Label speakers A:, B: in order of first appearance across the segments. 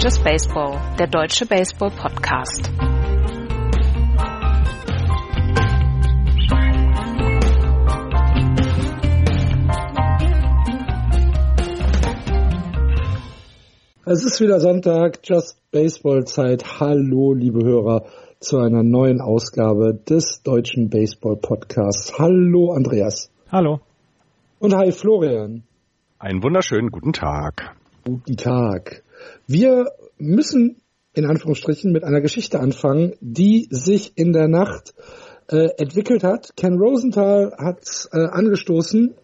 A: Just Baseball, der deutsche Baseball Podcast.
B: Es ist wieder Sonntag, Just Baseball Zeit. Hallo, liebe Hörer, zu einer neuen Ausgabe des deutschen Baseball Podcasts. Hallo, Andreas.
C: Hallo.
B: Und hi, Florian.
D: Einen wunderschönen guten Tag.
B: Guten Tag. Wir müssen in Anführungsstrichen mit einer Geschichte anfangen, die sich in der Nacht äh, entwickelt hat. Ken Rosenthal hat äh, angestoßen.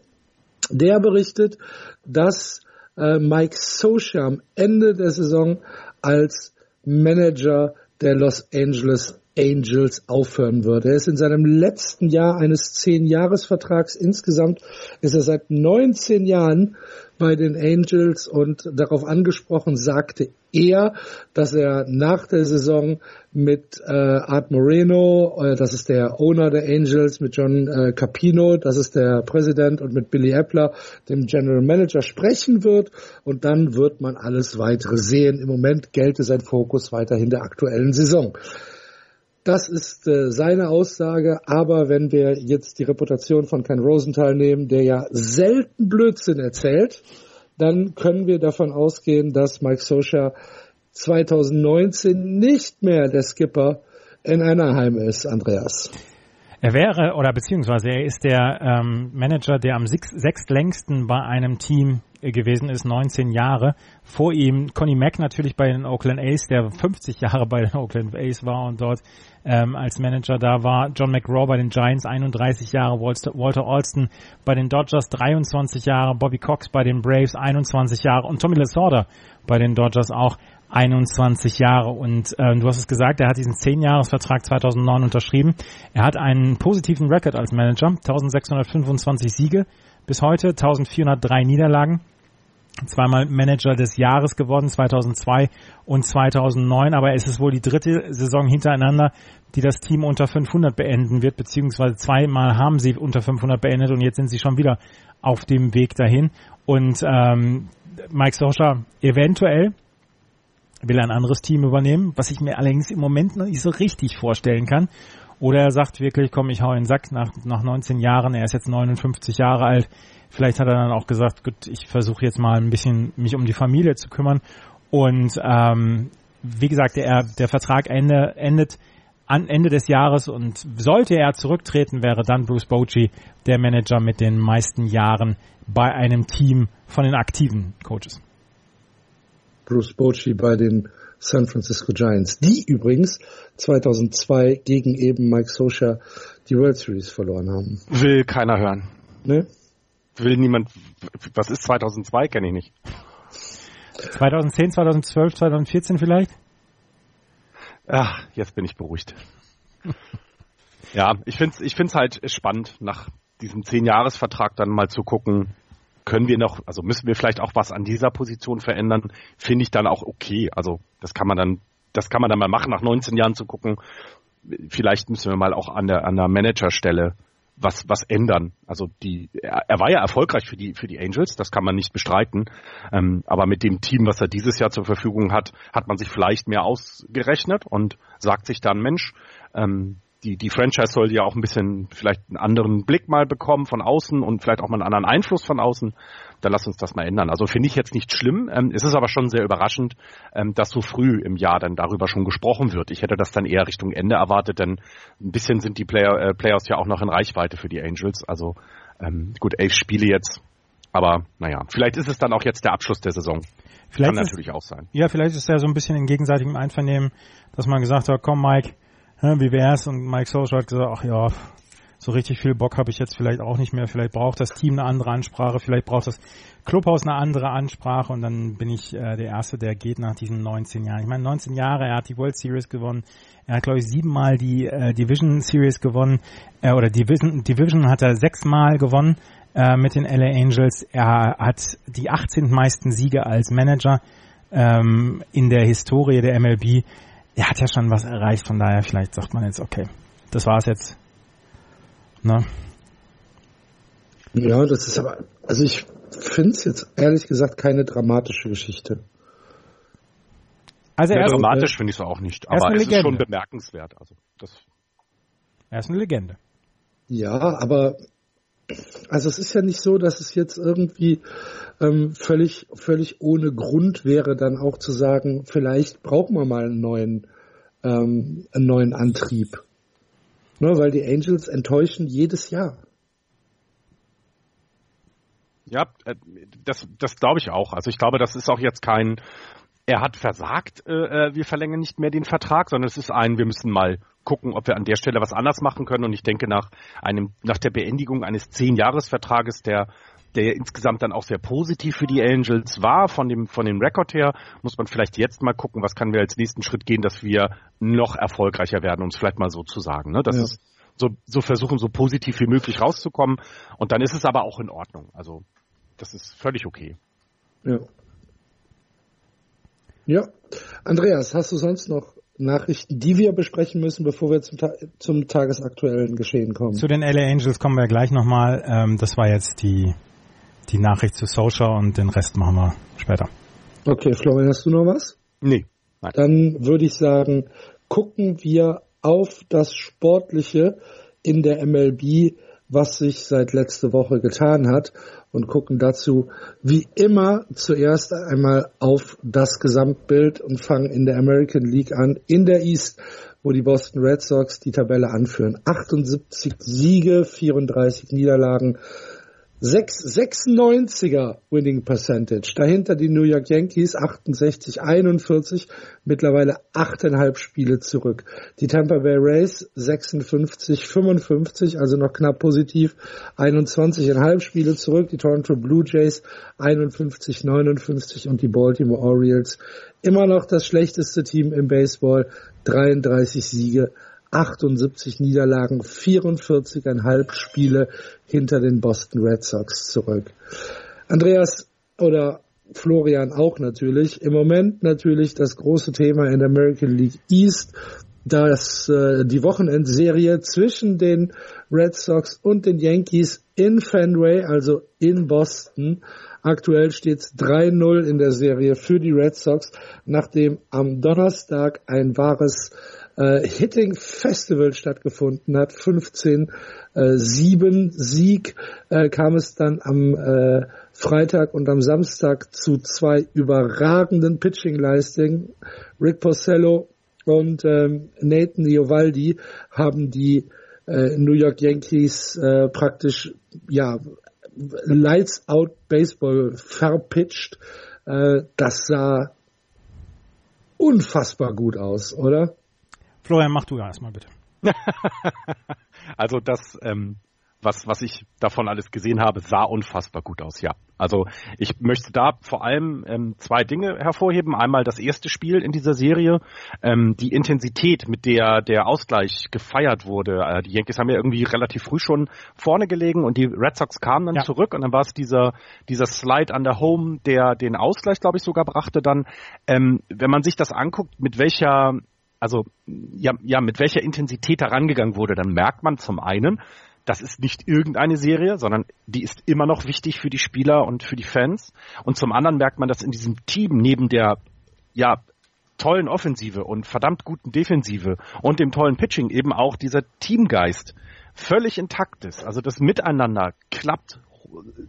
B: Der berichtet, dass äh, Mike Socha am Ende der Saison als Manager der Los Angeles Angels aufhören wird. Er ist in seinem letzten Jahr eines Zehn-Jahres-Vertrags. Insgesamt ist er seit 19 Jahren bei den Angels und darauf angesprochen sagte er, dass er nach der Saison mit äh, Art Moreno, äh, das ist der Owner der Angels, mit John äh, Capino, das ist der Präsident und mit Billy Epler, dem General Manager, sprechen wird und dann wird man alles weitere sehen. Im Moment gelte sein Fokus weiterhin der aktuellen Saison. Das ist äh, seine Aussage, aber wenn wir jetzt die Reputation von Ken Rosenthal nehmen, der ja selten Blödsinn erzählt, dann können wir davon ausgehen, dass Mike Socha 2019 nicht mehr der Skipper in Anaheim ist, Andreas.
C: Er wäre, oder beziehungsweise er ist der ähm, Manager, der am sechstlängsten bei einem Team gewesen ist, 19 Jahre. Vor ihm Connie Mack natürlich bei den Oakland A's, der 50 Jahre bei den Oakland A's war und dort ähm, als Manager da war. John McGraw bei den Giants 31 Jahre, Walter Alston bei den Dodgers 23 Jahre, Bobby Cox bei den Braves 21 Jahre und Tommy Lasorda bei den Dodgers auch 21 Jahre und äh, du hast es gesagt, er hat diesen 10-Jahres-Vertrag 2009 unterschrieben. Er hat einen positiven Rekord als Manager, 1625 Siege bis heute, 1403 Niederlagen zweimal Manager des Jahres geworden, 2002 und 2009, aber es ist wohl die dritte Saison hintereinander, die das Team unter 500 beenden wird, beziehungsweise zweimal haben sie unter 500 beendet und jetzt sind sie schon wieder auf dem Weg dahin. Und ähm, Mike Socha eventuell will ein anderes Team übernehmen, was ich mir allerdings im Moment noch nicht so richtig vorstellen kann. Oder er sagt wirklich, komm, ich hau in den Sack nach, nach 19 Jahren, er ist jetzt 59 Jahre alt, Vielleicht hat er dann auch gesagt, gut, ich versuche jetzt mal ein bisschen mich um die Familie zu kümmern. Und ähm, wie gesagt, der, der Vertrag ende, endet an Ende des Jahres und sollte er zurücktreten, wäre dann Bruce Bochy der Manager mit den meisten Jahren bei einem Team von den aktiven Coaches.
B: Bruce Bochy bei den San Francisco Giants, die übrigens 2002 gegen eben Mike Socha die World Series verloren haben.
D: Will keiner hören.
B: Ne?
D: Will niemand, was ist 2002, kenne ich nicht.
C: 2010, 2012, 2014 vielleicht?
D: Ach, jetzt bin ich beruhigt. ja, ich finde es ich find's halt spannend, nach diesem Zehn-Jahres-Vertrag dann mal zu gucken, können wir noch, also müssen wir vielleicht auch was an dieser Position verändern, finde ich dann auch okay. Also das kann man dann, das kann man dann mal machen, nach 19 Jahren zu gucken. Vielleicht müssen wir mal auch an der, an der Managerstelle was, was ändern. Also die, er, war ja erfolgreich für die, für die Angels, das kann man nicht bestreiten. Ähm, aber mit dem Team, was er dieses Jahr zur Verfügung hat, hat man sich vielleicht mehr ausgerechnet und sagt sich dann, Mensch, ähm, die, die Franchise soll ja auch ein bisschen vielleicht einen anderen Blick mal bekommen von außen und vielleicht auch mal einen anderen Einfluss von außen. Dann lass uns das mal ändern. Also finde ich jetzt nicht schlimm. Ähm, es ist aber schon sehr überraschend, ähm, dass so früh im Jahr dann darüber schon gesprochen wird. Ich hätte das dann eher Richtung Ende erwartet, denn ein bisschen sind die Player, äh, Playoffs ja auch noch in Reichweite für die Angels. Also ähm, gut, elf Spiele jetzt. Aber naja, vielleicht ist es dann auch jetzt der Abschluss der Saison.
C: Vielleicht
D: Kann natürlich auch sein.
C: Ja, vielleicht ist es ja so ein bisschen in gegenseitigem Einvernehmen, dass man gesagt hat, komm Mike, wie wär's? Und Mike Socha hat gesagt, ach ja, so richtig viel Bock habe ich jetzt vielleicht auch nicht mehr. Vielleicht braucht das Team eine andere Ansprache, vielleicht braucht das Clubhaus eine andere Ansprache und dann bin ich äh, der Erste, der geht nach diesen 19 Jahren. Ich meine, 19 Jahre, er hat die World Series gewonnen, er hat, glaube ich, siebenmal die äh, Division Series gewonnen, äh, oder Division, Division hat er sechsmal gewonnen äh, mit den LA Angels. Er hat die 18 meisten Siege als Manager ähm, in der Historie der MLB er hat ja schon was erreicht, von daher vielleicht sagt man jetzt, okay, das war's jetzt. Ne?
B: Ja, das ist aber, also ich finde es jetzt ehrlich gesagt keine dramatische Geschichte.
D: Also ja, dramatisch finde ich es auch nicht, aber es ist schon bemerkenswert. Also das
C: er ist eine Legende.
B: Ja, aber also es ist ja nicht so, dass es jetzt irgendwie ähm, völlig, völlig ohne Grund wäre, dann auch zu sagen, vielleicht brauchen wir mal einen neuen, ähm, einen neuen Antrieb. Ne, weil die Angels enttäuschen jedes Jahr.
D: Ja, äh, das, das glaube ich auch. Also ich glaube, das ist auch jetzt kein, er hat versagt, äh, äh, wir verlängern nicht mehr den Vertrag, sondern es ist ein, wir müssen mal gucken, ob wir an der Stelle was anders machen können. Und ich denke, nach einem, nach der Beendigung eines Zehn-Jahres-Vertrages, der der insgesamt dann auch sehr positiv für die Angels war, von dem, von dem Rekord her, muss man vielleicht jetzt mal gucken, was können wir als nächsten Schritt gehen, dass wir noch erfolgreicher werden, um es vielleicht mal so zu sagen. Ne? Das ja. ist so, so versuchen, so positiv wie möglich rauszukommen. Und dann ist es aber auch in Ordnung. Also, das ist völlig okay.
B: Ja. Ja. Andreas, hast du sonst noch Nachrichten, die wir besprechen müssen, bevor wir zum, zum tagesaktuellen Geschehen kommen.
C: Zu den LA Angels kommen wir gleich nochmal. Ähm, das war jetzt die, die Nachricht zu Social und den Rest machen wir später.
B: Okay, Florian, hast du noch was?
D: Nee.
B: Nein. Dann würde ich sagen, gucken wir auf das Sportliche in der MLB, was sich seit letzte Woche getan hat und gucken dazu wie immer zuerst einmal auf das Gesamtbild und fangen in der American League an, in der East, wo die Boston Red Sox die Tabelle anführen. 78 Siege, 34 Niederlagen, 696er Winning Percentage. Dahinter die New York Yankees 68, 41, mittlerweile 8,5 Spiele zurück. Die Tampa Bay Rays 56, 55, also noch knapp positiv, 21,5 Spiele zurück. Die Toronto Blue Jays 51, 59 und die Baltimore Orioles immer noch das schlechteste Team im Baseball, 33 Siege, 78 Niederlagen, 44,5 Spiele hinter den Boston Red Sox zurück. Andreas oder Florian auch natürlich. Im Moment natürlich das große Thema in der American League East, dass äh, die Wochenendserie zwischen den Red Sox und den Yankees in Fenway, also in Boston, Aktuell steht es 3-0 in der Serie für die Red Sox, nachdem am Donnerstag ein wahres äh, Hitting Festival stattgefunden hat. 15 äh, 7 Sieg äh, kam es dann am äh, Freitag und am Samstag zu zwei überragenden Pitching-Leistungen. Rick Porcello und ähm, Nathan Iovaldi haben die äh, New York Yankees äh, praktisch ja Lights Out Baseball verpitcht. Äh, das sah unfassbar gut aus, oder?
C: Florian, mach du erstmal bitte.
D: also das, ähm, was, was ich davon alles gesehen habe, sah unfassbar gut aus, ja. Also ich möchte da vor allem ähm, zwei Dinge hervorheben. Einmal das erste Spiel in dieser Serie, ähm, die Intensität, mit der der Ausgleich gefeiert wurde. Äh, die Yankees haben ja irgendwie relativ früh schon vorne gelegen und die Red Sox kamen dann ja. zurück und dann war es dieser, dieser Slide an der Home, der den Ausgleich, glaube ich, sogar brachte dann. Ähm, wenn man sich das anguckt, mit welcher also ja, ja, mit welcher Intensität da rangegangen wurde, dann merkt man zum einen, das ist nicht irgendeine Serie, sondern die ist immer noch wichtig für die Spieler und für die Fans. Und zum anderen merkt man, dass in diesem Team neben der ja tollen Offensive und verdammt guten Defensive und dem tollen Pitching eben auch dieser Teamgeist völlig intakt ist. Also das Miteinander klappt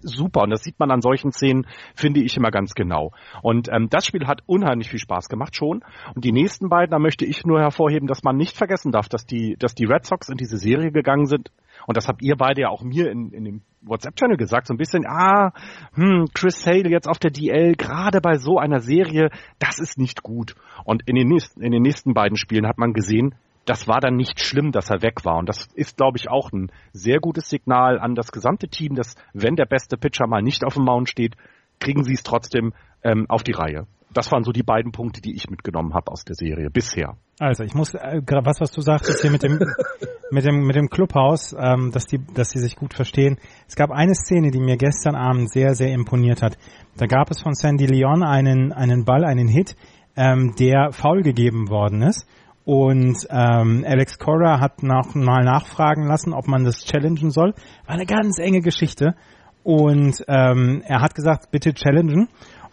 D: super und das sieht man an solchen Szenen, finde ich immer ganz genau. Und ähm, das Spiel hat unheimlich viel Spaß gemacht schon. Und die nächsten beiden, da möchte ich nur hervorheben, dass man nicht vergessen darf, dass die, dass die Red Sox in diese Serie gegangen sind. Und das habt ihr beide ja auch mir in, in dem WhatsApp-Channel gesagt, so ein bisschen, ah, hm, Chris Sale jetzt auf der DL, gerade bei so einer Serie, das ist nicht gut. Und in den nächsten, in den nächsten beiden Spielen hat man gesehen, das war dann nicht schlimm, dass er weg war. Und das ist, glaube ich, auch ein sehr gutes Signal an das gesamte Team, dass wenn der beste Pitcher mal nicht auf dem Mount steht, kriegen sie es trotzdem ähm, auf die Reihe. Das waren so die beiden Punkte, die ich mitgenommen habe aus der Serie bisher.
C: Also ich muss äh, was, was du sagtest hier mit dem mit dem mit dem Clubhaus, ähm, dass die dass die sich gut verstehen. Es gab eine Szene, die mir gestern Abend sehr sehr imponiert hat. Da gab es von Sandy Leon einen einen Ball, einen Hit, ähm, der faul gegeben worden ist und ähm, Alex Cora hat noch mal nachfragen lassen, ob man das challengen soll. War eine ganz enge Geschichte. Und ähm, er hat gesagt, bitte challengen.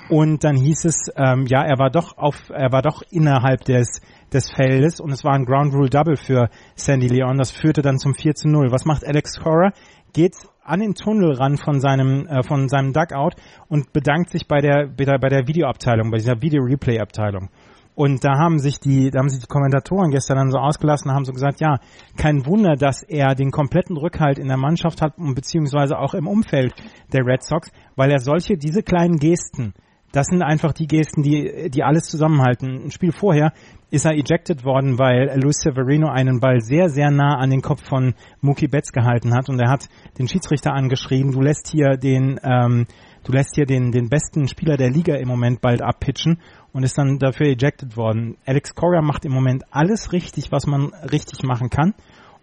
C: Und dann hieß es, ähm, ja, er war doch auf, er war doch innerhalb des des Feldes und es war ein Ground Rule Double für Sandy Leon. Das führte dann zum 4 zu 0. Was macht Alex Cora? Geht an den Tunnel ran von seinem äh, von seinem Dugout und bedankt sich bei der bei der, bei der Videoabteilung, bei dieser Video Replay Abteilung. Und da haben sich die, da haben sich die Kommentatoren gestern dann so ausgelassen, haben so gesagt, ja, kein Wunder, dass er den kompletten Rückhalt in der Mannschaft hat, beziehungsweise auch im Umfeld der Red Sox, weil er solche, diese kleinen Gesten, das sind einfach die Gesten, die, die alles zusammenhalten. Ein Spiel vorher ist er ejected worden, weil Luis Severino einen Ball sehr, sehr nah an den Kopf von Mookie Betts gehalten hat und er hat den Schiedsrichter angeschrieben, du lässt hier den, ähm, du lässt hier den, den besten Spieler der Liga im Moment bald abpitchen und ist dann dafür ejected worden. Alex Cora macht im Moment alles richtig, was man richtig machen kann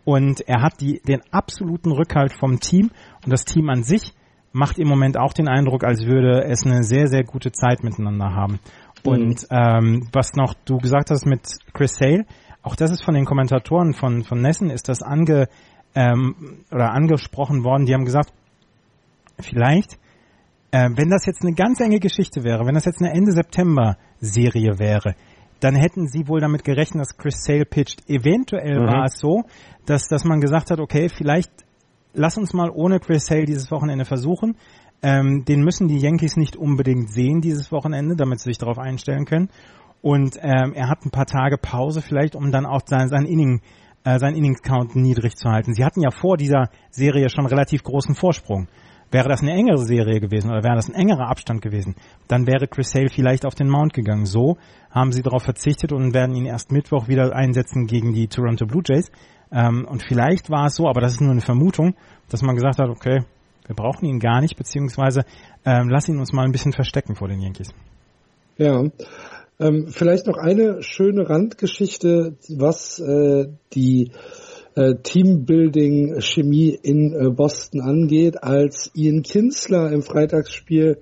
C: und er hat die, den absoluten Rückhalt vom Team und das Team an sich macht im Moment auch den Eindruck, als würde es eine sehr, sehr gute Zeit miteinander haben. Mhm. Und ähm, was noch du gesagt hast mit Chris Sale, auch das ist von den Kommentatoren von, von Nessen, ist das ange, ähm, oder angesprochen worden, die haben gesagt, vielleicht, äh, wenn das jetzt eine ganz enge Geschichte wäre, wenn das jetzt eine Ende September Serie wäre, dann hätten sie wohl damit gerechnet, dass Chris Sale pitcht. Eventuell mhm. war es so, dass, dass man gesagt hat, okay, vielleicht lass uns mal ohne Chris Sale dieses Wochenende versuchen. Ähm, den müssen die Yankees nicht unbedingt sehen dieses Wochenende, damit sie sich darauf einstellen können. Und ähm, er hat ein paar Tage Pause vielleicht, um dann auch sein, sein Inning, äh, sein Innings-Count niedrig zu halten. Sie hatten ja vor dieser Serie schon relativ großen Vorsprung. Wäre das eine engere Serie gewesen oder wäre das ein engerer Abstand gewesen, dann wäre Chris Sale vielleicht auf den Mount gegangen. So haben sie darauf verzichtet und werden ihn erst Mittwoch wieder einsetzen gegen die Toronto Blue Jays. Ähm, und vielleicht war es so, aber das ist nur eine Vermutung, dass man gesagt hat, okay, wir brauchen ihn gar nicht, beziehungsweise ähm, lass ihn uns mal ein bisschen verstecken vor den Yankees.
B: Ja, ähm, vielleicht noch eine schöne Randgeschichte, was äh, die äh, Teambuilding-Chemie in äh, Boston angeht, als Ian Kinsler im Freitagsspiel,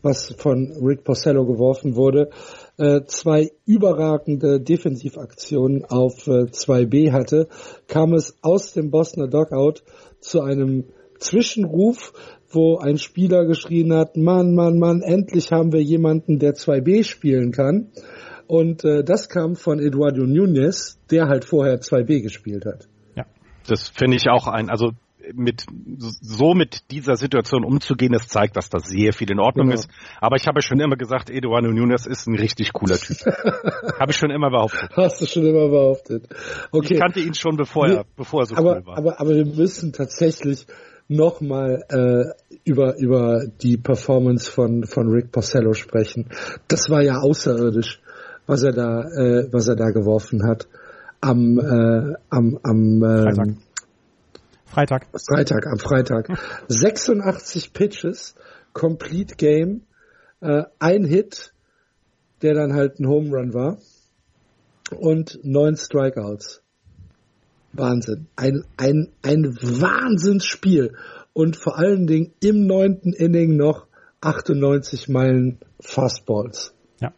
B: was von Rick Porcello geworfen wurde, äh, zwei überragende Defensivaktionen auf äh, 2B hatte, kam es aus dem Bosner Dogout zu einem Zwischenruf, wo ein Spieler geschrien hat, Mann, Mann, Mann, endlich haben wir jemanden, der 2B spielen kann. Und äh, das kam von Eduardo Nunez, der halt vorher 2B gespielt hat.
D: Das finde ich auch ein, also mit so mit dieser Situation umzugehen, das zeigt, dass das sehr viel in Ordnung genau. ist. Aber ich habe schon immer gesagt, Eduardo Nunes ist ein richtig cooler Typ. habe ich schon immer behauptet.
B: Hast du schon immer behauptet.
D: Okay. Ich kannte ihn schon bevor er, bevor er so
B: aber,
D: cool war.
B: Aber, aber wir müssen tatsächlich nochmal äh, über über die Performance von von Rick Porcello sprechen. Das war ja außerirdisch, was er da äh, was er da geworfen hat am äh, am am ähm,
C: Freitag.
B: Freitag, am Freitag. 86 Pitches, Complete Game, äh, ein Hit, der dann halt ein Home Run war und neun Strikeouts. Wahnsinn. Ein, ein, ein Wahnsinnsspiel. Und vor allen Dingen im neunten Inning noch 98 Meilen Fastballs.
C: Ja.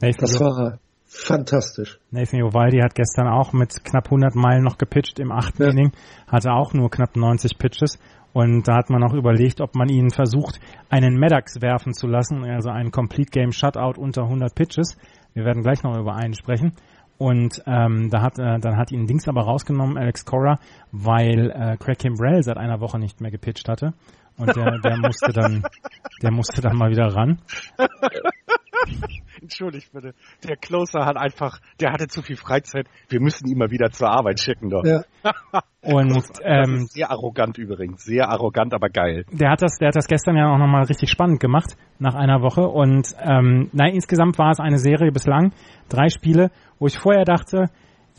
B: Das war fantastisch.
C: Nathan Ovaldi hat gestern auch mit knapp 100 Meilen noch gepitcht im achten ja. Inning, hatte auch nur knapp 90 Pitches und da hat man auch überlegt, ob man ihn versucht, einen Maddox werfen zu lassen, also einen Complete Game Shutout unter 100 Pitches. Wir werden gleich noch über einen sprechen. Und ähm, da hat, äh, dann hat ihn Dings aber rausgenommen, Alex Cora, weil äh, Craig Kimbrell seit einer Woche nicht mehr gepitcht hatte. Und der, der musste dann, der musste dann mal wieder ran.
D: Entschuldigt bitte. Der Closer hat einfach, der hatte zu viel Freizeit. Wir müssen ihn mal wieder zur Arbeit schicken doch. Ja.
C: Und ähm,
D: sehr arrogant übrigens, sehr arrogant, aber geil.
C: Der hat das, der hat das gestern ja auch nochmal richtig spannend gemacht nach einer Woche. Und ähm, nein, insgesamt war es eine Serie bislang, drei Spiele, wo ich vorher dachte,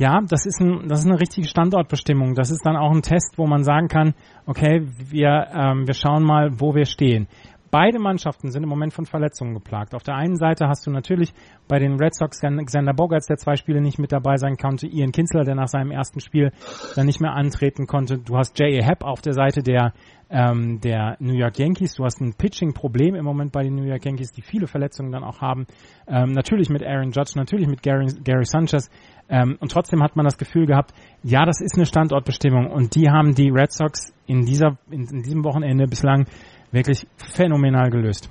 C: ja, das ist, ein, das ist eine richtige Standortbestimmung. Das ist dann auch ein Test, wo man sagen kann, okay, wir, ähm, wir schauen mal, wo wir stehen. Beide Mannschaften sind im Moment von Verletzungen geplagt. Auf der einen Seite hast du natürlich bei den Red Sox Xander Bogarts, der zwei Spiele nicht mit dabei sein konnte, Ian Kinsler, der nach seinem ersten Spiel dann nicht mehr antreten konnte. Du hast J.A. Happ auf der Seite der, ähm, der New York Yankees. Du hast ein Pitching-Problem im Moment bei den New York Yankees, die viele Verletzungen dann auch haben. Ähm, natürlich mit Aaron Judge, natürlich mit Gary, Gary Sanchez. Ähm, und trotzdem hat man das Gefühl gehabt, ja, das ist eine Standortbestimmung. Und die haben die Red Sox in dieser, in, in diesem Wochenende bislang wirklich phänomenal gelöst.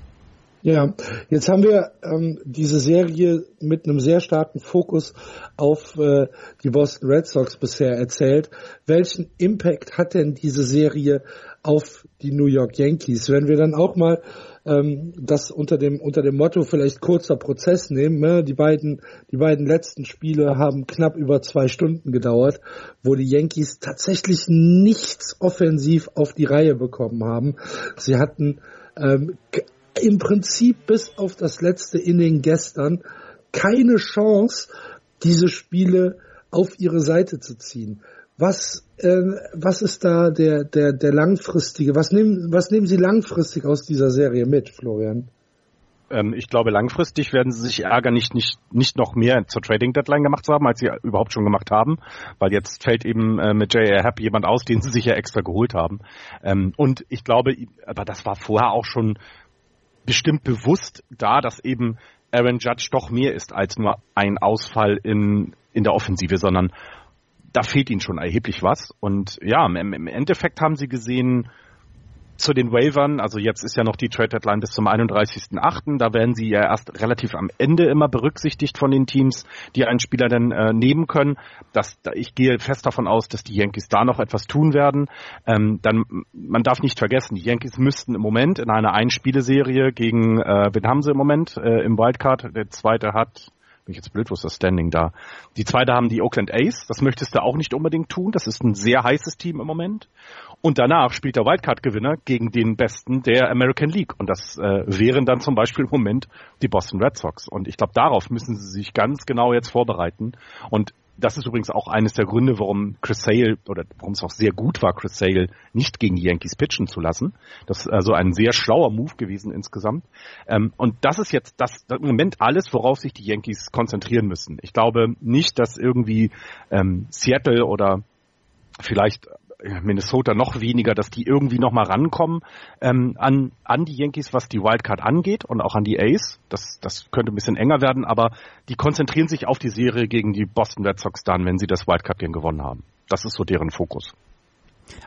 B: Ja, jetzt haben wir ähm, diese Serie mit einem sehr starken Fokus auf äh, die Boston Red Sox bisher erzählt. Welchen Impact hat denn diese Serie auf die New York Yankees? Wenn wir dann auch mal ähm, das unter dem unter dem Motto vielleicht kurzer Prozess nehmen. Ne? Die beiden die beiden letzten Spiele haben knapp über zwei Stunden gedauert, wo die Yankees tatsächlich nichts offensiv auf die Reihe bekommen haben. Sie hatten ähm, im Prinzip bis auf das letzte Inning gestern keine Chance, diese Spiele auf ihre Seite zu ziehen. Was, äh, was ist da der, der, der langfristige, was nehmen, was nehmen Sie langfristig aus dieser Serie mit, Florian?
D: Ähm, ich glaube, langfristig werden sie sich ärgern, nicht, nicht, nicht noch mehr zur Trading Deadline gemacht zu haben, als sie überhaupt schon gemacht haben, weil jetzt fällt eben äh, mit J.A. Happ jemand aus, den sie sich ja extra geholt haben. Ähm, und ich glaube, aber das war vorher auch schon bestimmt bewusst da, dass eben Aaron Judge doch mehr ist als nur ein Ausfall in, in der Offensive, sondern da fehlt ihnen schon erheblich was. Und ja, im, im Endeffekt haben sie gesehen, zu den Waivern, also jetzt ist ja noch die Trade Deadline bis zum 31.8., da werden sie ja erst relativ am Ende immer berücksichtigt von den Teams, die einen Spieler dann äh, nehmen können. Das, ich gehe fest davon aus, dass die Yankees da noch etwas tun werden. Ähm, dann, man darf nicht vergessen, die Yankees müssten im Moment in einer Einspieleserie gegen, äh, wen haben sie im Moment äh, im Wildcard? Der zweite hat bin ich jetzt blöd, wo ist das Standing da? Die zweite haben die Oakland Ace, das möchtest du auch nicht unbedingt tun, das ist ein sehr heißes Team im Moment. Und danach spielt der Wildcard-Gewinner gegen den Besten der American League. Und das äh, wären dann zum Beispiel im Moment die Boston Red Sox. Und ich glaube, darauf müssen sie sich ganz genau jetzt vorbereiten. Und das ist übrigens auch eines der Gründe, warum Chris Sale oder warum es auch sehr gut war, Chris Sale nicht gegen die Yankees pitchen zu lassen. Das ist also ein sehr schlauer Move gewesen insgesamt. Ähm, und das ist jetzt das, das, Moment alles, worauf sich die Yankees konzentrieren müssen. Ich glaube nicht, dass irgendwie ähm, Seattle oder vielleicht Minnesota noch weniger, dass die irgendwie noch mal rankommen ähm, an, an die Yankees, was die Wildcard angeht und auch an die Ace. Das, das könnte ein bisschen enger werden, aber die konzentrieren sich auf die Serie gegen die Boston Red Sox dann, wenn sie das Wildcard-Game gewonnen haben. Das ist so deren Fokus.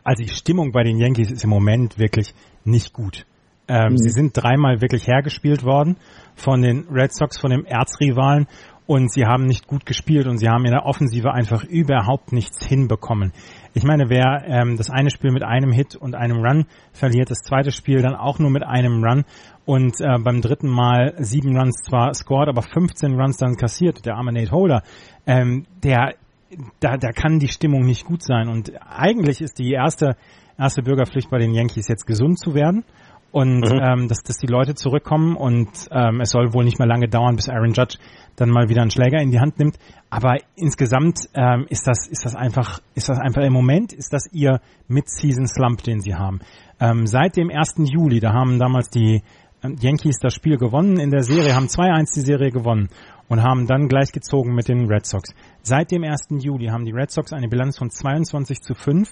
C: Also die Stimmung bei den Yankees ist im Moment wirklich nicht gut. Ähm, mhm. Sie sind dreimal wirklich hergespielt worden von den Red Sox, von dem Erzrivalen und sie haben nicht gut gespielt und sie haben in der Offensive einfach überhaupt nichts hinbekommen. Ich meine, wer ähm, das eine Spiel mit einem Hit und einem Run verliert, das zweite Spiel dann auch nur mit einem Run und äh, beim dritten Mal sieben Runs zwar scored, aber 15 Runs dann kassiert, der arme Nate Holder, ähm, der da, da kann die Stimmung nicht gut sein. Und eigentlich ist die erste, erste Bürgerpflicht bei den Yankees jetzt gesund zu werden und mhm. ähm, dass, dass die Leute zurückkommen und ähm, es soll wohl nicht mehr lange dauern, bis Aaron Judge dann mal wieder einen Schläger in die Hand nimmt. Aber insgesamt ähm, ist das ist das einfach ist das einfach im Moment ist das ihr Mid-Season Slump, den sie haben. Ähm, seit dem 1. Juli, da haben damals die ähm, Yankees das Spiel gewonnen in der Serie, haben 2-1 die Serie gewonnen und haben dann gleichgezogen mit den Red Sox. Seit dem 1. Juli haben die Red Sox eine Bilanz von 22 zu 5,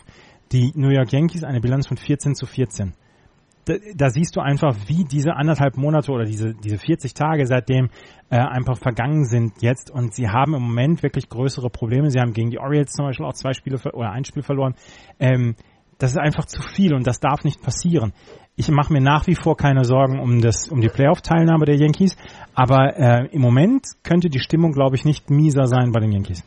C: die New York Yankees eine Bilanz von 14 zu 14 da, da siehst du einfach, wie diese anderthalb Monate oder diese, diese 40 Tage seitdem äh, einfach vergangen sind jetzt und sie haben im Moment wirklich größere Probleme. Sie haben gegen die Orioles zum Beispiel auch zwei Spiele oder ein Spiel verloren. Ähm, das ist einfach zu viel und das darf nicht passieren. Ich mache mir nach wie vor keine Sorgen um das, um die Playoff-Teilnahme der Yankees, aber äh, im Moment könnte die Stimmung, glaube ich, nicht mieser sein bei den Yankees.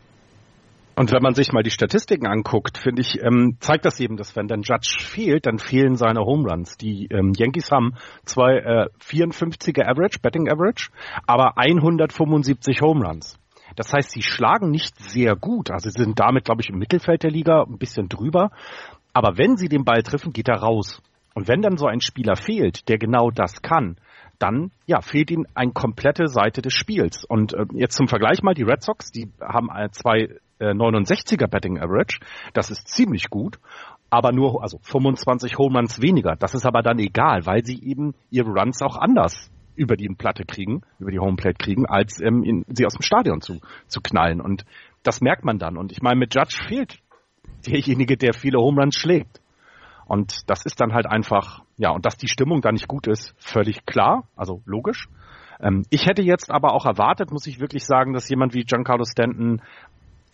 D: Und wenn man sich mal die Statistiken anguckt, finde ich, ähm, zeigt das eben, dass wenn dann Judge fehlt, dann fehlen seine Home Runs. Die ähm, Yankees haben zwei äh, 54er Average, Betting Average, aber 175 Home Runs. Das heißt, sie schlagen nicht sehr gut. Also sie sind damit, glaube ich, im Mittelfeld der Liga ein bisschen drüber. Aber wenn sie den Ball treffen, geht er raus. Und wenn dann so ein Spieler fehlt, der genau das kann, dann ja, fehlt ihnen eine komplette Seite des Spiels. Und äh, jetzt zum Vergleich mal, die Red Sox, die haben äh, zwei 69er äh, Betting Average. Das ist ziemlich gut. Aber nur, also 25 Home Runs weniger. Das ist aber dann egal, weil sie eben ihre Runs auch anders über die Platte kriegen, über die Homeplate kriegen, als ähm, in, sie aus dem Stadion zu, zu knallen. Und das merkt man dann. Und ich meine, mit Judge fehlt derjenige, der viele Home Runs schlägt. Und das ist dann halt einfach, ja, und dass die Stimmung da nicht gut ist, völlig klar, also logisch. Ähm, ich hätte jetzt aber auch erwartet, muss ich wirklich sagen, dass jemand wie Giancarlo Stanton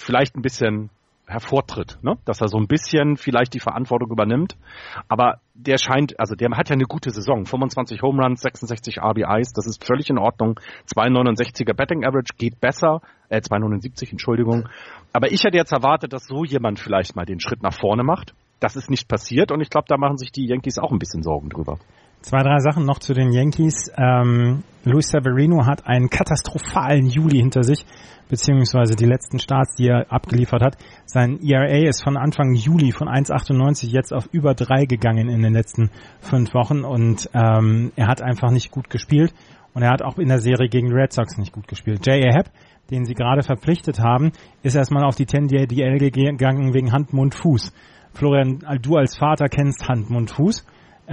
D: vielleicht ein bisschen hervortritt, ne? dass er so ein bisschen vielleicht die Verantwortung übernimmt. Aber der scheint, also der hat ja eine gute Saison. 25 Home Runs, 66 RBIs, das ist völlig in Ordnung. 2,69er Betting Average geht besser, äh 2,79, Entschuldigung. Aber ich hätte jetzt erwartet, dass so jemand vielleicht mal den Schritt nach vorne macht. Das ist nicht passiert und ich glaube, da machen sich die Yankees auch ein bisschen Sorgen drüber.
C: Zwei, drei Sachen noch zu den Yankees. Ähm, Luis Severino hat einen katastrophalen Juli hinter sich, beziehungsweise die letzten Starts, die er abgeliefert hat. Sein ERA ist von Anfang Juli von 1,98 jetzt auf über drei gegangen in den letzten fünf Wochen und ähm, er hat einfach nicht gut gespielt und er hat auch in der Serie gegen die Red Sox nicht gut gespielt. J.A. Happ, den sie gerade verpflichtet haben, ist erstmal auf die 10-DL gegangen wegen Hand, Mund, Fuß. Florian, du als Vater kennst Hand, Mund, Fuß.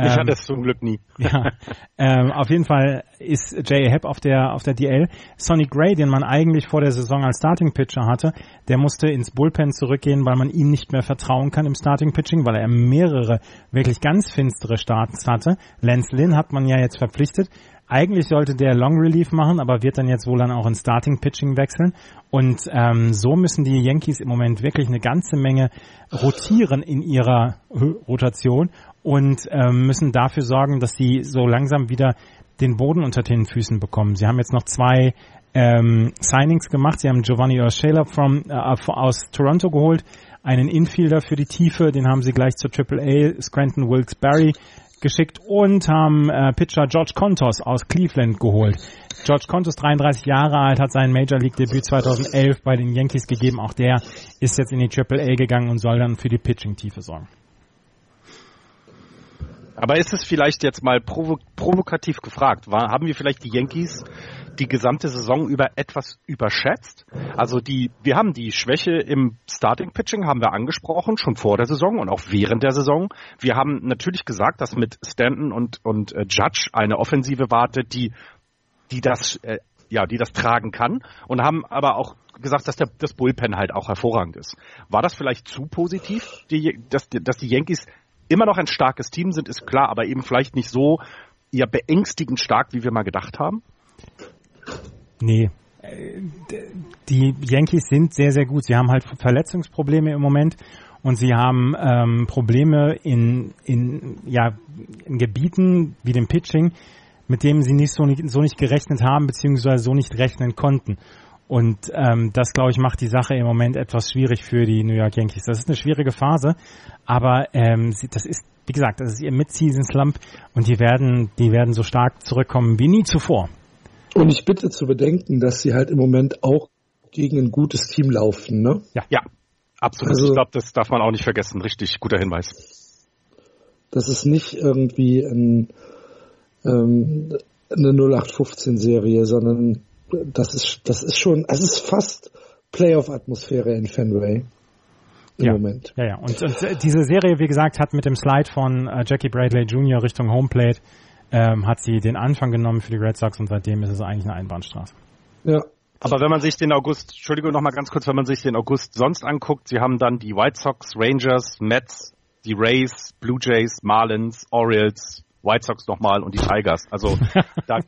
D: Ich hatte es zum Glück nie.
C: Ja, ähm, auf jeden Fall ist Jay Happ auf der auf der DL. Sonny Gray, den man eigentlich vor der Saison als Starting Pitcher hatte, der musste ins Bullpen zurückgehen, weil man ihm nicht mehr vertrauen kann im Starting Pitching, weil er mehrere wirklich ganz finstere Starts hatte. Lance Lynn hat man ja jetzt verpflichtet. Eigentlich sollte der Long Relief machen, aber wird dann jetzt wohl dann auch in Starting Pitching wechseln. Und ähm, so müssen die Yankees im Moment wirklich eine ganze Menge rotieren in ihrer Rotation und ähm, müssen dafür sorgen, dass sie so langsam wieder den Boden unter den Füßen bekommen. Sie haben jetzt noch zwei ähm, Signings gemacht. Sie haben Giovanni Urshela from, äh, aus Toronto geholt, einen Infielder für die Tiefe, den haben sie gleich zur AAA Scranton Wilkes-Barre geschickt und haben äh, Pitcher George Contos aus Cleveland geholt. George Contos, 33 Jahre alt, hat sein Major League Debüt 2011 bei den Yankees gegeben. Auch der ist jetzt in die AAA gegangen und soll dann für die Pitching-Tiefe sorgen.
D: Aber ist es vielleicht jetzt mal provo provokativ gefragt? War, haben wir vielleicht die Yankees die gesamte Saison über etwas überschätzt? Also die, wir haben die Schwäche im Starting Pitching haben wir angesprochen, schon vor der Saison und auch während der Saison. Wir haben natürlich gesagt, dass mit Stanton und, und äh, Judge eine Offensive wartet, die, die das, äh, ja, die das tragen kann und haben aber auch gesagt, dass der, das Bullpen halt auch hervorragend ist. War das vielleicht zu positiv, die, dass, dass die Yankees immer noch ein starkes Team sind, ist klar, aber eben vielleicht nicht so ja beängstigend stark, wie wir mal gedacht haben?
C: Nee. Die Yankees sind sehr, sehr gut. Sie haben halt Verletzungsprobleme im Moment und sie haben ähm, Probleme in, in, ja, in Gebieten wie dem Pitching, mit dem sie nicht so, nicht so nicht gerechnet haben, beziehungsweise so nicht rechnen konnten. Und ähm, das, glaube ich, macht die Sache im Moment etwas schwierig für die New York Yankees. Das ist eine schwierige Phase, aber ähm, das ist, wie gesagt, das ist ihr Mid-Season-Slump und die werden, die werden so stark zurückkommen wie nie zuvor.
B: Und ich bitte zu bedenken, dass sie halt im Moment auch gegen ein gutes Team laufen, ne?
D: Ja, ja absolut. Also, ich glaube, das darf man auch nicht vergessen. Richtig guter Hinweis.
B: Das ist nicht irgendwie ein, ähm, eine 0815-Serie, sondern das ist, das ist schon, es ist fast Playoff-Atmosphäre in Fenway im
C: ja.
B: Moment.
C: Ja, ja. Und, und, äh, diese Serie, wie gesagt, hat mit dem Slide von äh, Jackie Bradley Jr. Richtung Homeplate ähm, hat sie den Anfang genommen für die Red Sox und seitdem ist es eigentlich eine Einbahnstraße.
B: Ja.
D: Aber wenn man sich den August, Entschuldigung noch mal ganz kurz, wenn man sich den August sonst anguckt, sie haben dann die White Sox, Rangers, Mets, die Rays, Blue Jays, Marlins, Orioles, White Sox nochmal und die Tigers. Also da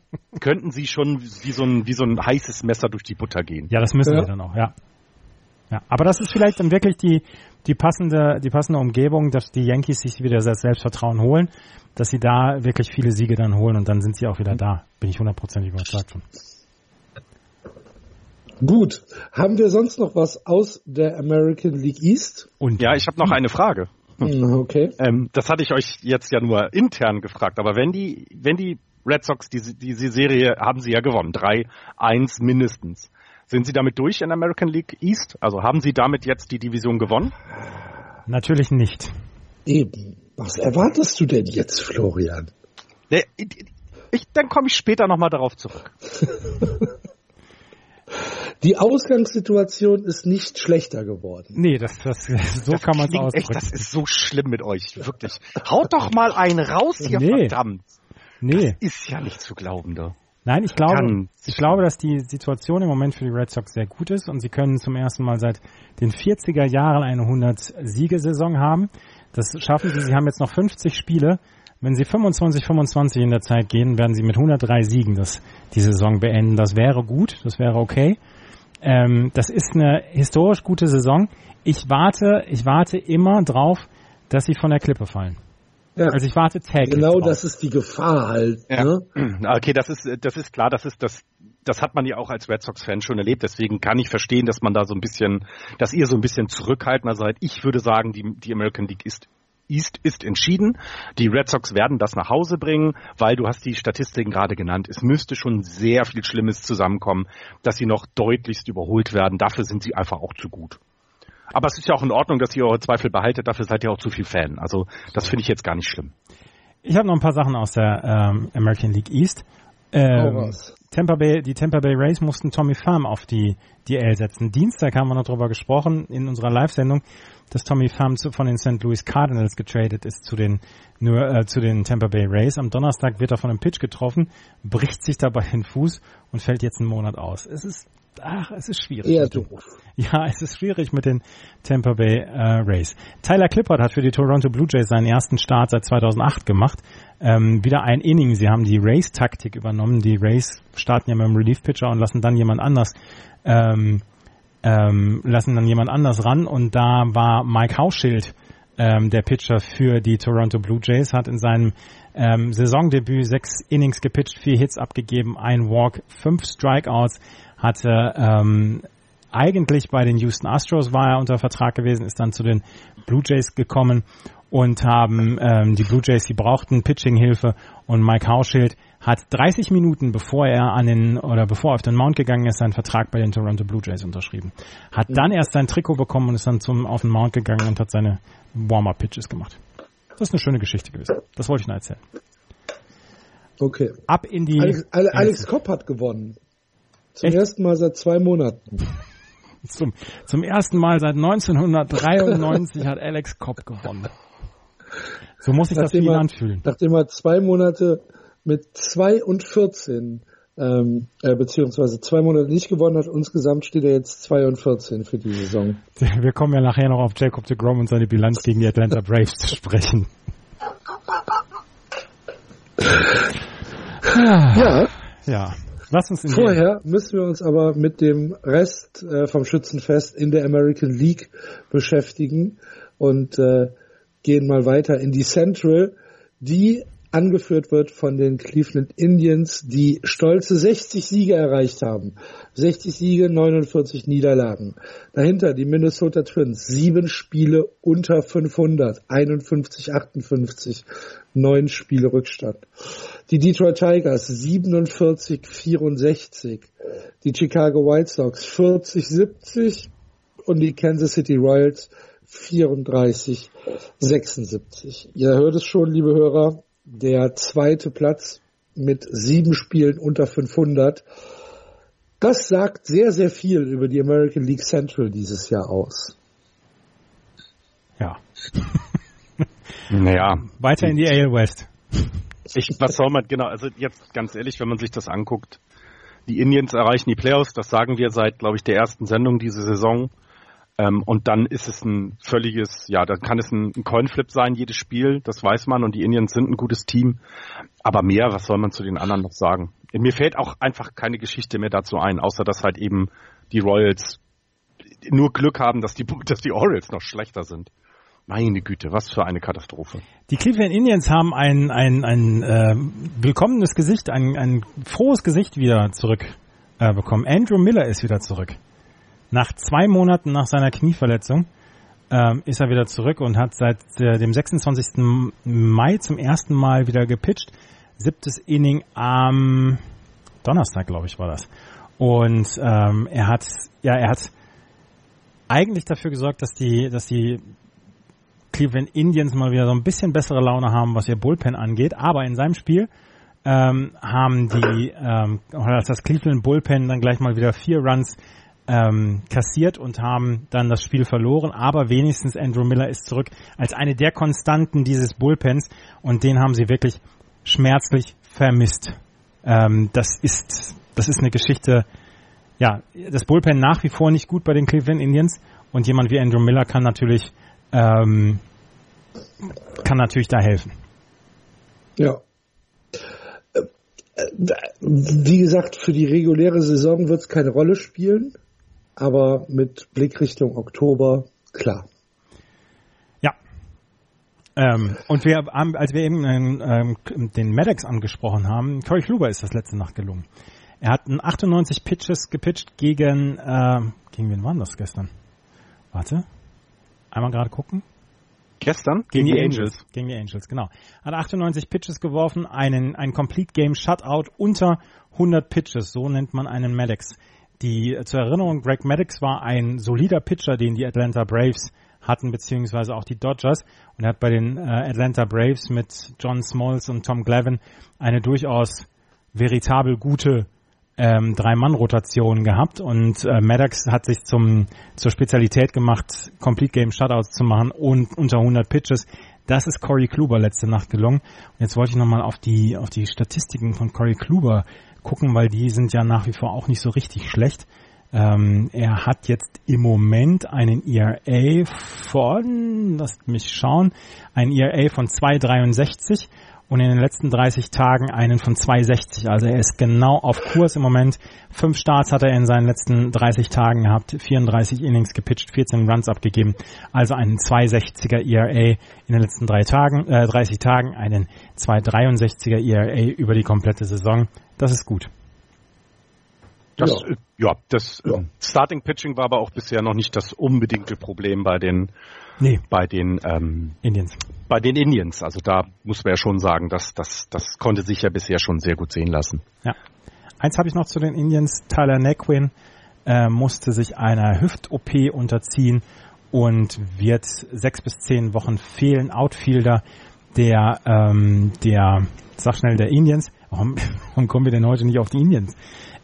D: könnten sie schon wie so, ein, wie so ein heißes Messer durch die Butter gehen.
C: Ja, das müssen ja. wir dann auch, ja. Ja, aber das ist vielleicht dann wirklich die, die passende, die passende Umgebung, dass die Yankees sich wieder das Selbstvertrauen holen, dass sie da wirklich viele Siege dann holen und dann sind sie auch wieder da. Bin ich hundertprozentig überzeugt von.
B: Gut. Haben wir sonst noch was aus der American League East?
D: Und ja, ich habe noch eine Frage.
B: Hm, okay.
D: Ähm, das hatte ich euch jetzt ja nur intern gefragt, aber wenn die, wenn die Red Sox diese, diese Serie haben sie ja gewonnen, 3-1 mindestens. Sind sie damit durch in American League East? Also haben sie damit jetzt die Division gewonnen?
C: Natürlich nicht.
B: Eben. Was erwartest du denn jetzt, Florian?
D: Ich, ich, dann komme ich später nochmal darauf zurück.
B: Die Ausgangssituation ist nicht schlechter geworden.
C: Nee, das, das, so das kann man es ausdrücken.
D: das ist so schlimm mit euch, wirklich. Haut doch mal einen raus hier, nee. verdammt. Nee. Das ist ja nicht zu glauben, da.
C: Nein, ich glaube, ich glaube, dass die Situation im Moment für die Red Sox sehr gut ist und sie können zum ersten Mal seit den 40er Jahren eine 100-Siegesaison haben. Das schaffen sie. Sie haben jetzt noch 50 Spiele. Wenn sie 25, 25 in der Zeit gehen, werden sie mit 103 Siegen das, die Saison beenden. Das wäre gut, das wäre okay. Ähm, das ist eine historisch gute Saison. Ich warte, ich warte immer drauf, dass sie von der Klippe fallen. Ja. Also ich warte täglich.
B: Genau,
C: drauf.
B: das ist die Gefahr halt. Ja. Ne?
D: Okay, das ist das ist klar, das ist das das hat man ja auch als Red Sox-Fan schon erlebt. Deswegen kann ich verstehen, dass man da so ein bisschen, dass ihr so ein bisschen zurückhaltender seid. Ich würde sagen, die, die American League ist East ist entschieden. Die Red Sox werden das nach Hause bringen, weil du hast die Statistiken gerade genannt. Es müsste schon sehr viel Schlimmes zusammenkommen, dass sie noch deutlichst überholt werden. Dafür sind sie einfach auch zu gut. Aber es ist ja auch in Ordnung, dass ihr eure Zweifel behaltet. Dafür seid ihr auch zu viel Fan. Also das finde ich jetzt gar nicht schlimm.
C: Ich habe noch ein paar Sachen aus der ähm, American League East. Ähm, Tampa Bay, die Tampa Bay Rays mussten Tommy Pham auf die DL setzen. Dienstag haben wir noch darüber gesprochen in unserer Live-Sendung, dass Tommy Pham zu, von den St. Louis Cardinals getradet ist zu den nur äh, zu den Tampa Bay Rays. Am Donnerstag wird er von einem Pitch getroffen, bricht sich dabei den Fuß und fällt jetzt einen Monat aus. Es ist ach, es ist schwierig.
B: Eher doof.
C: Ja, es ist schwierig mit den Tampa Bay äh, Rays. Tyler Clippard hat für die Toronto Blue Jays seinen ersten Start seit 2008 gemacht. Ähm, wieder ein Inning. Sie haben die Rays-Taktik übernommen. Die Rays starten ja mit dem Relief-Pitcher und lassen dann jemand anders ähm, ähm, lassen dann jemand anders ran. Und da war Mike Hauschild ähm, der Pitcher für die Toronto Blue Jays, hat in seinem ähm, Saisondebüt sechs Innings gepitcht, vier Hits abgegeben, ein Walk, fünf Strikeouts, hatte ähm, eigentlich bei den Houston Astros war er unter Vertrag gewesen, ist dann zu den Blue Jays gekommen und haben ähm, die Blue Jays, die brauchten Pitching-Hilfe und Mike Hauschild hat 30 Minuten bevor er an den oder bevor er auf den Mount gegangen ist, seinen Vertrag bei den Toronto Blue Jays unterschrieben. Hat dann erst sein Trikot bekommen und ist dann zum auf den Mount gegangen und hat seine Warm-up Pitches gemacht. Das ist eine schöne Geschichte gewesen. Das wollte ich nur erzählen.
B: Okay.
C: Ab in die
B: Alex, Alex Kopp hat gewonnen. Zum Echt? ersten Mal seit zwei Monaten.
C: Zum, zum ersten Mal seit 1993 hat Alex Kopp gewonnen. So muss sich das für ihn anfühlen.
B: Nachdem er zwei Monate mit 2 und 14 ähm, äh, beziehungsweise zwei Monate nicht gewonnen hat. Insgesamt steht er jetzt 2 und 14 für die Saison.
C: Wir kommen ja nachher noch auf Jacob de Grom und seine Bilanz gegen die Atlanta Braves zu sprechen.
B: ja.
C: Ja. Lass uns in
B: Vorher müssen wir uns aber mit dem Rest äh, vom Schützenfest in der American League beschäftigen und äh, gehen mal weiter in die Central, die angeführt wird von den Cleveland Indians, die stolze 60 Siege erreicht haben. 60 Siege, 49 Niederlagen. Dahinter die Minnesota Twins, sieben Spiele unter 500, 51, 58, neun Spiele Rückstand. Die Detroit Tigers 47, 64. Die Chicago White Sox 40, 70 und die Kansas City Royals 34, 76. Ihr hört es schon, liebe Hörer, der zweite Platz mit sieben Spielen unter 500. Das sagt sehr, sehr viel über die American League Central dieses Jahr aus.
C: Ja.
D: naja.
C: Weiter in die AL West.
D: Ich, was soll man, genau, also jetzt ganz ehrlich, wenn man sich das anguckt, die Indians erreichen die Playoffs, das sagen wir seit, glaube ich, der ersten Sendung diese Saison. Ähm, und dann ist es ein völliges, ja, dann kann es ein, ein Coinflip sein, jedes Spiel, das weiß man und die Indians sind ein gutes Team. Aber mehr, was soll man zu den anderen noch sagen? Mir fällt auch einfach keine Geschichte mehr dazu ein, außer dass halt eben die Royals nur Glück haben, dass die, dass die Orioles noch schlechter sind. Meine Güte, was für eine Katastrophe.
C: Die Cleveland Indians haben ein, ein, ein äh, willkommenes Gesicht, ein, ein frohes Gesicht wieder zurück äh. Andrew Miller ist wieder zurück. Nach zwei Monaten nach seiner Knieverletzung ähm, ist er wieder zurück und hat seit äh, dem 26. Mai zum ersten Mal wieder gepitcht. Siebtes Inning am Donnerstag, glaube ich, war das. Und ähm, er hat, ja, er hat eigentlich dafür gesorgt, dass die, dass die Cleveland Indians mal wieder so ein bisschen bessere Laune haben, was ihr Bullpen angeht. Aber in seinem Spiel ähm, haben die, ähm, oder das Cleveland Bullpen dann gleich mal wieder vier Runs ähm, kassiert und haben dann das Spiel verloren. Aber wenigstens Andrew Miller ist zurück als eine der Konstanten dieses Bullpens und den haben sie wirklich schmerzlich vermisst. Ähm, das ist das ist eine Geschichte. Ja, das Bullpen nach wie vor nicht gut bei den Cleveland Indians und jemand wie Andrew Miller kann natürlich ähm, kann natürlich da helfen.
B: Ja. Äh, wie gesagt, für die reguläre Saison wird es keine Rolle spielen aber mit Blick Richtung Oktober, klar.
C: Ja. Ähm, und wir haben, als wir eben ähm, den Maddox angesprochen haben, Corey Kluber ist das letzte Nacht gelungen. Er hat 98 Pitches gepitcht gegen, äh, gegen wen waren das gestern? Warte. Einmal gerade gucken.
D: Gestern? Gegen, gegen die Angels. Angels.
C: Gegen die Angels, genau. Hat 98 Pitches geworfen, einen, ein Complete Game Shutout unter 100 Pitches. So nennt man einen Maddox. Die, zur Erinnerung, Greg Maddox war ein solider Pitcher, den die Atlanta Braves hatten, beziehungsweise auch die Dodgers. Und er hat bei den äh, Atlanta Braves mit John Smalls und Tom Glavin eine durchaus veritabel gute ähm, Drei-Mann-Rotation gehabt und äh, Maddox hat sich zum zur Spezialität gemacht, Complete Game Shutouts zu machen und unter 100 Pitches. Das ist Corey Kluber letzte Nacht gelungen. Und jetzt wollte ich nochmal auf die auf die Statistiken von Corey Kluber gucken, weil die sind ja nach wie vor auch nicht so richtig schlecht. Ähm, er hat jetzt im Moment einen ERA von, lasst mich schauen, ein ERA von 2,63 und in den letzten 30 Tagen einen von 260. Also er ist genau auf Kurs im Moment. Fünf Starts hat er in seinen letzten 30 Tagen gehabt, 34 Innings gepitcht, 14 Runs abgegeben. Also einen 260er ERA in den letzten drei Tagen, äh, 30 Tagen, einen 263er ERA über die komplette Saison. Das ist gut.
D: Das, ja. ja, das ja. Starting Pitching war aber auch bisher noch nicht das unbedingte Problem bei den Nee. Bei den ähm, Indians. Bei den Indians. Also da muss man ja schon sagen, dass das, das konnte sich ja bisher schon sehr gut sehen lassen.
C: Ja. Eins habe ich noch zu den Indians. Tyler Nequin äh, musste sich einer Hüft-OP unterziehen und wird sechs bis zehn Wochen fehlen. Outfielder der, ähm, der, sag schnell, der Indians. Warum, warum kommen wir denn heute nicht auf die Indians?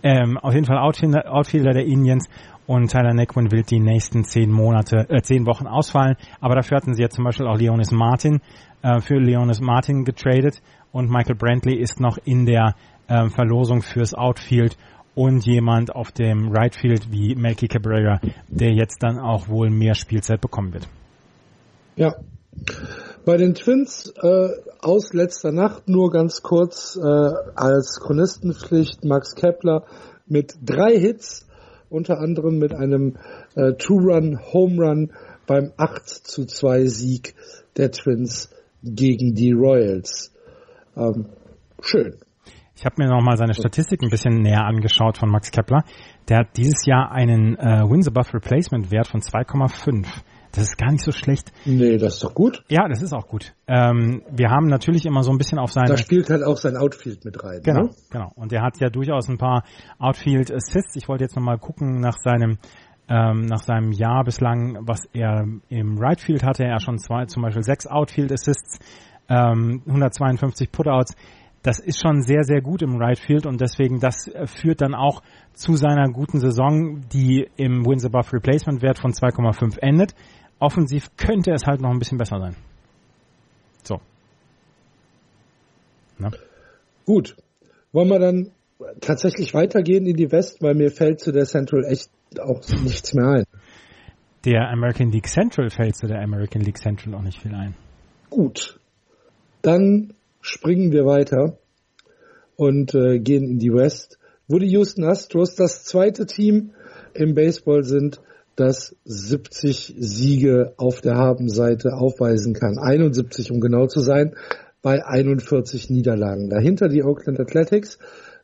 C: Ähm, auf jeden Fall Outfielder, Outfielder der Indians und Tyler Nequin will die nächsten zehn Monate, äh, zehn Wochen ausfallen. Aber dafür hatten sie ja zum Beispiel auch Leonis Martin äh, für Leonis Martin getradet und Michael Brantley ist noch in der äh, Verlosung fürs Outfield und jemand auf dem Right Field wie Melky Cabrera, der jetzt dann auch wohl mehr Spielzeit bekommen wird.
B: Ja. Bei den Twins äh, aus letzter Nacht nur ganz kurz äh, als Chronistenpflicht Max Kepler mit drei Hits unter anderem mit einem äh, Two-Run-Home-Run beim 8 zu 2 Sieg der Twins gegen die Royals. Ähm, schön.
C: Ich habe mir nochmal seine Statistik ein bisschen näher angeschaut von Max Kepler. Der hat dieses Jahr einen äh, Wins Above Replacement Wert von 2,5. Das ist gar nicht so schlecht.
B: Nee, das ist doch gut.
C: Ja, das ist auch gut. Ähm, wir haben natürlich immer so ein bisschen auf seine...
B: Da spielt halt auch sein Outfield mit rein.
C: Genau,
B: ne?
C: genau. Und er hat ja durchaus ein paar Outfield Assists. Ich wollte jetzt nochmal gucken nach seinem ähm, nach seinem Jahr bislang, was er im Right Field hatte. Er schon zwei, zum Beispiel sechs Outfield Assists, ähm, 152 Putouts. Das ist schon sehr, sehr gut im Right Field und deswegen das führt dann auch zu seiner guten Saison, die im Wins Above Replacement Wert von 2,5 endet offensiv könnte es halt noch ein bisschen besser sein. So.
B: Na? Gut. Wollen wir dann tatsächlich weitergehen in die West, weil mir fällt zu der Central echt auch nichts mehr ein.
C: Der American League Central fällt zu der American League Central auch nicht viel ein.
B: Gut. Dann springen wir weiter und äh, gehen in die West, wo die Houston Astros das zweite Team im Baseball sind, das 70 Siege auf der Habenseite aufweisen kann. 71, um genau zu sein, bei 41 Niederlagen. Dahinter die Oakland Athletics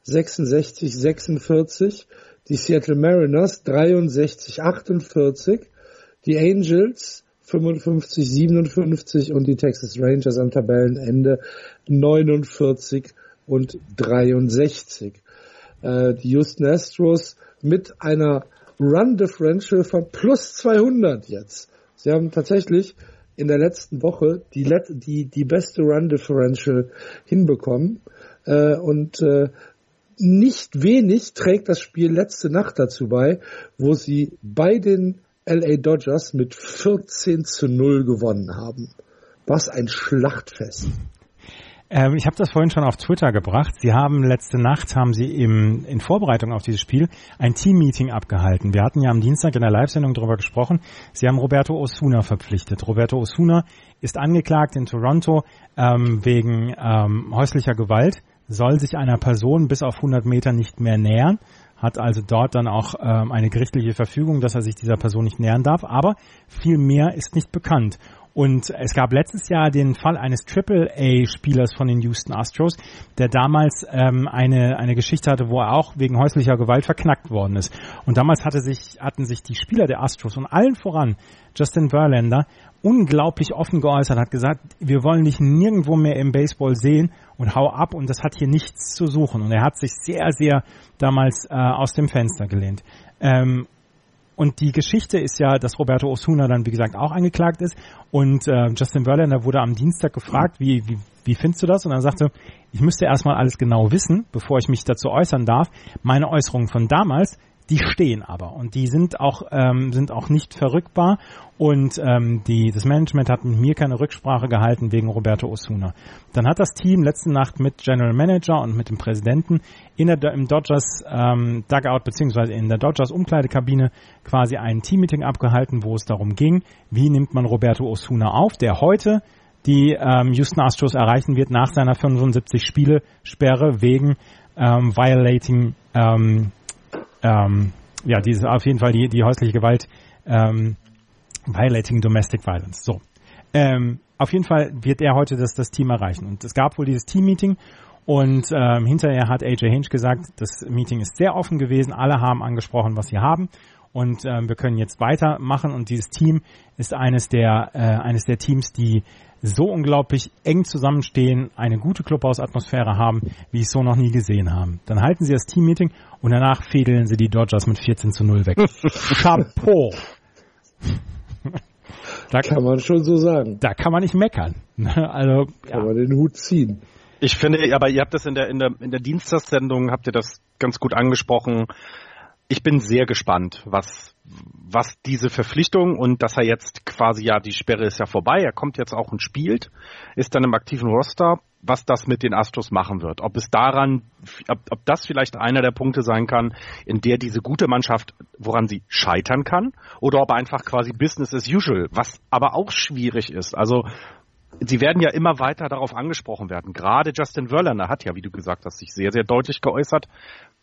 B: 66, 46, die Seattle Mariners 63, 48, die Angels 55, 57 und die Texas Rangers am Tabellenende 49 und 63. Äh, die Houston Astros mit einer Run Differential von plus 200 jetzt. Sie haben tatsächlich in der letzten Woche die, die, die beste Run Differential hinbekommen. Äh, und äh, nicht wenig trägt das Spiel letzte Nacht dazu bei, wo sie bei den LA Dodgers mit 14 zu 0 gewonnen haben. Was ein Schlachtfest.
C: Ähm, ich habe das vorhin schon auf Twitter gebracht. Sie haben letzte Nacht, haben Sie im, in Vorbereitung auf dieses Spiel ein Team-Meeting abgehalten. Wir hatten ja am Dienstag in der Live-Sendung darüber gesprochen. Sie haben Roberto Osuna verpflichtet. Roberto Osuna ist angeklagt in Toronto ähm, wegen ähm, häuslicher Gewalt, soll sich einer Person bis auf 100 Meter nicht mehr nähern hat also dort dann auch ähm, eine gerichtliche Verfügung, dass er sich dieser Person nicht nähern darf, aber viel mehr ist nicht bekannt. Und es gab letztes Jahr den Fall eines Triple-A-Spielers von den Houston Astros, der damals ähm, eine, eine Geschichte hatte, wo er auch wegen häuslicher Gewalt verknackt worden ist. Und damals hatte sich, hatten sich die Spieler der Astros und allen voran Justin Verlander unglaublich offen geäußert, hat gesagt, wir wollen dich nirgendwo mehr im Baseball sehen und hau ab und das hat hier nichts zu suchen. Und er hat sich sehr, sehr damals äh, aus dem Fenster gelehnt. Ähm, und die Geschichte ist ja, dass Roberto Osuna dann, wie gesagt, auch angeklagt ist. Und äh, Justin Verlander wurde am Dienstag gefragt, wie, wie, wie findest du das? Und er sagte, ich müsste erstmal alles genau wissen, bevor ich mich dazu äußern darf. Meine Äußerungen von damals die stehen aber und die sind auch ähm, sind auch nicht verrückbar und ähm, die das Management hat mit mir keine Rücksprache gehalten wegen Roberto Osuna. Dann hat das Team letzte Nacht mit General Manager und mit dem Präsidenten in der im Dodgers ähm, Dugout beziehungsweise in der Dodgers Umkleidekabine quasi ein Teammeeting abgehalten, wo es darum ging, wie nimmt man Roberto Osuna auf, der heute die ähm, Houston Astros erreichen wird nach seiner 75 Spiele Sperre wegen ähm, violating ähm, ähm, ja, diese auf jeden Fall die, die häusliche Gewalt, ähm, violating domestic violence. So. Ähm, auf jeden Fall wird er heute das, das Team erreichen. Und es gab wohl dieses Team-Meeting und ähm, hinterher hat AJ Hinch gesagt, das Meeting ist sehr offen gewesen, alle haben angesprochen, was sie haben und ähm, wir können jetzt weitermachen und dieses Team ist eines der äh, eines der Teams, die so unglaublich eng zusammenstehen, eine gute Clubhausatmosphäre haben, wie ich so noch nie gesehen haben. Dann halten sie das Teammeeting und danach fädeln sie die Dodgers mit 14 zu 0 weg. Chapeau!
B: da kann man schon so sagen.
C: Da kann man nicht meckern. Also,
B: kann ja. man den Hut ziehen.
D: Ich finde, aber ihr habt das in der, in der, in der Dienstagssendung, habt ihr das ganz gut angesprochen. Ich bin sehr gespannt, was, was diese Verpflichtung und dass er jetzt quasi ja, die Sperre ist ja vorbei, er kommt jetzt auch und spielt, ist dann im aktiven Roster, was das mit den Astros machen wird. Ob es daran, ob, ob das vielleicht einer der Punkte sein kann, in der diese gute Mannschaft, woran sie scheitern kann, oder ob einfach quasi Business as usual, was aber auch schwierig ist. Also Sie werden ja immer weiter darauf angesprochen werden. Gerade Justin Verlander hat ja, wie du gesagt hast, sich sehr, sehr deutlich geäußert,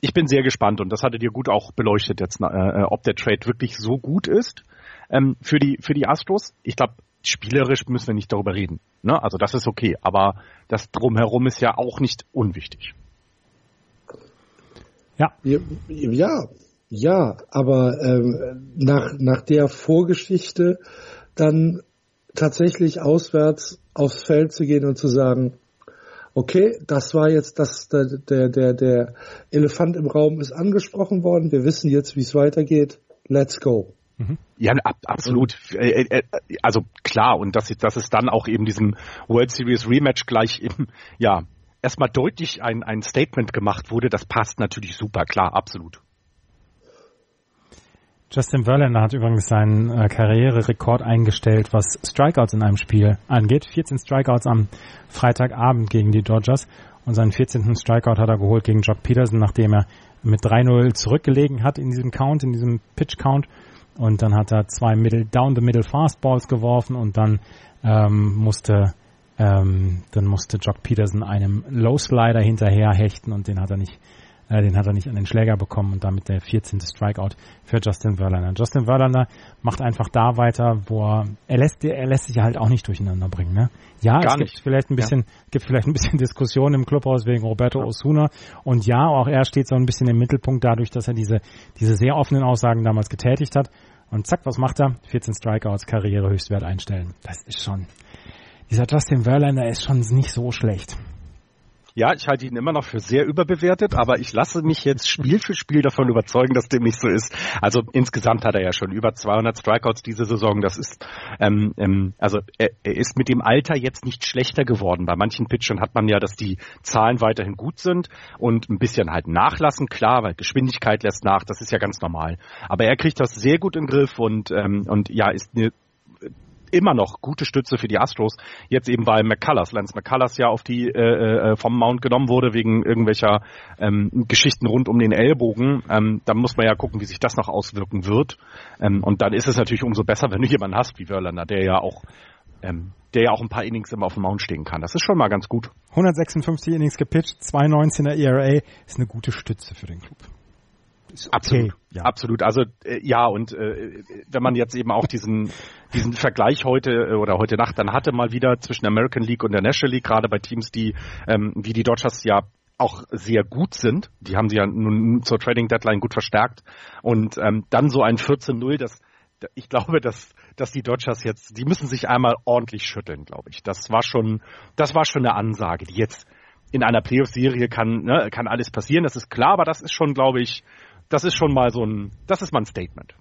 D: ich bin sehr gespannt und das hattet ihr gut auch beleuchtet jetzt, äh, ob der Trade wirklich so gut ist ähm, für die für die Astros. Ich glaube, spielerisch müssen wir nicht darüber reden. Ne? Also das ist okay, aber das drumherum ist ja auch nicht unwichtig.
B: Ja. Ja, ja, aber ähm, nach, nach der Vorgeschichte dann tatsächlich auswärts aufs Feld zu gehen und zu sagen, okay, das war jetzt das, der, der, der, Elefant im Raum ist angesprochen worden, wir wissen jetzt, wie es weitergeht, let's go.
D: Mhm. Ja, ab, absolut. Äh, äh, äh, also klar, und dass, dass es dann auch eben diesem World Series Rematch gleich im, ja, erstmal deutlich ein, ein Statement gemacht wurde, das passt natürlich super, klar, absolut.
C: Justin Verlander hat übrigens seinen äh, Karriererekord eingestellt, was Strikeouts in einem Spiel angeht. 14 Strikeouts am Freitagabend gegen die Dodgers und seinen 14. Strikeout hat er geholt gegen Jock Peterson, nachdem er mit 3-0 zurückgelegen hat in diesem Count, in diesem Pitch-Count. Und dann hat er zwei Middle, down the middle Fastballs geworfen und dann ähm, musste ähm, dann musste Jock Peterson einem Low Slider hinterher hechten und den hat er nicht äh, den hat er nicht an den Schläger bekommen und damit der 14. Strikeout für Justin Verlander. Justin Verlander macht einfach da weiter, wo er, er lässt, er lässt sich halt auch nicht durcheinander bringen, ne? Ja, Gar es gibt nicht. vielleicht ein bisschen, ja. gibt vielleicht ein bisschen Diskussion im Clubhaus wegen Roberto Osuna und ja, auch er steht so ein bisschen im Mittelpunkt dadurch, dass er diese, diese sehr offenen Aussagen damals getätigt hat. Und zack, was macht er? 14 Strikeouts, Karrierehöchstwert einstellen. Das ist schon, dieser Justin Verlander ist schon nicht so schlecht.
D: Ja, ich halte ihn immer noch für sehr überbewertet, aber ich lasse mich jetzt Spiel für Spiel davon überzeugen, dass dem nicht so ist. Also insgesamt hat er ja schon über 200 Strikeouts diese Saison. Das ist, ähm, ähm, also er, er ist mit dem Alter jetzt nicht schlechter geworden. Bei manchen Pitchern hat man ja, dass die Zahlen weiterhin gut sind und ein bisschen halt nachlassen, klar, weil Geschwindigkeit lässt nach. Das ist ja ganz normal. Aber er kriegt das sehr gut im Griff und ähm, und ja, ist eine immer noch gute Stütze für die Astros. Jetzt eben weil McCullers, Lance McCullers ja auf die äh, äh, vom Mount genommen wurde wegen irgendwelcher ähm, Geschichten rund um den Ellbogen. Ähm, da muss man ja gucken, wie sich das noch auswirken wird. Ähm, und dann ist es natürlich umso besser, wenn du jemanden hast wie Wörlander, der ja auch ähm, der ja auch ein paar Innings immer auf dem Mount stehen kann. Das ist schon mal ganz gut.
C: 156 Innings gepitcht, 2,19er ERA ist eine gute Stütze für den Club. Okay,
D: Absolut,
C: ja.
D: absolut. Also äh, ja, und äh, wenn man jetzt eben auch diesen diesen Vergleich heute äh, oder heute Nacht dann hatte mal wieder zwischen der American League und der National League, gerade bei Teams, die ähm, wie die Dodgers ja auch sehr gut sind, die haben sie ja nun zur Trading Deadline gut verstärkt und ähm, dann so ein 14-0, das ich glaube, dass dass die Dodgers jetzt, die müssen sich einmal ordentlich schütteln, glaube ich. Das war schon, das war schon eine Ansage, die jetzt in einer Playoff-Serie kann, ne, kann alles passieren, das ist klar, aber das ist schon, glaube ich, das ist schon mal so ein, das ist mal ein Statement.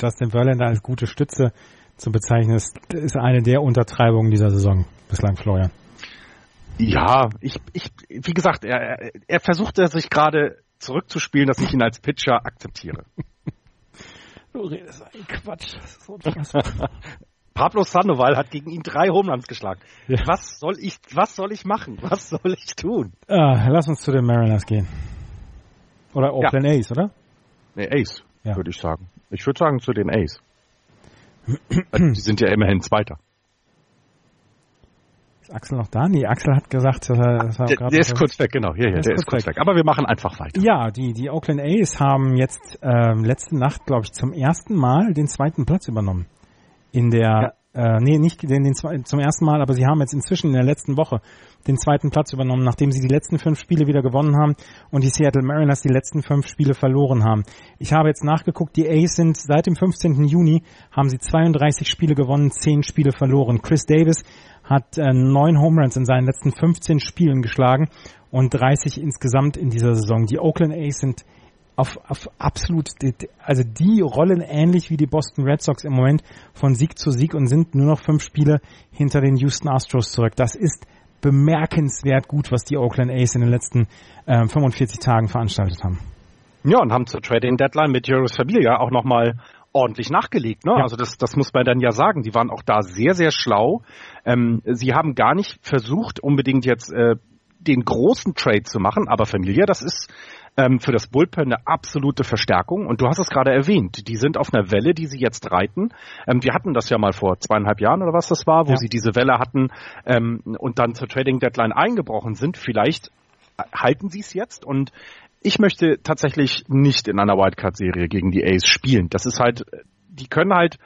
C: Justin Verlander als gute Stütze zu bezeichnen, ist, ist eine der Untertreibungen dieser Saison bislang, Florian.
D: Ja, ich, ich, wie gesagt, er, er versucht sich gerade zurückzuspielen, dass ich ihn als Pitcher akzeptiere.
C: Du redest ein Quatsch. Das ist unfassbar.
D: Pablo Sandoval hat gegen ihn drei Homeruns geschlagen.
C: Ja.
D: Was soll ich, was soll ich machen? Was soll ich tun?
C: ah, lass uns zu den Mariners gehen. Oder Oakland A's, oder?
D: Nee, Ace,
C: Ja.
D: würde ich sagen. Ich würde sagen zu den Ace. die sind ja immerhin Zweiter.
C: Ist Axel noch da? Nee, Axel hat gesagt, dass er, dass er
D: Der,
C: gerade
D: der ist kurz weg, genau. Hier, hier,
C: ist
D: der ist
C: kurz
D: kurz weg. Aber wir machen einfach weiter.
C: Ja, die, die Oakland A's haben jetzt ähm, letzte Nacht, glaube ich, zum ersten Mal den zweiten Platz übernommen. In der, äh, nee, nicht den, den zum ersten Mal, aber sie haben jetzt inzwischen in der letzten Woche den zweiten Platz übernommen, nachdem sie die letzten fünf Spiele wieder gewonnen haben und die Seattle Mariners die letzten fünf Spiele verloren haben. Ich habe jetzt nachgeguckt, die A's sind seit dem 15. Juni haben sie 32 Spiele gewonnen, 10 Spiele verloren. Chris Davis hat äh, neun Home Runs in seinen letzten 15 Spielen geschlagen und 30 insgesamt in dieser Saison. Die Oakland A's sind auf, auf absolut, also die rollen ähnlich wie die Boston Red Sox im Moment von Sieg zu Sieg und sind nur noch fünf Spiele hinter den Houston Astros zurück. Das ist bemerkenswert gut, was die Oakland A's in den letzten äh, 45 Tagen veranstaltet haben.
D: Ja, und haben zur Trading Deadline mit Juris Familia auch nochmal ordentlich nachgelegt. Ne?
C: Ja.
D: Also das, das muss man dann ja sagen. Die waren auch da sehr, sehr schlau. Ähm, sie haben gar nicht versucht, unbedingt jetzt äh, den großen Trade zu machen, aber Familia, das ist ähm, für das Bullpen eine absolute Verstärkung. Und du hast es gerade erwähnt, die sind auf einer Welle, die sie jetzt reiten. Ähm, wir hatten das ja mal vor zweieinhalb Jahren oder was das war, wo
C: Ja.
D: sie diese Welle hatten ähm, und dann zur Trading Deadline eingebrochen sind. Vielleicht halten sie es jetzt und ich möchte tatsächlich nicht in einer Wildcard-Serie gegen die Ace spielen. Das ist halt, die können halt,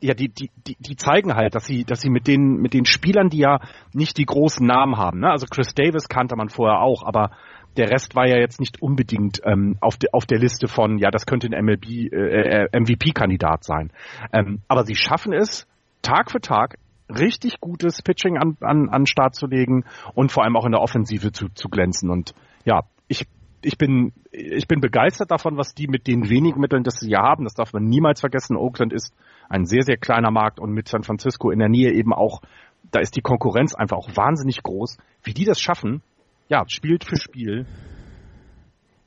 D: ja, die, die, die, die zeigen halt, dass sie, dass sie mit den, mit den Spielern, die ja nicht die großen Namen haben, ne? also Chris Davis kannte man vorher auch, aber der Rest war ja jetzt nicht unbedingt ähm, auf, de, auf der Liste von, ja, das könnte ein MLB, äh, äh, MVP-Kandidat sein. Ähm, aber sie schaffen es, Tag für Tag richtig gutes Pitching an, an, an den Start zu legen und vor allem auch in der Offensive zu, zu glänzen. Und ja, ich, ich bin, ich bin begeistert davon, was die mit den wenigen Mitteln, das sie ja haben. Das darf man niemals vergessen. Oakland ist ein sehr, sehr kleiner Markt und mit San Francisco in der Nähe eben auch, da ist die Konkurrenz einfach auch wahnsinnig groß. Wie die das schaffen, ja, spielt für Spiel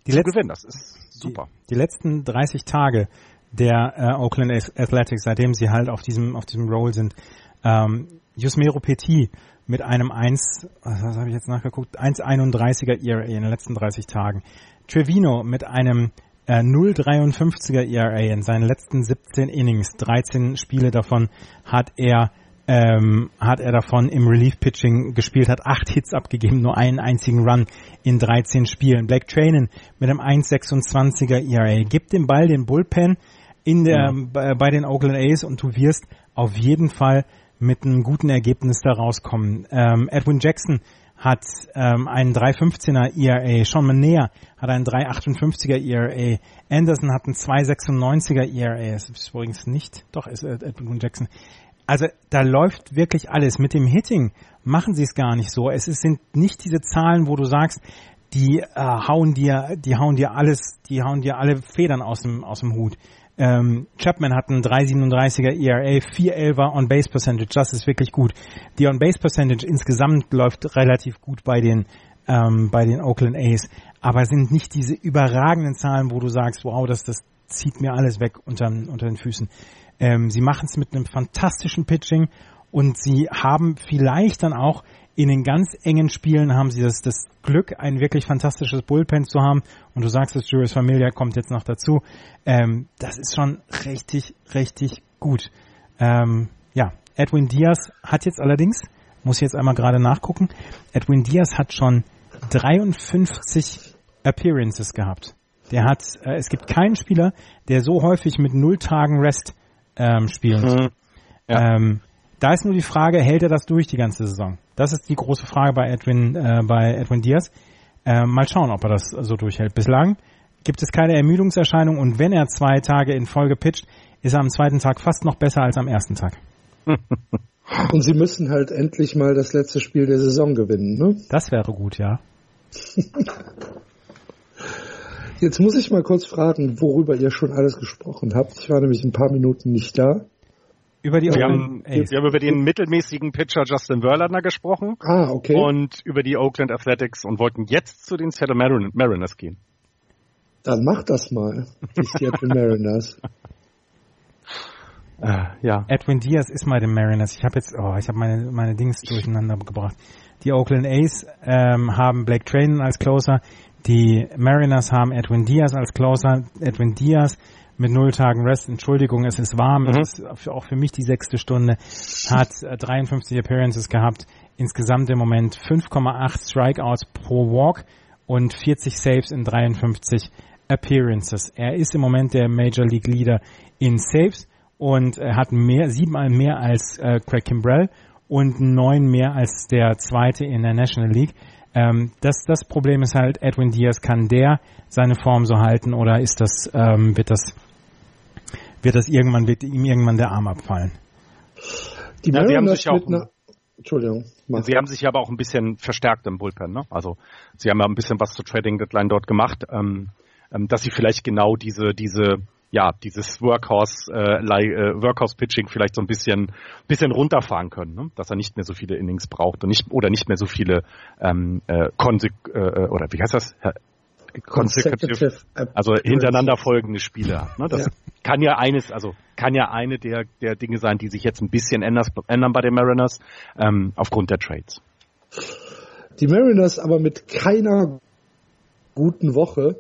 C: Die
D: zu
C: letzten,
D: gewinnen. Das ist super.
C: Die, die letzten 30 Tage der äh, Oakland Athletics, seitdem sie halt auf diesem auf diesem Roll sind, ähm, Jusmero Petit mit einem 1, was, was habe ich jetzt nachgeguckt, 1,31er ERA in den letzten 30 Tagen. Trevino mit einem äh, 0,53er ERA in seinen letzten 17 Innings, 13 Spiele davon hat er ähm, hat er davon im Relief Pitching gespielt, hat acht Hits abgegeben, nur einen einzigen Run in 13 Spielen. Blake Trainen mit einem 1,26er ERA gibt den Ball den Bullpen in der bei, bei den Oakland A's und du wirst auf jeden Fall mit einem guten Ergebnis da rauskommen. Ähm, Edwin Jackson hat ähm, einen 3,15er ERA, Sean Manea hat einen 3,58er ERA, Anderson hat einen 2,96er ERA, das ist übrigens nicht, doch ist Edwin Jackson. Also da läuft wirklich alles. Mit dem Hitting machen sie es gar nicht so. Es sind nicht diese Zahlen, wo du sagst, die äh, hauen dir, die hauen dir alles, die hauen dir alle Federn aus dem aus dem Hut. Ähm, Chapman hat einen 3,37er ERA, 4,11er On-Base Percentage, das ist wirklich gut. Die On-Base Percentage insgesamt läuft relativ gut bei den ähm, bei den Oakland A's, aber es sind nicht diese überragenden Zahlen, wo du sagst, wow, das das zieht mir alles weg unter, unter den Füßen. Ähm, sie machen es mit einem fantastischen Pitching und sie haben vielleicht dann auch in den ganz engen Spielen haben sie das, das Glück, ein wirklich fantastisches Bullpen zu haben. Und du sagst, dass Juris Familia kommt jetzt noch dazu. Ähm, das ist schon richtig, richtig gut. Ähm, ja, Edwin Diaz hat jetzt allerdings, muss ich jetzt einmal gerade nachgucken, Edwin Diaz hat schon 53 Appearances gehabt Der hat, äh, es gibt keinen Spieler, der so häufig mit null Tagen Rest ähm, spielt. Mhm. Ja. Ähm, da ist nur die Frage, hält er das durch die ganze Saison? Das ist die große Frage bei Edwin, äh, bei Edwin Diaz. Äh, mal schauen, ob er das so durchhält. Bislang gibt es keine Ermüdungserscheinung und wenn er zwei Tage in Folge pitcht, ist er am zweiten Tag fast noch besser als am ersten Tag.
B: Und sie müssen halt endlich mal das letzte Spiel der Saison gewinnen, ne?
C: Das wäre gut, ja.
B: Jetzt muss ich mal kurz fragen, worüber ihr schon alles gesprochen habt. Ich war nämlich ein paar Minuten nicht da.
D: Über die wir, haben, wir haben über den mittelmäßigen Pitcher Justin Verlander gesprochen.
B: Ah, okay.
D: Und über die Oakland Athletics und wollten jetzt zu den Seattle Mariners gehen.
B: Dann mach das mal, die Seattle Mariners.
C: Äh, ja. Edwin Diaz ist mal den Mariners. Ich habe jetzt, oh, ich habe meine meine Dings durcheinander gebracht. Die Oakland A's ähm, haben Blake Traden als Closer. Die Mariners haben Edwin Diaz als Closer. Edwin Diaz mit null Tagen Rest. Entschuldigung, es ist warm. Mhm. Es ist auch für mich die sechste Stunde. Hat 53 äh, Appearances gehabt. Insgesamt im Moment 5,8 Strikeouts pro Walk und 40 Saves in 53 Appearances. Er ist im Moment der Major League Leader in Saves und er hat mehr, siebenmal mehr als äh, Craig Kimbrell und neun mehr als der zweite in der National League. Ähm, das, das Problem ist halt, Edwin Diaz, kann der seine Form so halten oder ist das, ähm, wird das, wird das irgendwann, wird ihm irgendwann der Arm abfallen?
D: Die ja, sie haben sich auch, einer, Entschuldigung. Mach. Sie haben sich aber auch ein bisschen verstärkt im Bullpen, ne? Also, sie haben ja ein bisschen was zur Trading Deadline dort gemacht, ähm, ähm, dass sie vielleicht genau diese, diese, ja, dieses Workhorse, äh, äh, Workhorse Pitching vielleicht so ein bisschen, bisschen runterfahren können, ne? dass er nicht mehr so viele Innings braucht und nicht oder nicht mehr so viele ähm, äh, Konsek äh, äh oder wie heißt das? Consecutive, also hintereinander folgende Spiele. Ne? Das ja. kann ja eines, also kann ja eine der der Dinge sein, die sich jetzt ein bisschen ändern, ändern bei den Mariners ähm, aufgrund der Trades.
B: Die Mariners aber mit keiner guten Woche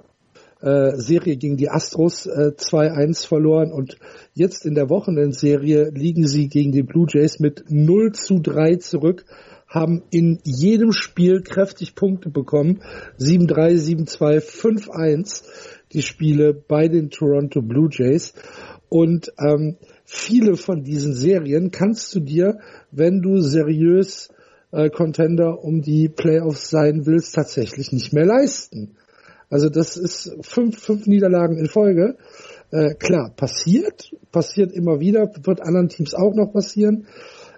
B: äh, Serie gegen die Astros äh, 2-1 verloren und jetzt in der Wochenendserie liegen sie gegen die Blue Jays mit 0 zu 3 zurück, haben in jedem Spiel kräftig Punkte bekommen. 7-3, 7-2, 5-1 die Spiele bei den Toronto Blue Jays. Und ähm, viele von diesen Serien kannst du dir, wenn du seriös äh, Contender um die Playoffs sein willst, tatsächlich nicht mehr leisten. Also das ist fünf, fünf Niederlagen in Folge. Äh, klar, passiert, passiert immer wieder, wird anderen Teams auch noch passieren.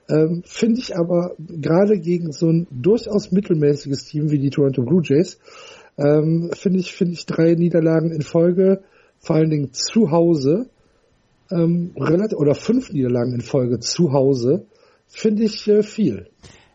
B: Ähm, Finde ich aber gerade gegen so ein durchaus mittelmäßiges Team wie die Toronto Blue Jays, ähm, finde ich, finde ich drei Niederlagen in Folge, vor allen Dingen zu Hause, ähm, relativ, oder fünf Niederlagen in Folge zu Hause, finde ich äh, viel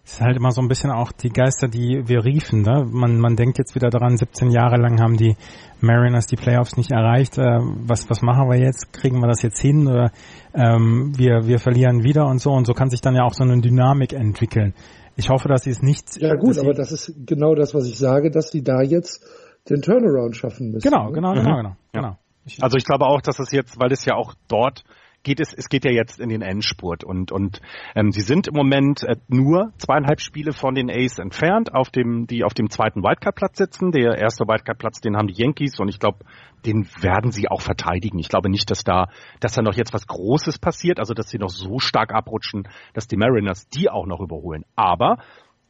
C: ist halt immer so ein bisschen auch die Geister, die wir riefen. Ne? Man, man denkt jetzt wieder daran, 17 Jahre lang haben die Mariners die Playoffs nicht erreicht. Äh, was, was machen wir jetzt? Kriegen wir das jetzt hin? Oder ähm, wir, wir verlieren wieder und so. Und so kann sich dann ja auch so eine Dynamik entwickeln. Ich hoffe, dass sie es nicht.
B: Ja gut, aber das ist genau das, was ich sage, dass sie da jetzt den Turnaround schaffen müssen.
C: Genau, ne? genau, genau, mhm. genau. Ja. genau.
D: Also ich glaube auch, dass es jetzt, weil es ja auch dort geht es, es geht ja jetzt in den Endspurt und und ähm, sie sind im Moment äh, nur zweieinhalb Spiele von den Ace entfernt, auf dem die auf dem zweiten Wildcard-Platz sitzen. Der erste Wildcard-Platz, den haben die Yankees und ich glaube, den werden sie auch verteidigen. Ich glaube nicht, dass da dass da noch jetzt was Großes passiert, also dass sie noch so stark abrutschen, dass die Mariners die auch noch überholen. Aber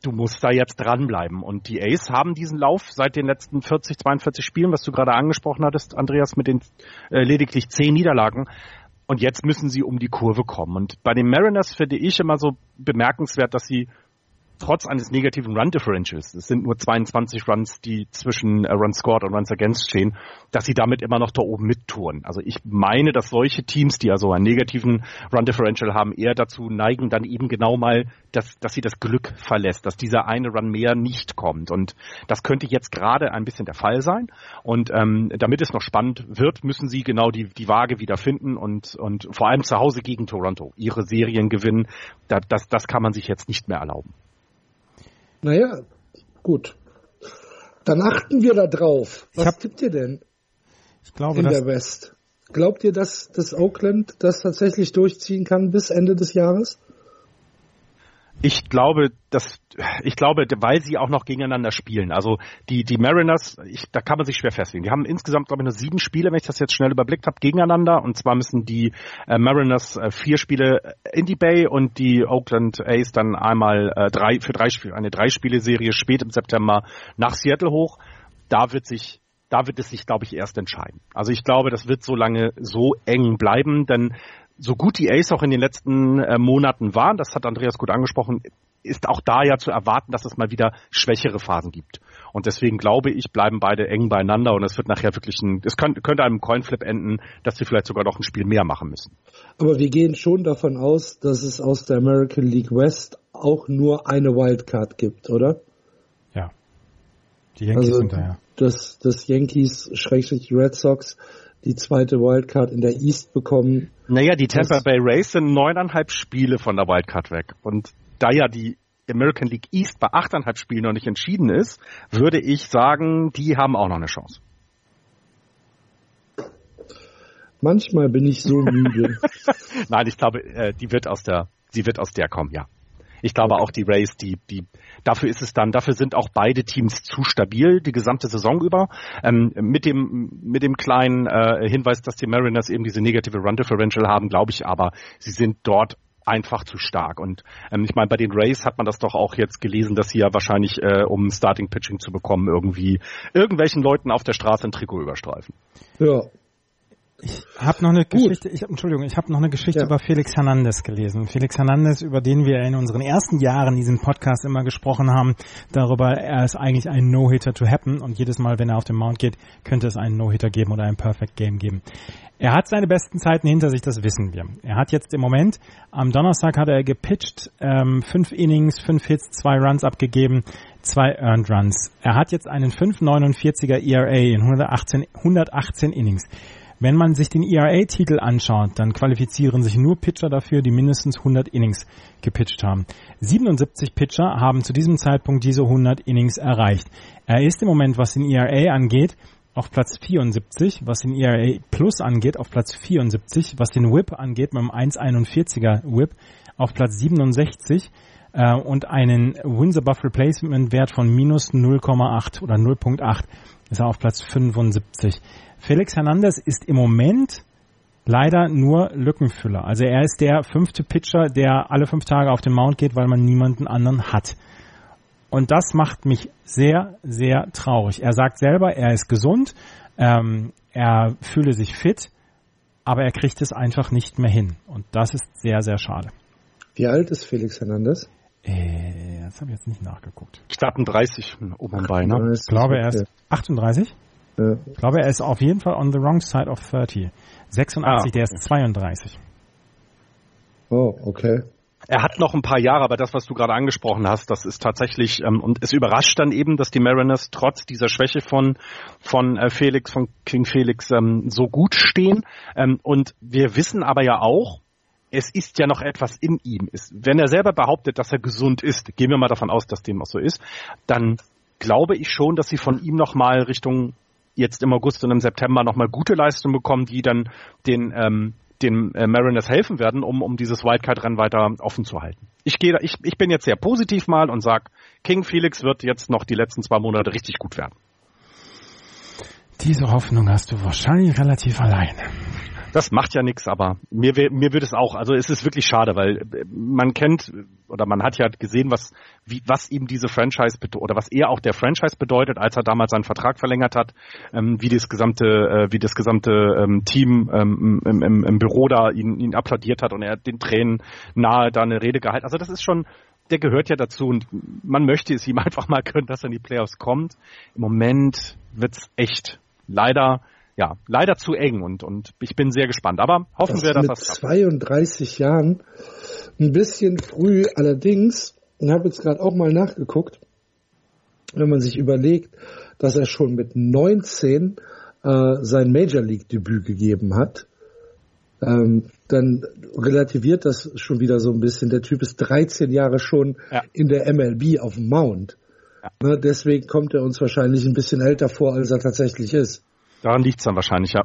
D: du musst da jetzt dranbleiben. Und die Ace haben diesen Lauf seit den letzten 40, 42 Spielen, was du gerade angesprochen hattest, Andreas, mit den äh, lediglich zehn Niederlagen, und jetzt müssen sie um die Kurve kommen. Und bei den Mariners finde ich immer so bemerkenswert, dass sie trotz eines negativen Run Differentials, es sind nur 22 Runs, die zwischen äh, Runs scored und Runs against stehen, dass sie damit immer noch da oben mittouren. Also ich meine, dass solche Teams, die also einen negativen Run Differential haben, eher dazu neigen, dann eben genau mal, dass, dass sie das Glück verlässt, dass dieser eine Run mehr nicht kommt. Und das könnte jetzt gerade ein bisschen der Fall sein. Und ähm, damit es noch spannend wird, müssen sie genau die, die Waage wieder finden und, und vor allem zu Hause gegen Toronto ihre Serien gewinnen. Das, das, das kann man sich jetzt nicht mehr erlauben.
B: Naja, gut. Dann achten wir da drauf. Was hab, tippt ihr denn?
C: Ich glaube,
B: in der West. Glaubt ihr, dass das Oakland das tatsächlich durchziehen kann bis Ende des Jahres?
D: Ich glaube, dass ich glaube, weil sie auch noch gegeneinander spielen. Also die die Mariners, ich, da kann man sich schwer festlegen. Die haben insgesamt glaube ich nur sieben Spiele, wenn ich das jetzt schnell überblickt habe, gegeneinander. Und zwar müssen die äh, Mariners äh, vier Spiele in die Bay und die Oakland A's dann einmal äh, drei für drei Spiele eine drei Spiele Serie spät im September nach Seattle hoch. Da wird sich da wird es sich, glaube ich, erst entscheiden. Also ich glaube, das wird so lange so eng bleiben, denn so gut die Ace auch in den letzten äh, Monaten waren, das hat Andreas gut angesprochen, ist auch da ja zu erwarten, dass es mal wieder schwächere Phasen gibt. Und deswegen glaube ich, bleiben beide eng beieinander und es wird nachher wirklich ein, es könnte, könnte einem Coinflip enden, dass wir vielleicht sogar noch ein Spiel mehr machen müssen.
B: Aber wir gehen schon davon aus, dass es aus der American League West auch nur eine Wildcard gibt, oder?
C: Ja. Die Yankees also, sind da, ja.
B: Dass, dass Yankees, Schrägstrich Red Sox, die zweite Wildcard in der East bekommen.
D: Naja, die Tampa Bay Rays sind neuneinhalb Spiele von der Wildcard weg. Und da ja die American League East bei achteinhalb Spielen noch nicht entschieden ist, würde ich sagen, die haben auch noch eine Chance.
B: Manchmal bin ich so müde.
D: Nein, ich glaube, äh, die wird aus der, sie wird aus der kommen, ja. Ich glaube auch die Rays, die, die, dafür ist es dann, dafür sind auch beide Teams zu stabil die gesamte Saison über. Ähm, mit dem, mit dem kleinen äh, Hinweis, dass die Mariners eben diese negative Run Differential haben, glaube ich aber, sie sind dort einfach zu stark. Und ähm, ich meine, bei den Rays hat man das doch auch jetzt gelesen, dass sie ja wahrscheinlich, äh, um Starting Pitching zu bekommen, irgendwie irgendwelchen Leuten auf der Straße ein Trikot überstreifen.
B: Ja,
C: ich habe noch eine Gut. Geschichte, ich, Entschuldigung, ich habe noch eine Geschichte ja. über Felix Hernandez gelesen. Felix Hernandez, über den wir in unseren ersten Jahren diesen Podcast immer gesprochen haben, darüber, er ist eigentlich ein No-Hitter to happen und jedes Mal, wenn er auf den Mount geht, könnte es einen No-Hitter geben oder ein Perfect Game geben. Er hat seine besten Zeiten hinter sich, das wissen wir. Er hat jetzt im Moment, am Donnerstag hat er gepitcht, ähm, fünf Innings, fünf Hits, zwei Runs abgegeben, zwei Earned Runs. Er hat jetzt einen 5,49er ERA in 118, 118 Innings. Wenn man sich den ERA-Titel anschaut, dann qualifizieren sich nur Pitcher dafür, die mindestens 100 Innings gepitcht haben. 77 Pitcher haben zu diesem Zeitpunkt diese 100 Innings erreicht. Er ist im Moment, was den ERA angeht, auf Platz 74, was den ERA Plus angeht, auf Platz 74, was den Whip angeht, mit einem 1,41er Whip, auf Platz 67 äh, und einen Wins Above Replacement Wert von minus 0,8 oder 0,8 ist er auf Platz 75. Felix Hernandez ist im Moment leider nur Lückenfüller. Also er ist der fünfte Pitcher, der alle fünf Tage auf den Mount geht, weil man niemanden anderen hat. Und das macht mich sehr, sehr traurig. Er sagt selber, er ist gesund, ähm, er fühle sich fit, aber er kriegt es einfach nicht mehr hin. Und das ist sehr, sehr schade.
B: Wie alt ist Felix Hernandez?
C: Äh, das habe ich jetzt nicht nachgeguckt.
D: Ich glaube 30 oben am Bein.
C: Ne? Ich glaube, er ist 38. Ja. Ich glaube, er ist auf jeden Fall on the wrong side of 30. 86, ah. der ist 32.
B: Oh, okay.
D: Er hat noch ein paar Jahre, aber das, was du gerade angesprochen hast, das ist tatsächlich ähm, und es überrascht dann eben, dass die Mariners trotz dieser Schwäche von von äh, Felix, von King Felix ähm, so gut stehen. Ähm, und wir wissen aber ja auch, es ist ja noch etwas in ihm. Ist, wenn er selber behauptet, dass er gesund ist, gehen wir mal davon aus, dass dem auch so ist, dann glaube ich schon, dass sie von ihm noch mal Richtung jetzt im August und im September nochmal gute Leistungen bekommen, die dann den, ähm, den äh, Mariners helfen werden, um, um dieses Wildcard-Rennen weiter offen zu halten. Ich, gehe, ich, ich bin jetzt sehr positiv mal und sag, King Felix wird jetzt noch die letzten zwei Monate richtig gut werden.
C: Diese Hoffnung hast du wahrscheinlich relativ allein.
D: Das macht ja nichts, aber mir, mir wird es auch, also es ist wirklich schade, weil äh, man kennt oder man hat ja gesehen, was, wie, was ihm diese Franchise oder was er auch der Franchise bedeutet, als er damals seinen Vertrag verlängert hat, ähm, wie das gesamte, äh, wie das gesamte ähm, Team ähm, im, im, im Büro da ihn, ihn applaudiert hat und er den Tränen nahe da eine Rede gehalten. Also das ist schon, der gehört ja dazu und man möchte es ihm einfach mal können, dass er in die Playoffs kommt. Im Moment wird's echt leider ja, leider zu eng und, und ich bin sehr gespannt. Aber hoffen
B: das
D: wir, dass
B: mit
D: das
B: klappt. 32 Jahren ein bisschen früh, allerdings, und habe jetzt gerade auch mal nachgeguckt, wenn man sich überlegt, dass er schon mit 19 äh, sein Major League Debüt gegeben hat, ähm, dann relativiert das schon wieder so ein bisschen. Der Typ ist 13 Jahre schon ja. in der MLB auf dem Mount. Ja. Ne, deswegen kommt er uns wahrscheinlich ein bisschen älter vor, als er tatsächlich ist.
D: Daran liegt es dann wahrscheinlich, ja.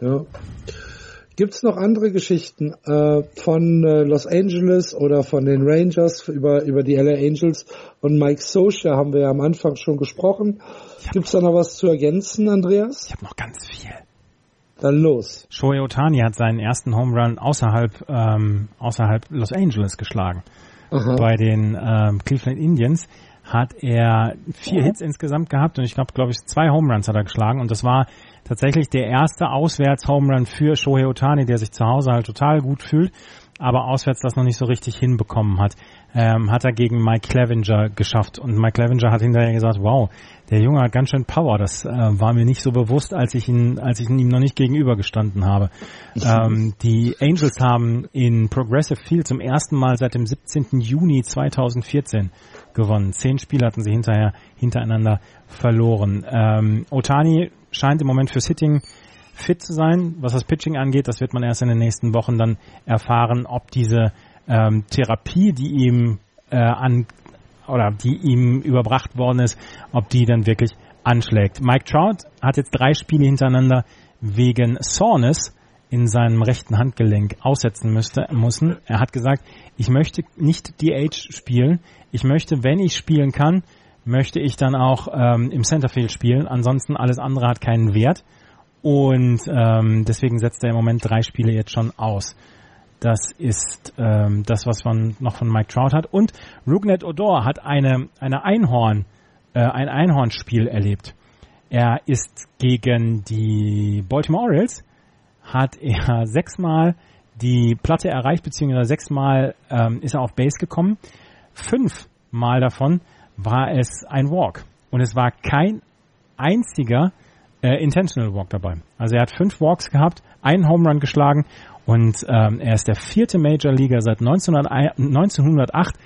B: Ja. Gibt's noch andere Geschichten äh, von äh, Los Angeles oder von den Rangers über, über die LA Angels und Mike Socia haben wir ja am Anfang schon gesprochen. Gibt's da noch was zu ergänzen, Andreas?
C: Ich habe noch ganz viel.
B: Dann los.
C: Shohei Otani hat seinen ersten Home Run außerhalb, ähm, außerhalb Los Angeles geschlagen.
B: Aha.
C: Bei den ähm, Cleveland Indians hat er vier Hits insgesamt gehabt und ich glaube, glaube ich, zwei Home Runs hat er geschlagen und das war tatsächlich der erste Auswärts-Home Run für Shohei Otani, der sich zu Hause halt total gut fühlt, aber auswärts das noch nicht so richtig hinbekommen hat. Ähm, hat er gegen Mike Clevenger geschafft und Mike Clevenger hat hinterher gesagt, wow, der Junge hat ganz schön Power. Das äh, war mir nicht so bewusst, als ich ihn, als ich ihm noch nicht gegenübergestanden habe. ähm, die Angels haben in Progressive Field zum ersten Mal seit dem 17. Juni 2014 gewonnen. Zehn Spiele hatten sie hinterher hintereinander verloren. Ähm, Otani scheint im Moment fürs Hitting fit zu sein. Was das Pitching angeht, das wird man erst in den nächsten Wochen dann erfahren, ob diese ähm, Therapie, die ihm äh, an oder die ihm überbracht worden ist, ob die dann wirklich anschlägt. Mike Trout hat jetzt drei Spiele hintereinander wegen Soreness in seinem rechten Handgelenk aussetzen müsste, müssen. Er hat gesagt, ich möchte nicht DH spielen. Ich möchte, wenn ich spielen kann, möchte ich dann auch ähm, im Centerfield spielen. Ansonsten alles andere hat keinen Wert. Und ähm, deswegen setzt er im Moment drei Spiele jetzt schon aus. Das ist ähm, das, was man noch von Mike Trout hat. Und Rugnet Odor hat eine, eine Einhorn, äh, ein Einhornspiel erlebt. Er ist gegen die Baltimore Orioles, hat er sechsmal die Platte erreicht, beziehungsweise sechsmal ähm, ist er auf Base gekommen. Fünfmal davon war es ein Walk. Und es war kein einziger äh, Intentional Walk dabei. Also er hat fünf Walks gehabt, einen Home Run geschlagen und ähm, er ist der vierte Major Leaguer seit 1900, 1908,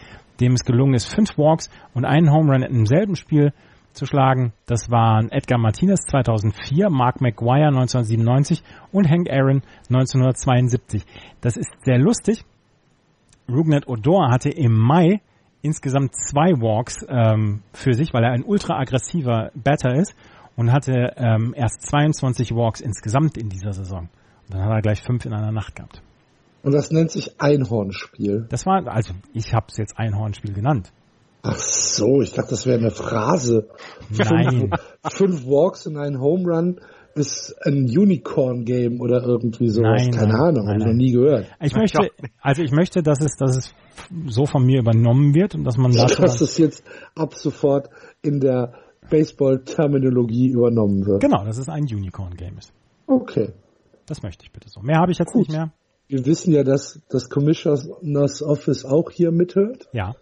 C: dem es gelungen ist, fünf Walks und einen Home Run im selben Spiel zu schlagen. Das waren Edgar Martinez 2004, Mark McGuire 1997 und Hank Aaron 1972. Das ist sehr lustig. Rugnet Odor hatte im Mai insgesamt zwei Walks ähm, für sich, weil er ein ultra aggressiver Batter ist und hatte ähm, erst 22 Walks insgesamt in dieser Saison. Und dann hat er gleich fünf in einer Nacht gehabt.
B: Und das nennt sich Einhornspiel.
C: Das war, also ich habe es jetzt Einhornspiel genannt.
B: Ach so, ich dachte, das wäre eine Phrase.
C: Nein.
B: Fünf, fünf Walks und ein Home Run ist ein Unicorn-Game oder irgendwie sowas.
C: Nein,
B: Keine
C: nein,
B: Ahnung, habe ich noch nie gehört.
C: Ich möchte, also ich möchte, dass es, dass es so von mir übernommen wird und dass man dazu
B: Dass es jetzt ab sofort in der Baseball-Terminologie übernommen wird.
C: genau, dass es ein Unicorn-Game ist.
B: Okay.
C: Das möchte ich bitte so. Mehr habe ich jetzt
B: Gut.
C: nicht mehr.
B: Wir wissen ja, dass das Commissioners Office auch hier mithört.
C: Ja.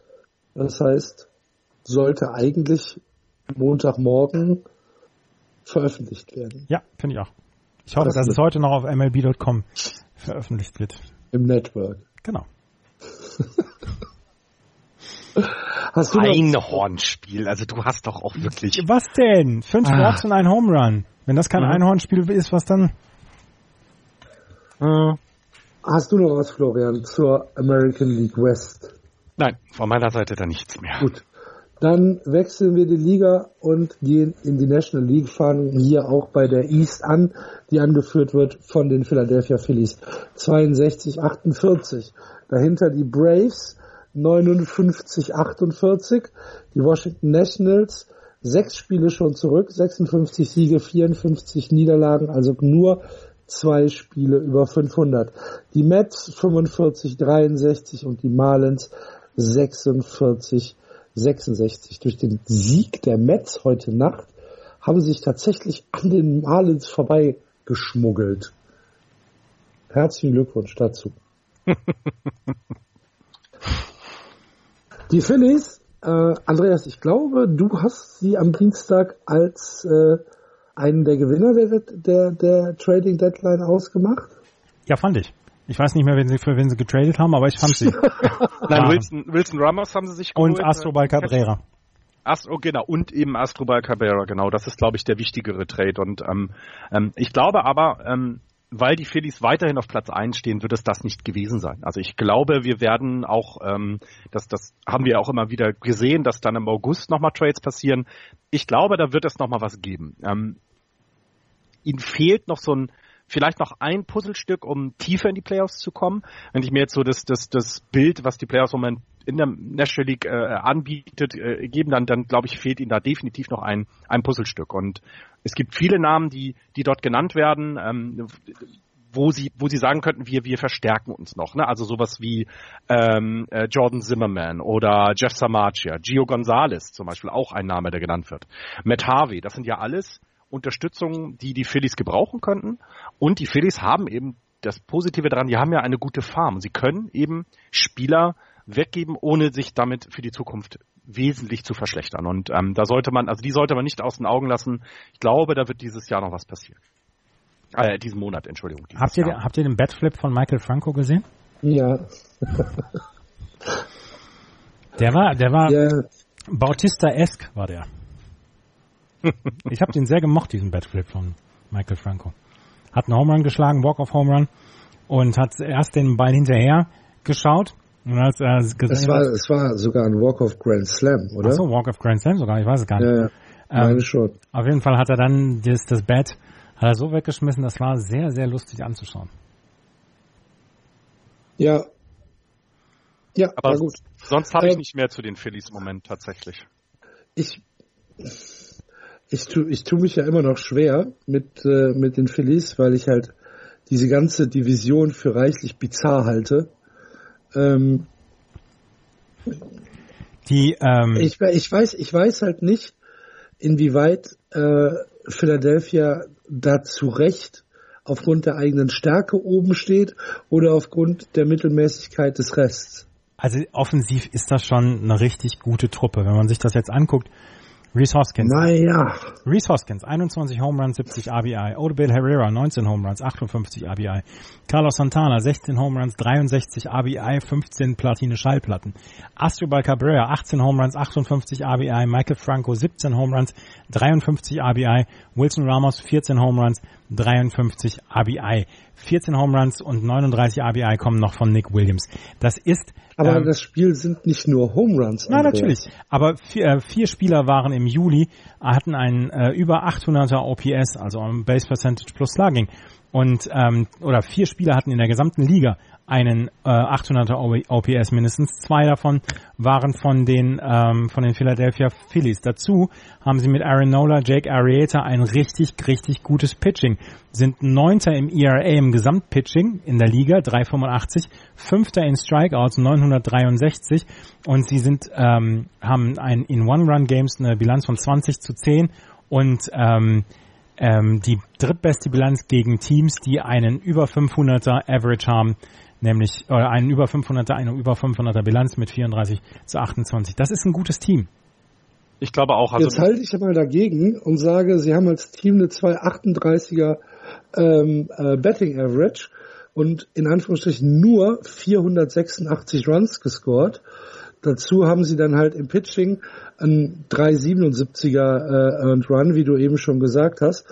B: Das heißt, sollte eigentlich Montagmorgen veröffentlicht werden
C: Ja, finde ich auch. Ich hoffe,
B: Das
C: dass es heute noch auf MLB.com veröffentlicht wird.
B: im Network.
C: Genau.
B: Hast du noch,
D: Einhornspiel. Also du hast doch auch wirklich.
C: Was denn? Fünf
B: Ah.
C: Walks und ein Home Run. Wenn das kein
D: Mhm.
C: Einhornspiel ist, was dann?
D: Äh,
B: hast du noch was, Florian, zur American League West?
D: nein, von meiner Seite da nichts mehr.
B: Gut. Dann wechseln wir die Liga und gehen in die National League, fangen hier auch bei der East an, die angeführt wird von den Philadelphia Phillies. 62, 48. Dahinter die Braves 59, 48. Die Washington Nationals sechs Spiele schon zurück, 56 Siege, 54 Niederlagen, also nur zwei Spiele über 500. Die Mets 45, 63 und die Marlins 46, 66. Durch den Sieg der Mets heute Nacht haben sie sich tatsächlich an den Marlins vorbei geschmuggelt. Herzlichen Glückwunsch dazu. Die Phillies, äh, Andreas, ich glaube, du hast sie am Dienstag als äh, einen der Gewinner der, der, der Trading Deadline ausgemacht.
C: Ja, fand ich. Ich weiß nicht mehr, wen sie, für wen sie getradet haben, aber ich fand sie.
D: Nein. Wilson, Wilson Ramos haben sie sich
C: Und
D: geholt.
C: Astrobal Cabrera.
D: Astro, genau, und eben Astrobal Cabrera, genau. Das ist, glaube ich, der wichtigere Trade. Und ähm, ähm, ich glaube aber, ähm, weil die Phillies weiterhin auf Platz 1 stehen, wird es das nicht gewesen sein. Also ich glaube, wir werden auch, ähm, das, das haben wir auch immer wieder gesehen, dass dann im August nochmal Trades passieren. Ich glaube, da wird es nochmal was geben. Ähm, ihnen fehlt noch so ein vielleicht noch ein Puzzlestück, um tiefer in die Playoffs zu kommen. Wenn ich mir jetzt so das, das, das Bild, was die Playoffs Moment in der National League äh, anbietet, äh, geben, dann, dann glaube ich, fehlt ihnen da definitiv noch ein, ein Puzzlestück. Und es gibt viele Namen, die, die dort genannt werden. Ähm, wo sie, wo sie sagen könnten, wir, wir verstärken uns noch. Ne? Also sowas wie ähm, äh, Jordan Zimmerman oder Jeff Samaccia, Gio Gonzalez zum Beispiel, auch ein Name, der genannt wird. Matt Harvey, das sind ja alles Unterstützungen, die die Phillies gebrauchen könnten. Und die Phillies haben eben das Positive daran, die haben ja eine gute Farm. Sie können eben Spieler weggeben, ohne sich damit für die Zukunft wesentlich zu verschlechtern. Und ähm, da sollte man, also die sollte man nicht aus den Augen lassen. Ich glaube, da wird dieses Jahr noch was passieren. Äh, diesen Monat, Entschuldigung.
C: Habt ihr, habt ihr den Batflip von Michael Franco gesehen?
B: Ja.
C: der war, der war ja. Bautista-esque war der. Ich habe den sehr gemocht, diesen Batflip von Michael Franco. Hat einen Home Run geschlagen, Walk of Home Run und hat erst den Ball hinterher geschaut und als er
B: gesehen es war, hat, es war sogar ein Walk of Grand Slam, oder?
C: Ach so, Walk of Grand Slam sogar, ich weiß es gar nicht. Ja, ja.
B: Meine ähm, schon.
C: Auf jeden Fall hat er dann das, das Bat hat er so weggeschmissen, das war sehr, sehr lustig anzuschauen.
B: Ja. Ja,
D: aber gut. Sonst habe ich ähm, nicht mehr zu den Phillies im Moment tatsächlich.
B: Ich ich tu, ich tu mich ja immer noch schwer mit äh, mit den Phillies, weil ich halt diese ganze Division für reichlich bizarr halte. Ähm,
C: die ähm,
B: ich, ich weiß ich weiß halt nicht, inwieweit äh, Philadelphia da zu Recht aufgrund der eigenen Stärke oben steht oder aufgrund der Mittelmäßigkeit des Rests.
C: Also offensiv ist das schon eine richtig gute Truppe. Wenn man sich das jetzt anguckt, Reese Hoskins.
B: Naja.
C: Reese Hoskins, 21 Home Runs, 70 RBI. Odubel Herrera, 19 Home Runs, 58 RBI. Carlos Santana, 16 Home Runs, 63 RBI, 15 Platine Schallplatten. Astrobal Cabrera, 18 Home Runs, 58 RBI. Michael Franco, 17 Home Runs, 53 RBI. Wilson Ramos, 14 Home Runs, 53 RBI. 14 Home Runs und 39 RBI kommen noch von Nick Williams. Das ist
B: aber ähm, das Spiel sind nicht nur Home Runs.
C: Nein, natürlich. Aber vier, äh, vier Spieler waren im Juli, hatten ein äh, über 800er OPS, also Base Percentage plus Slugging. Und, ähm, oder vier Spieler hatten in der gesamten Liga einen äh, 800er OPS mindestens. Zwei davon waren von den ähm, von den Philadelphia Phillies. Dazu haben sie mit Aaron Nola, Jake Arrieta ein richtig richtig gutes Pitching. Sind Neunter im ERA im Gesamtpitching in der Liga 385, Fünfter in Strikeouts 963 und sie sind ähm, haben ein in One-Run-Games eine Bilanz von 20 zu 10 und ähm, ähm, die drittbeste Bilanz gegen Teams, die einen über 500er Average haben nämlich äh, einen über 500er, eine über 500er Bilanz mit 34 zu 28. Das ist ein gutes Team.
D: Ich glaube auch. Also
B: Jetzt halte ich mal dagegen und sage, sie haben als Team eine 238er ähm, äh, Betting Average und in Anführungsstrichen nur 486 Runs gescored. Dazu haben sie dann halt im Pitching einen 377er äh, Run, wie du eben schon gesagt hast.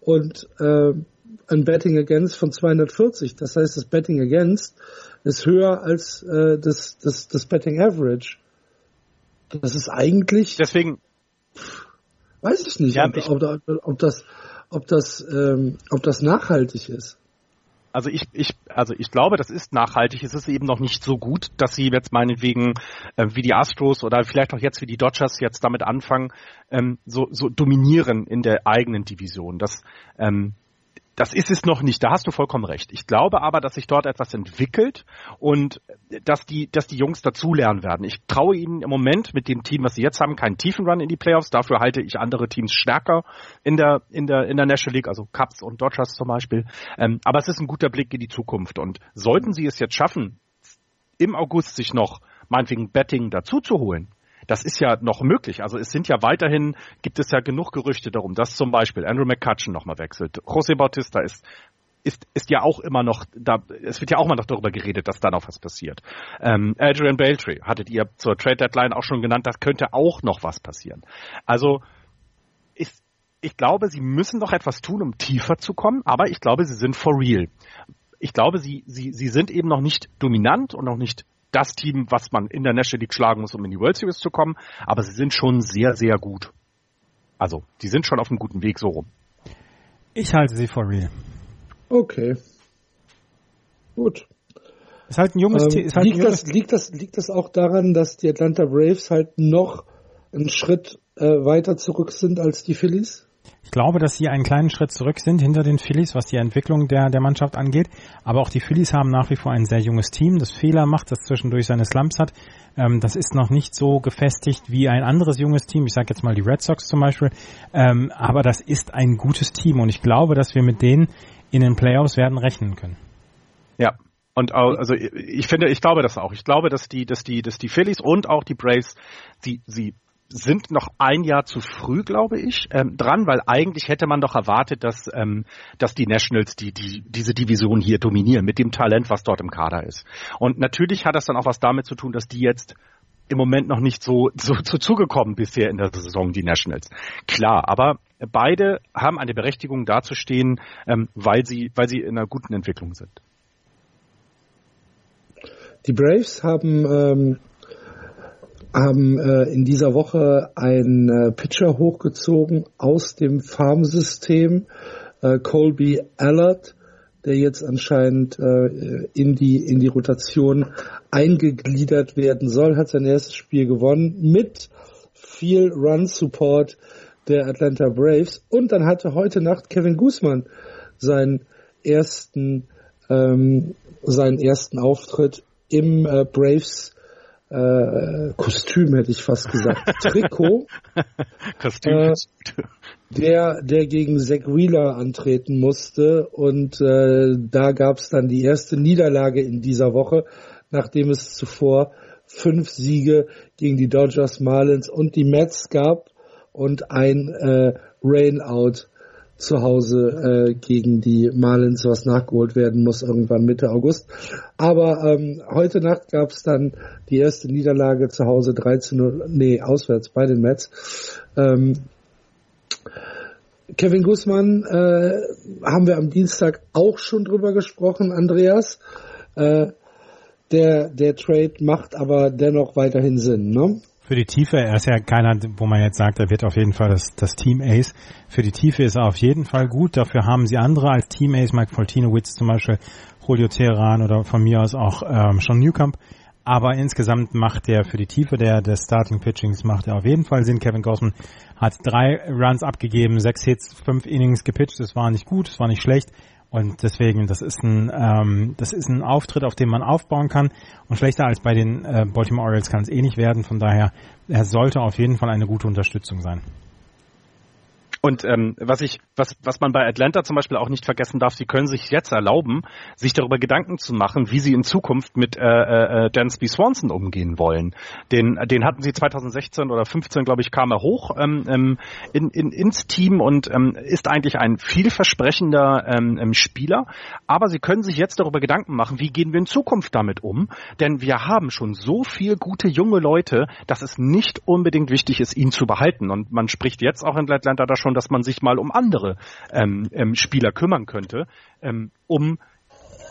B: Und äh, ein Betting Against von 240. Das heißt, das Betting Against ist höher als äh, das, das, das Betting Average. Das ist eigentlich.
D: Deswegen.
B: Weiß ich nicht, ja, ob, ich, ob, ob, das, ob das, ähm, ob das nachhaltig ist.
D: Also ich, ich, also ich glaube, das ist nachhaltig. Es ist eben noch nicht so gut, dass sie jetzt meinetwegen äh, wie die Astros oder vielleicht auch jetzt wie die Dodgers jetzt damit anfangen, ähm, so, so dominieren in der eigenen Division. Das, ähm, das ist es noch nicht, da hast du vollkommen recht. Ich glaube aber, dass sich dort etwas entwickelt und dass die, dass die Jungs dazulernen werden. Ich traue ihnen im Moment mit dem Team, was sie jetzt haben, keinen tiefen Run in die Playoffs. Dafür halte ich andere Teams stärker in der, in der, in der National League, also Cubs und Dodgers zum Beispiel. Ähm, aber es ist ein guter Blick in die Zukunft und sollten sie es jetzt schaffen, im August sich noch meinetwegen Betting dazu zu holen, das ist ja noch möglich. Also es sind ja weiterhin, gibt es ja genug Gerüchte darum, dass zum Beispiel Andrew McCutcheon nochmal wechselt. José Bautista ist ist, ist ja auch immer noch, da, es wird ja auch immer noch darüber geredet, dass da noch was passiert. Ähm, Adrian Beltry hattet ihr zur Trade Deadline auch schon genannt, das könnte auch noch was passieren. Also ist, ich glaube, sie müssen noch etwas tun, um tiefer zu kommen, aber ich glaube, sie sind for real. Ich glaube, sie, sie, sie sind eben noch nicht dominant und noch nicht das Team, was man in der National League schlagen muss, um in die World Series zu kommen. Aber sie sind schon sehr, sehr gut. Also, die sind schon auf einem guten Weg so rum.
C: Ich halte sie for real.
B: Okay. Gut.
C: Ist halt ein junges
B: Ähm,
C: Team. Halt
B: liegt,
C: junges
B: das, liegt, das, liegt das auch daran, dass die Atlanta Braves halt noch einen Schritt äh, weiter zurück sind als die Phillies?
C: Ich glaube, dass sie einen kleinen Schritt zurück sind hinter den Phillies, was die Entwicklung der, der Mannschaft angeht. Aber auch die Phillies haben nach wie vor ein sehr junges Team, das Fehler macht, das zwischendurch seine Slumps hat. Ähm, das ist noch nicht so gefestigt wie ein anderes junges Team. Ich sage jetzt mal die Red Sox zum Beispiel. Ähm, aber das ist ein gutes Team und ich glaube, dass wir mit denen in den Playoffs werden rechnen können.
D: Ja. Und also ich finde, ich glaube das auch. Ich glaube, dass die, dass die, dass die Phillies und auch die Braves, die, sie sind noch ein Jahr zu früh, glaube ich, ähm, dran, weil eigentlich hätte man doch erwartet, dass, ähm, dass die Nationals die, die, diese Division hier dominieren mit dem Talent, was dort im Kader ist. Und natürlich hat das dann auch was damit zu tun, dass die jetzt im Moment noch nicht so, so, so zugekommen bisher in der Saison, die Nationals. Klar, aber beide haben eine Berechtigung dazustehen, ähm, weil sie, weil sie in einer guten Entwicklung sind.
B: Die Braves haben, ähm, haben äh, in dieser Woche einen äh, Pitcher hochgezogen aus dem Farmsystem, äh, Colby Allard, der jetzt anscheinend äh, in die in die Rotation eingegliedert werden soll, hat sein erstes Spiel gewonnen mit viel Run Support der Atlanta Braves. Und dann hatte heute Nacht Kevin Guzman seinen ersten ähm, seinen ersten Auftritt im äh, Braves äh, Kostüm hätte ich fast gesagt Trikot
D: Kostüm.
B: Äh, der, der gegen Zach Wheeler antreten musste. Und äh, da gab es dann die erste Niederlage in dieser Woche, nachdem es zuvor fünf Siege gegen die Dodgers, Marlins und die Mets gab und ein äh, Rainout zu Hause äh, gegen die Marlins, was nachgeholt werden muss irgendwann Mitte August. Aber ähm, heute Nacht gab es dann die erste Niederlage zu Hause 13 nee, auswärts bei den Mets. Ähm, Kevin Guzman äh, haben wir am Dienstag auch schon drüber gesprochen, Andreas. Äh, der, der Trade macht aber dennoch weiterhin Sinn, ne?
C: Für die Tiefe, er ist ja keiner, wo man jetzt sagt, er wird auf jeden Fall das, das Team Ace. Für die Tiefe ist er auf jeden Fall gut. Dafür haben sie andere als Team Ace, Mike Foltinowitz zum Beispiel, Julio Teheran oder von mir aus auch ähm, Sean Newcomb. Aber insgesamt macht der für die Tiefe der, des Starting Pitchings macht er auf jeden Fall Sinn. Kevin Gossman hat drei Runs abgegeben, sechs Hits, fünf Innings gepitcht. Das war nicht gut, das war nicht schlecht. Und deswegen, das ist ein, ähm, das ist ein Auftritt, auf dem man aufbauen kann. Und schlechter als bei den äh, Baltimore Orioles kann es eh nicht werden. Von daher, er sollte auf jeden Fall eine gute Unterstützung sein.
D: Und ähm, was ich, was, was man bei Atlanta zum Beispiel auch nicht vergessen darf, sie können sich jetzt erlauben, sich darüber Gedanken zu machen, wie sie in Zukunft mit äh, äh, Dansby Swanson umgehen wollen. Den, den hatten sie 2016 oder 15, glaube ich, kam er hoch ähm, ähm, in, in, ins Team und ähm, ist eigentlich ein vielversprechender ähm, ähm, Spieler. Aber sie können sich jetzt darüber Gedanken machen, wie gehen wir in Zukunft damit um? Denn wir haben schon so viel gute junge Leute, dass es nicht unbedingt wichtig ist, ihn zu behalten. Und man spricht jetzt auch in Atlanta da schon dass man sich mal um andere ähm, ähm, Spieler kümmern könnte, ähm, um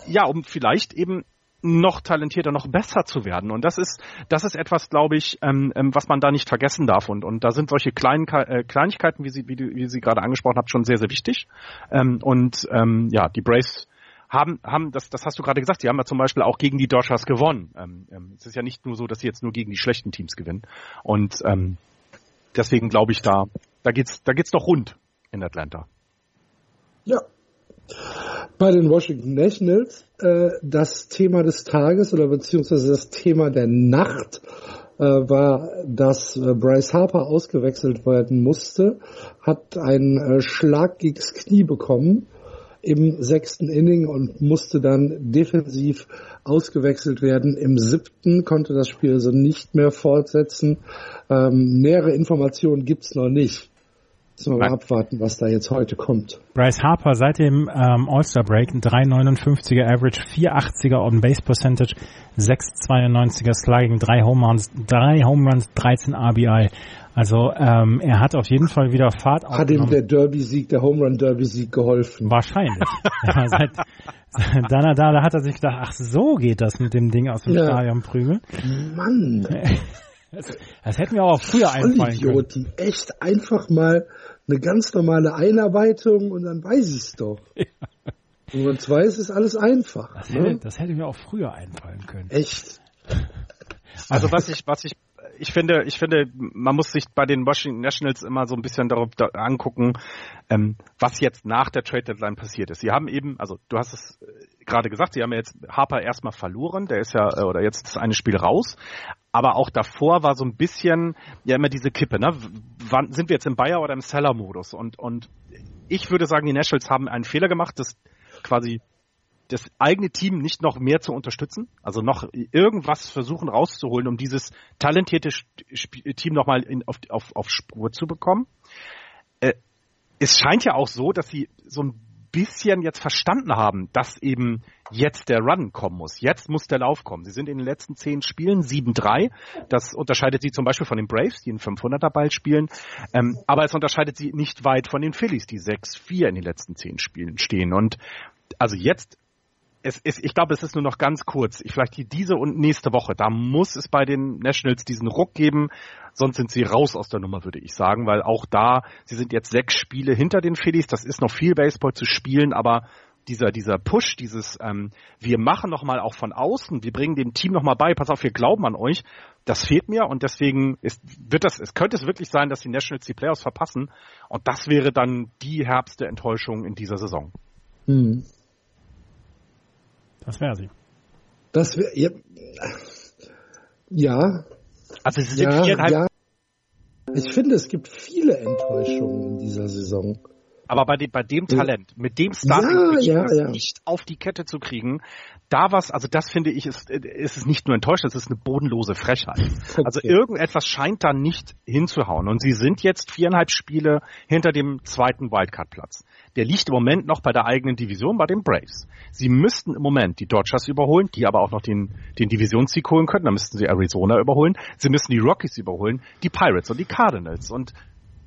D: ja, um vielleicht eben noch talentierter, noch besser zu werden. Und das ist, das ist etwas, glaube ich, ähm, ähm, was man da nicht vergessen darf. Und, und da sind solche kleinen äh, Kleinigkeiten, wie Sie, wie, wie Sie gerade angesprochen haben, schon sehr, sehr wichtig. Ähm, und ähm, ja, die Braves haben, haben das, das hast du gerade gesagt, die haben ja zum Beispiel auch gegen die Dodgers gewonnen. Ähm, ähm, es ist ja nicht nur so, dass sie jetzt nur gegen die schlechten Teams gewinnen. Und ähm, deswegen glaube ich, da da geht's, da geht's doch rund in Atlanta.
B: Ja. Bei den Washington Nationals äh, das Thema des Tages oder beziehungsweise das Thema der Nacht äh, war, dass äh, Bryce Harper ausgewechselt werden musste, hat einen äh, Schlag gegens Knie bekommen im sechsten Inning und musste dann defensiv ausgewechselt werden. Im siebten konnte das Spiel also nicht mehr fortsetzen. Ähm, nähere Informationen gibt's noch nicht. Müssen wir mal abwarten, was da jetzt heute kommt.
C: Bryce Harper seit dem ähm, All-Star Break, ein 3,59er Average, 4,80er On-Base Percentage, 6,92er Slugging, 3 Home Runs, 3 Home Runs, 13 RBI. Also ähm, er hat auf jeden Fall wieder Fahrt
B: Hat ihm der Derby-Sieg, der Home Run Derby-Sieg geholfen?
C: Wahrscheinlich. ja, seit, dann, da, da hat er sich gedacht, ach so geht das mit dem Ding aus dem
B: Ja.
C: Stadion prügeln.
B: Mann,
C: Das, das hätten wir auch früher einfallen können.
B: Vollidioten. Echt einfach mal eine ganz normale Einarbeitung und dann weiß ich's doch. Nummer zwei ist, ist alles einfach.
C: Das
B: ne?
C: hätte, das hätte mir auch früher einfallen können.
B: Echt.
D: Also was ich, was ich, ich finde, ich finde, man muss sich bei den Washington Nationals immer so ein bisschen darauf da angucken, ähm, was jetzt nach der Trade Deadline passiert ist. Sie haben eben, also du hast es äh, gerade gesagt, sie haben jetzt Harper erstmal verloren, der ist ja, äh, oder jetzt ist eine Spiel raus. Aber auch davor war so ein bisschen ja immer diese Kippe, ne? Wann sind wir jetzt im Buyer oder im Seller-Modus? Und, und ich würde sagen, die Nationals haben einen Fehler gemacht, das quasi das eigene Team nicht noch mehr zu unterstützen, also noch irgendwas versuchen rauszuholen, um dieses talentierte Team nochmal auf, auf, auf Spur zu bekommen. Äh, es scheint ja auch so, dass sie so ein bisschen jetzt verstanden haben, dass eben jetzt der Run kommen muss. Jetzt muss der Lauf kommen. Sie sind in den letzten zehn Spielen 7-3. Das unterscheidet sie zum Beispiel von den Braves, die einen 500er Ball spielen. Ähm, aber es unterscheidet sie nicht weit von den Phillies, die 6-4 in den letzten zehn Spielen stehen. Und also jetzt es ist, ich glaube, es ist nur noch ganz kurz. Ich, vielleicht diese und nächste Woche. Da muss es bei den Nationals diesen Ruck geben. Sonst sind sie raus aus der Nummer, würde ich sagen, weil auch da, sie sind jetzt sechs Spiele hinter den Phillies. Das ist noch viel Baseball zu spielen, aber dieser, dieser Push, dieses, ähm, wir machen nochmal auch von außen, wir bringen dem Team nochmal bei, pass auf, wir glauben an euch, das fehlt mir und deswegen ist, wird das, es könnte es wirklich sein, dass die Nationals die Playoffs verpassen und das wäre dann die herbste Enttäuschung in dieser Saison.
B: Hm.
C: Das wäre sie.
B: Das wäre, ja, ja.
D: Also sie sind
B: ja,
D: viereinhalb.
B: ja. Ich finde, es gibt viele Enttäuschungen in dieser Saison.
D: Aber bei dem, bei dem Talent, mit dem Starting
B: ja, ja, ja.
D: nicht auf die Kette zu kriegen, da was, also das finde ich, ist, ist es nicht nur enttäuschend, es ist eine bodenlose Frechheit.
B: Okay.
D: Also irgendetwas scheint da nicht hinzuhauen. Und sie sind jetzt viereinhalb Spiele hinter dem zweiten Wildcard-Platz. Der liegt im Moment noch bei der eigenen Division, bei den Braves. Sie müssten im Moment die Dodgers überholen, die aber auch noch den, den Divisionssieg holen können. Dann müssten sie Arizona überholen. Sie müssen die Rockies überholen, die Pirates und die Cardinals. Und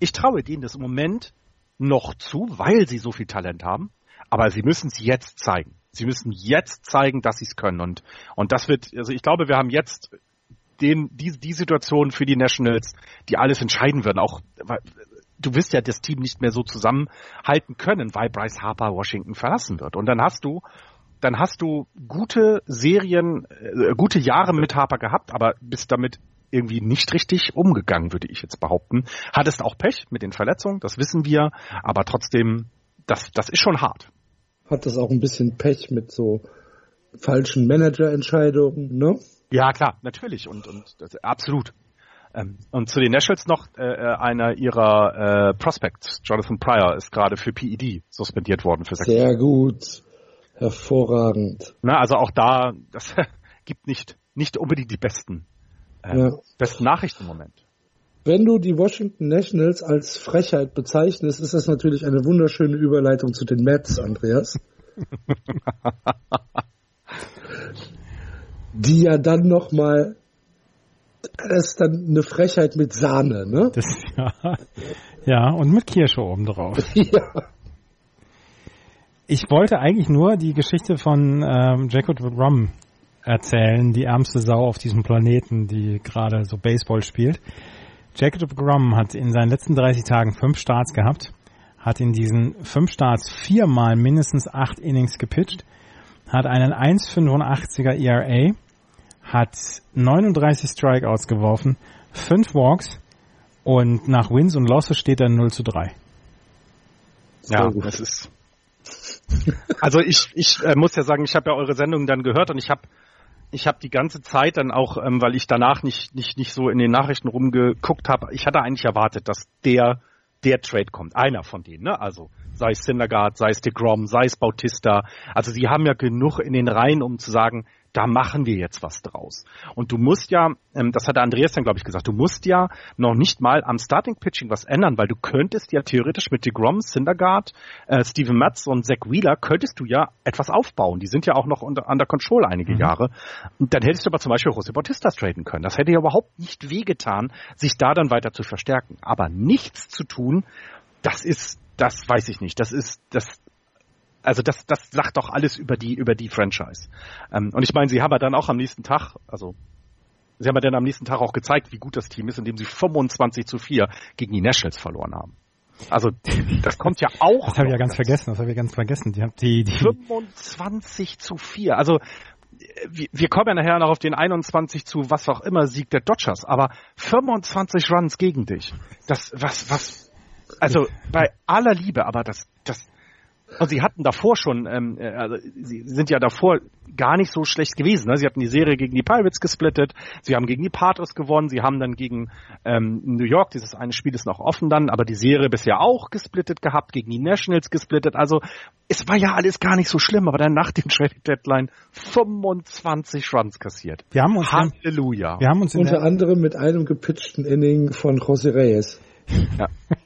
D: ich traue denen das im Moment noch zu, weil sie so viel Talent haben. Aber sie müssen es jetzt zeigen. Sie müssen jetzt zeigen, dass sie es können. Und, und das wird, also ich glaube, wir haben jetzt den, die, die Situation für die Nationals, die alles entscheiden werden. Auch, du wirst ja das Team nicht mehr so zusammenhalten können, weil Bryce Harper Washington verlassen wird. Und dann hast du, dann hast du gute Serien, äh, gute Jahre mit Harper gehabt, aber bist damit irgendwie nicht richtig umgegangen, würde ich jetzt behaupten. Hattest auch Pech mit den Verletzungen, das wissen wir, aber trotzdem, das, das ist schon hart.
B: Hat das auch ein bisschen Pech mit so falschen Managerentscheidungen, ne?
D: Ja, klar, natürlich und, und das, absolut. Ähm, und zu den Nationals noch äh, einer ihrer äh, Prospects, Jonathan Pryor, ist gerade für PED suspendiert worden für sechs
B: Sehr gut. Hervorragend.
D: Na, also auch da, das gibt nicht, nicht unbedingt die besten, äh,
B: Ja.
D: besten Nachrichten im Moment.
B: Wenn du die Washington Nationals als Frechheit bezeichnest, ist das natürlich eine wunderschöne Überleitung zu den Mets, Andreas. die ja dann nochmal, das ist dann eine Frechheit mit Sahne, ne?
C: Das, ja, ja, und mit Kirsche obendrauf.
B: ja.
C: Ich wollte eigentlich nur die Geschichte von ähm, Jacob Rum erzählen, die ärmste Sau auf diesem Planeten, die gerade so Baseball spielt. Jacob Grum hat in seinen letzten 30 Tagen fünf Starts gehabt, hat in diesen fünf Starts viermal mindestens acht Innings gepitcht, hat einen 1,85er ERA, hat 39 Strikeouts geworfen, fünf Walks und nach Wins und Losses steht er 0 zu 3.
B: Sehr
D: Ja, das ist. Also ich, ich äh, muss ja sagen, ich habe ja eure Sendung dann gehört und ich habe ich habe die ganze Zeit dann auch, ähm, weil ich danach nicht nicht nicht so in den Nachrichten rumgeguckt habe, ich hatte eigentlich erwartet, dass der der Trade kommt, einer von denen, ne? Also sei es Syndergaard, sei es DeGrom, sei es Bautista. Also sie haben ja genug in den Reihen, um zu sagen, da machen wir jetzt was draus. Und du musst ja, ähm, das hat der Andreas dann, glaube ich, gesagt, du musst ja noch nicht mal am Starting Pitching was ändern, weil du könntest ja theoretisch mit DeGrom, Syndergaard, äh, Steven Matz und Zach Wheeler könntest du ja etwas aufbauen. Die sind ja auch noch unter, under Control einige Jahre. Und dann hättest du aber zum Beispiel José Bautista traden können. Das hätte ja überhaupt nicht wehgetan, sich da dann weiter zu verstärken. Aber nichts zu tun, das ist, das weiß ich nicht. Das ist, das, also das, das sagt doch alles über die, über die Franchise. Ähm, und ich meine, sie haben ja dann auch am nächsten Tag, also sie haben ja dann am nächsten Tag auch gezeigt, wie gut das Team ist, indem sie 25 zu 4 gegen die Nationals verloren haben. Also das kommt ja auch.
C: Das habe ich ja ganz vergessen. Das habe ich ganz vergessen. Die, die, die
D: 25 zu 4. Also wir, wir kommen ja nachher noch auf den 21 zu was auch immer Sieg der Dodgers, aber 25 Runs gegen dich. Das was was also bei aller Liebe, aber das das und sie hatten davor schon, ähm, äh, also sie sind ja davor gar nicht so schlecht gewesen. Ne? Sie hatten die Serie gegen die Pirates gesplittet, sie haben gegen die Padres gewonnen, sie haben dann gegen ähm, New York, dieses eine Spiel ist noch offen dann, aber die Serie bisher auch gesplittet gehabt, gegen die Nationals gesplittet. Also es war ja alles gar nicht so schlimm, aber dann nach dem Trading Deadline 25 Runs kassiert.
C: Wir haben uns
D: Halleluja.
C: Wir haben uns
B: unter anderem mit einem gepitchten Inning von José Reyes.
D: Ja.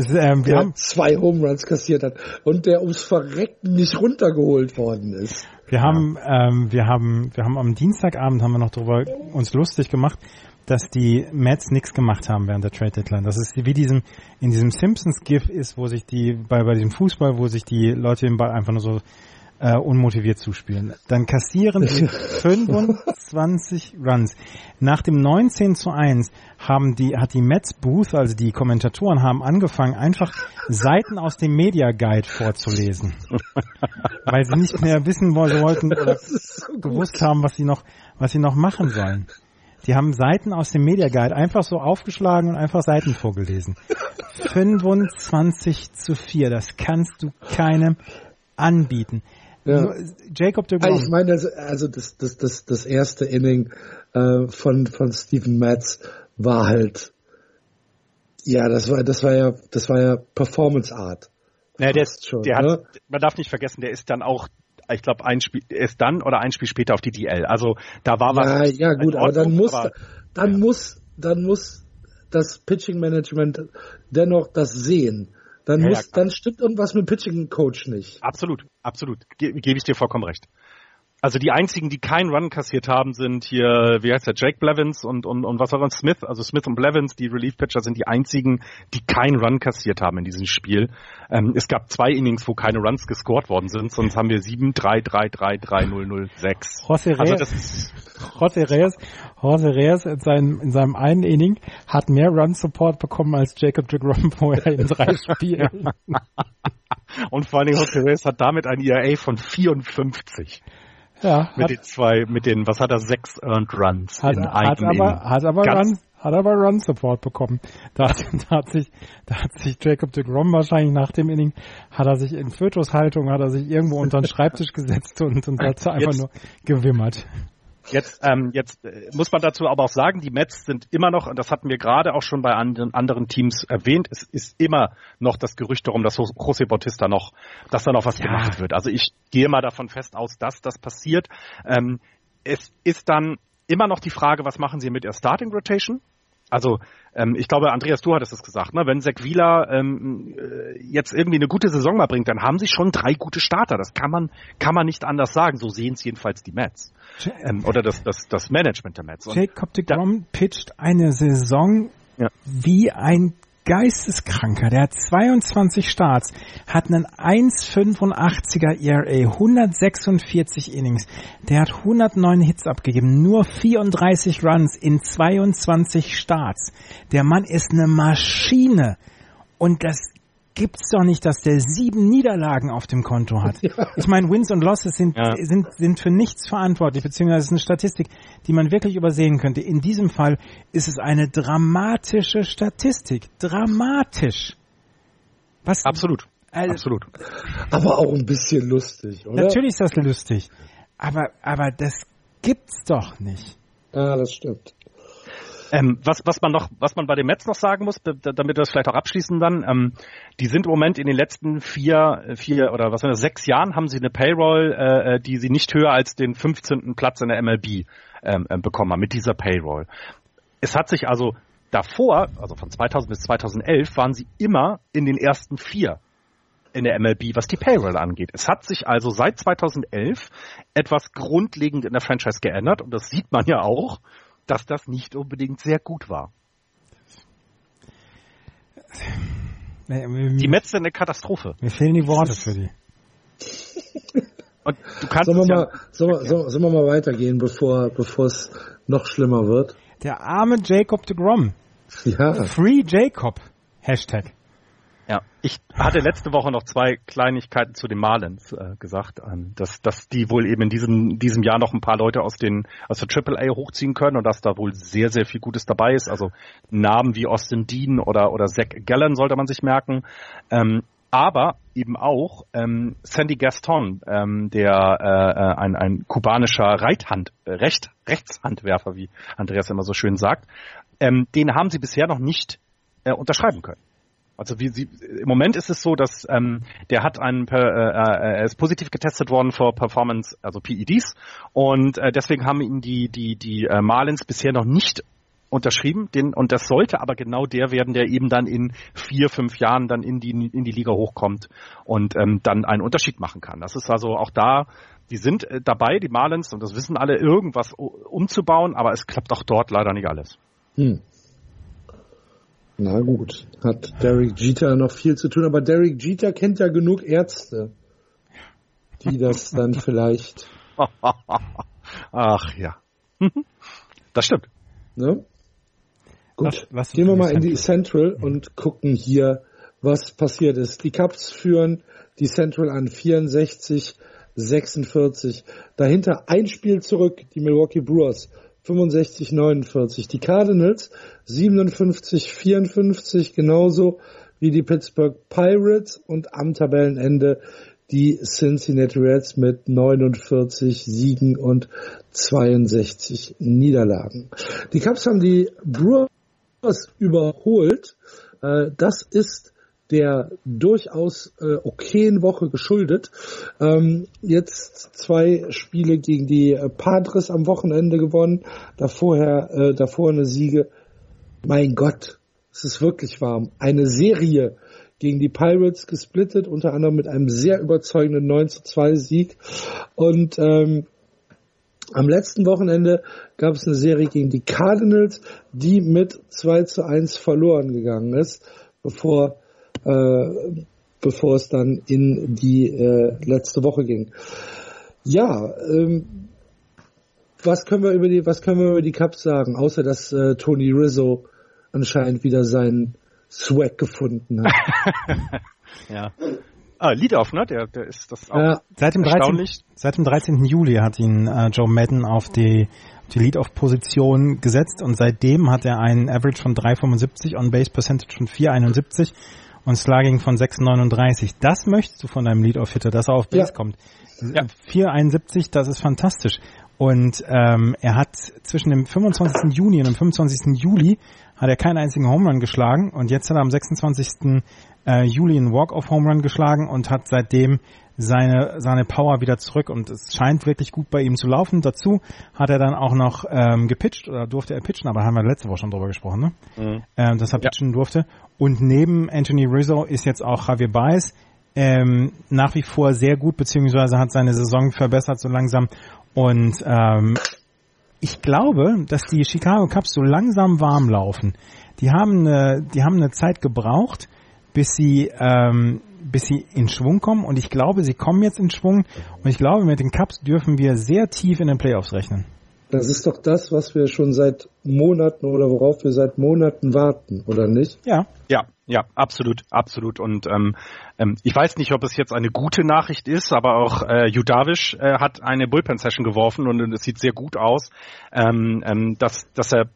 C: Das, ähm, wir
B: der
C: haben
B: zwei Home Runs kassiert hat und der ums Verrecken nicht runtergeholt worden ist.
C: Wir haben, ähm, wir haben, wir haben am Dienstagabend haben wir noch darüber uns lustig gemacht, dass die Mets nichts gemacht haben während der Trade Deadline. Das ist wie diesem in diesem Simpsons GIF ist, wo sich die bei bei diesem Fußball, wo sich die Leute den Ball einfach nur so äh, unmotiviert zuspielen. Dann kassieren sie 25 Runs. Nach dem 19 zu 1 haben die, hat die Mets Booth, also die Kommentatoren haben angefangen, einfach Seiten aus dem Media Guide vorzulesen. Weil sie nicht mehr wissen wollten oder gewusst haben, was sie noch, was sie noch machen sollen. Die haben Seiten aus dem Media Guide einfach so aufgeschlagen und einfach Seiten vorgelesen. 25 zu 4, das kannst du keinem anbieten.
B: Ja.
C: Jacob de Grom.
B: ich meine, also, also das, das, das, das erste Inning äh, von, von Steven Matz war halt, ja, das war, das war ja, das war ja Performance Art.
D: Ja, der,
B: Fast schon,
D: der hat,
B: ne?
D: man darf nicht vergessen, der ist dann auch, ich glaube, ein Spiel, ist dann oder ein Spiel später auf die DL. Also da war
B: Ja,
D: was.
B: ja, gut,
D: in
B: aber dann
D: Ordnung,
B: muss,
D: aber-
B: dann muss, dann muss das Pitching Management dennoch das sehen. Dann
D: Ja, ja,
B: muss,
D: klar.
B: dann stimmt irgendwas mit dem Pitching Coach nicht.
D: Absolut, absolut. Ge Gebe ich dir vollkommen recht. Also die einzigen, die keinen Run kassiert haben, sind hier, wie heißt der, Jake Blevins und, und, und was war das, Smith, also Smith und Blevins, die Relief-Pitcher sind die einzigen, die keinen Run kassiert haben in diesem Spiel. Ähm, es gab zwei Innings, wo keine Runs gescored worden sind, sonst haben wir 7, 3, 3, 3, 3, 0, 0, 6.
C: José
D: Also
C: Reyes,
D: das ist,
C: José Reyes, José Reyes in seinem, in seinem einen Inning hat mehr Run Support bekommen als Jacob de Grom vorher in drei Spielen.
D: und vor allen Dingen Jose Reyes hat damit ein ERA von 54.
C: Ja,
D: Mit
C: hat,
D: den zwei, mit den, was hat er, sechs Earned Runs
C: hat,
D: in
C: hat
D: einem
C: aber, hat aber
D: Ganz-
C: Run, hat aber Run Support bekommen. Da, hat- da hat sich, da hat sich Jacob de Grom wahrscheinlich nach dem Inning, hat er sich in Fötushaltung, hat er sich irgendwo unter den Schreibtisch gesetzt und, und hat einfach nur gewimmert.
D: Jetzt, ähm, jetzt äh, muss man dazu aber auch sagen, die Mets sind immer noch, und das hatten wir gerade auch schon bei anderen, anderen Teams erwähnt, es ist immer noch das Gerücht darum, dass Jos- José Bautista noch, dass da noch was
C: Ja.
D: gemacht wird. Also ich gehe mal davon fest aus, dass das passiert. Ähm, es ist dann immer noch die Frage, was machen sie mit der Starting Rotation? Also ähm, ich glaube, Andreas, du hattest es gesagt, ne? wenn Zach Wieler ähm, äh, jetzt irgendwie eine gute Saison mal bringt, dann haben sie schon drei gute Starter. Das kann man, kann man nicht anders sagen. So sehen es jedenfalls die Mets. Ähm, oder das, das, das Management der Mets. Und
C: Jacob de Grom pitcht eine Saison
D: Ja.
C: wie ein Geisteskranker. Der hat 22 Starts, hat einen 1,85er ERA, 146 Innings. Der hat 109 Hits abgegeben, nur 34 Runs in 22 Starts. Der Mann ist eine Maschine. Und das gibt's doch nicht, dass der sieben Niederlagen auf dem Konto hat. Ich meine, Wins und Losses sind,
D: Ja.
C: sind, sind für nichts verantwortlich, beziehungsweise es ist eine Statistik, die man wirklich übersehen könnte. In diesem Fall ist es eine dramatische Statistik. Dramatisch. Was?
D: absolut.
C: Also,
D: Absolut.
B: Aber auch ein bisschen lustig, oder?
C: Natürlich ist das lustig. Aber, aber das gibt's doch nicht.
B: Ja, das stimmt.
D: Ähm, was, was man noch, was man bei den Mets noch sagen muss, damit wir das vielleicht auch abschließen dann, ähm, die sind im Moment in den letzten vier, vier oder was sind das, sechs Jahren haben sie eine Payroll, äh, äh, die sie nicht höher als den 15. Platz in der MLB ähm, äh, bekommen haben mit dieser Payroll. Es hat sich also davor, also von 2000 bis 2011, waren sie immer in den ersten vier in der MLB, was die Payroll angeht. Es hat sich also seit 2011 etwas grundlegend in der Franchise geändert und das sieht man ja auch, dass das nicht unbedingt sehr gut war. Die Mets sind eine Katastrophe.
C: mir fehlen die Worte für die.
D: Und du kannst
B: Sollen wir
D: ja,
B: mal, sollen wir, sollen sollen wir mal weitergehen, bevor, bevor es noch schlimmer wird?
C: Der arme Jacob de Grom.
B: Ja.
C: Free Jacob. Hashtag.
D: Ja, ich hatte letzte Woche noch zwei Kleinigkeiten zu den Marlins äh, gesagt, ähm, dass, dass die wohl eben in diesem, diesem Jahr noch ein paar Leute aus den aus der AAA hochziehen können und dass da wohl sehr, sehr viel Gutes dabei ist. Also Namen wie Austin Dean oder, oder Zach Gallen sollte man sich merken. Ähm, aber eben auch ähm, Sandy Gaston, ähm, der äh, äh ein, ein kubanischer Reithand, äh, Recht, Rechtshandwerfer, wie Andreas immer so schön sagt, ähm, den haben sie bisher noch nicht äh, unterschreiben können. Also wie sie, im Moment ist es so, dass ähm, der hat einen äh, äh, er ist positiv getestet worden für Performance, also PEDs und äh, deswegen haben ihn die die die äh, Marlins bisher noch nicht unterschrieben, den, und das sollte aber genau der werden, der eben dann in vier, fünf Jahren dann in die, in die Liga hochkommt und ähm, dann einen Unterschied machen kann. Das ist also auch da, die sind äh, dabei, die Marlins, und das wissen alle, irgendwas umzubauen, aber es klappt auch dort leider nicht alles. Hm.
B: Na gut, hat Derek Jeter noch viel zu tun, aber Derek Jeter kennt ja genug Ärzte, die das dann vielleicht.
D: Ach ja. Das stimmt. Ne?
B: Gut, lass, lass gehen wir mal in die Central und gucken hier, was passiert ist. Die Cubs führen die Central an 64, 46. Dahinter ein Spiel zurück, die Milwaukee Brewers 65, 49. Die Cardinals 57, 54, genauso wie die Pittsburgh Pirates und am Tabellenende die Cincinnati Reds mit 49 Siegen und 62 Niederlagen. Die Cubs haben die Brewers überholt. Äh, das ist der durchaus äh, okayen Woche geschuldet. Ähm, jetzt zwei Spiele gegen die äh, Padres am Wochenende gewonnen, davorher, äh, davor eine Siege. Mein Gott, es ist wirklich warm. Eine Serie gegen die Pirates gesplittet, unter anderem mit einem sehr überzeugenden 9 zu 2 Sieg. Und ähm, am letzten Wochenende gab es eine Serie gegen die Cardinals, die mit 2 zu 1 verloren gegangen ist, bevor äh, bevor es dann in die äh, letzte Woche ging. Ja, ähm, was können wir über die, was können wir über die Cups sagen, außer dass äh, Tony Rizzo anscheinend wieder seinen Swag gefunden hat.
D: ja. Ah, Lead-Off, ne? Der, der ist das auch
C: ja. seit dem 13. Seit dem 13. Juli hat ihn äh, Joe Madden auf die, die Lead-Off-Position gesetzt und seitdem hat er einen Average von 3,75, On-Base-Percentage von 4,71 und Slugging von 6,39. Das möchtest du von deinem Lead-Off-Hitter, dass er auf Base ja. kommt. Ja. 4,71, das ist fantastisch. Und ähm, er hat zwischen dem 25. Juni und dem 25. Juli hat er keinen einzigen Home Run geschlagen und jetzt hat er am 26. Äh, Juli einen Walk-off Home Run geschlagen und hat seitdem seine, seine Power wieder zurück und es scheint wirklich gut bei ihm zu laufen. Dazu hat er dann auch noch ähm, gepitcht oder durfte er pitchen, aber haben wir letzte Woche schon drüber gesprochen, ne? Mhm. Ähm, dass er pitchen ja. durfte. Und neben Anthony Rizzo ist jetzt auch Javier Baez ähm, nach wie vor sehr gut, beziehungsweise hat seine Saison verbessert so langsam. Und ähm, ich glaube, dass die Chicago Cubs so langsam warm laufen. Die haben eine, die haben eine Zeit gebraucht, bis sie ähm, bis sie in Schwung kommen und ich glaube, sie kommen jetzt in Schwung und ich glaube, mit den Cups dürfen wir sehr tief in den Playoffs rechnen.
B: Das ist doch das, was wir schon seit Monaten oder worauf wir seit Monaten warten, oder nicht?
D: Ja. Ja, ja, absolut, absolut. Und ähm, ähm, ich weiß nicht, ob es jetzt eine gute Nachricht ist, aber auch äh, Judavish äh, hat eine Bullpen-Session geworfen und, und es sieht sehr gut aus, ähm, ähm, dass, dass er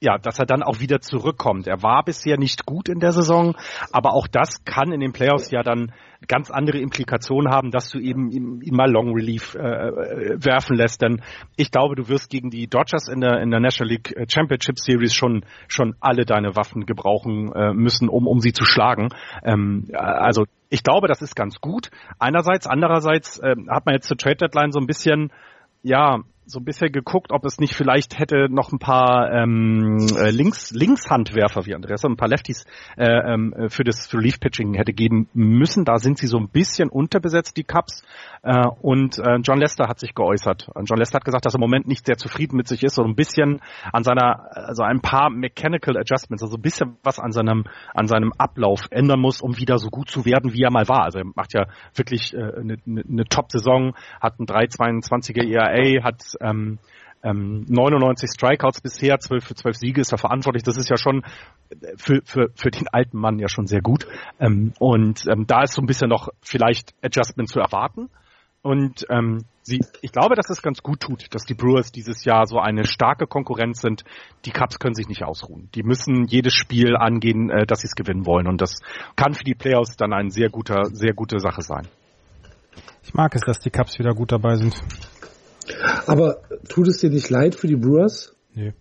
D: ja, dass er dann auch wieder zurückkommt. Er war bisher nicht gut in der Saison, aber auch das kann in den Playoffs ja dann ganz andere Implikationen haben, dass du eben ihn, mal Long Relief äh, äh, werfen lässt. Denn ich glaube, du wirst gegen die Dodgers in der in der National League Championship Series schon schon alle deine Waffen gebrauchen äh, müssen, um um sie zu schlagen. Ähm, also ich glaube, das ist ganz gut. Einerseits, andererseits äh, hat man jetzt zur Trade Deadline so ein bisschen ja so ein bisschen geguckt, ob es nicht vielleicht hätte noch ein paar ähm, äh, Links, Linkshandwerfer wie Andreas, ein paar Lefties äh, ähm, für das Relief Pitching hätte geben müssen. Da sind sie so ein bisschen unterbesetzt, die Cups. Äh, und äh, John Lester hat sich geäußert. John Lester hat gesagt, dass er im Moment nicht sehr zufrieden mit sich ist, so ein bisschen an seiner, also ein paar Mechanical Adjustments, also ein bisschen was an seinem, an seinem Ablauf ändern muss, um wieder so gut zu werden, wie er mal war. Also er macht ja wirklich äh, eine, eine, eine Top-Saison, hat ein 3,22er ERA, hat ähm, Ähm, 99 Strikeouts bisher, 12 für 12 Siege ist er verantwortlich. Das ist ja schon für, für, für den alten Mann ja schon sehr gut. Ähm, und ähm, da ist so ein bisschen noch vielleicht Adjustment zu erwarten. Und ähm, sie, ich glaube, dass es ganz gut tut, dass die Brewers dieses Jahr so eine starke Konkurrenz sind. Die Cubs können sich nicht ausruhen. Die müssen jedes Spiel angehen, äh, dass sie es gewinnen wollen. Und das kann für die Playoffs dann eine sehr guter, sehr gute Sache sein.
C: Ich mag es, dass die Cubs wieder gut dabei sind.
B: Aber tut es dir nicht leid für die Brewers?
C: Nee.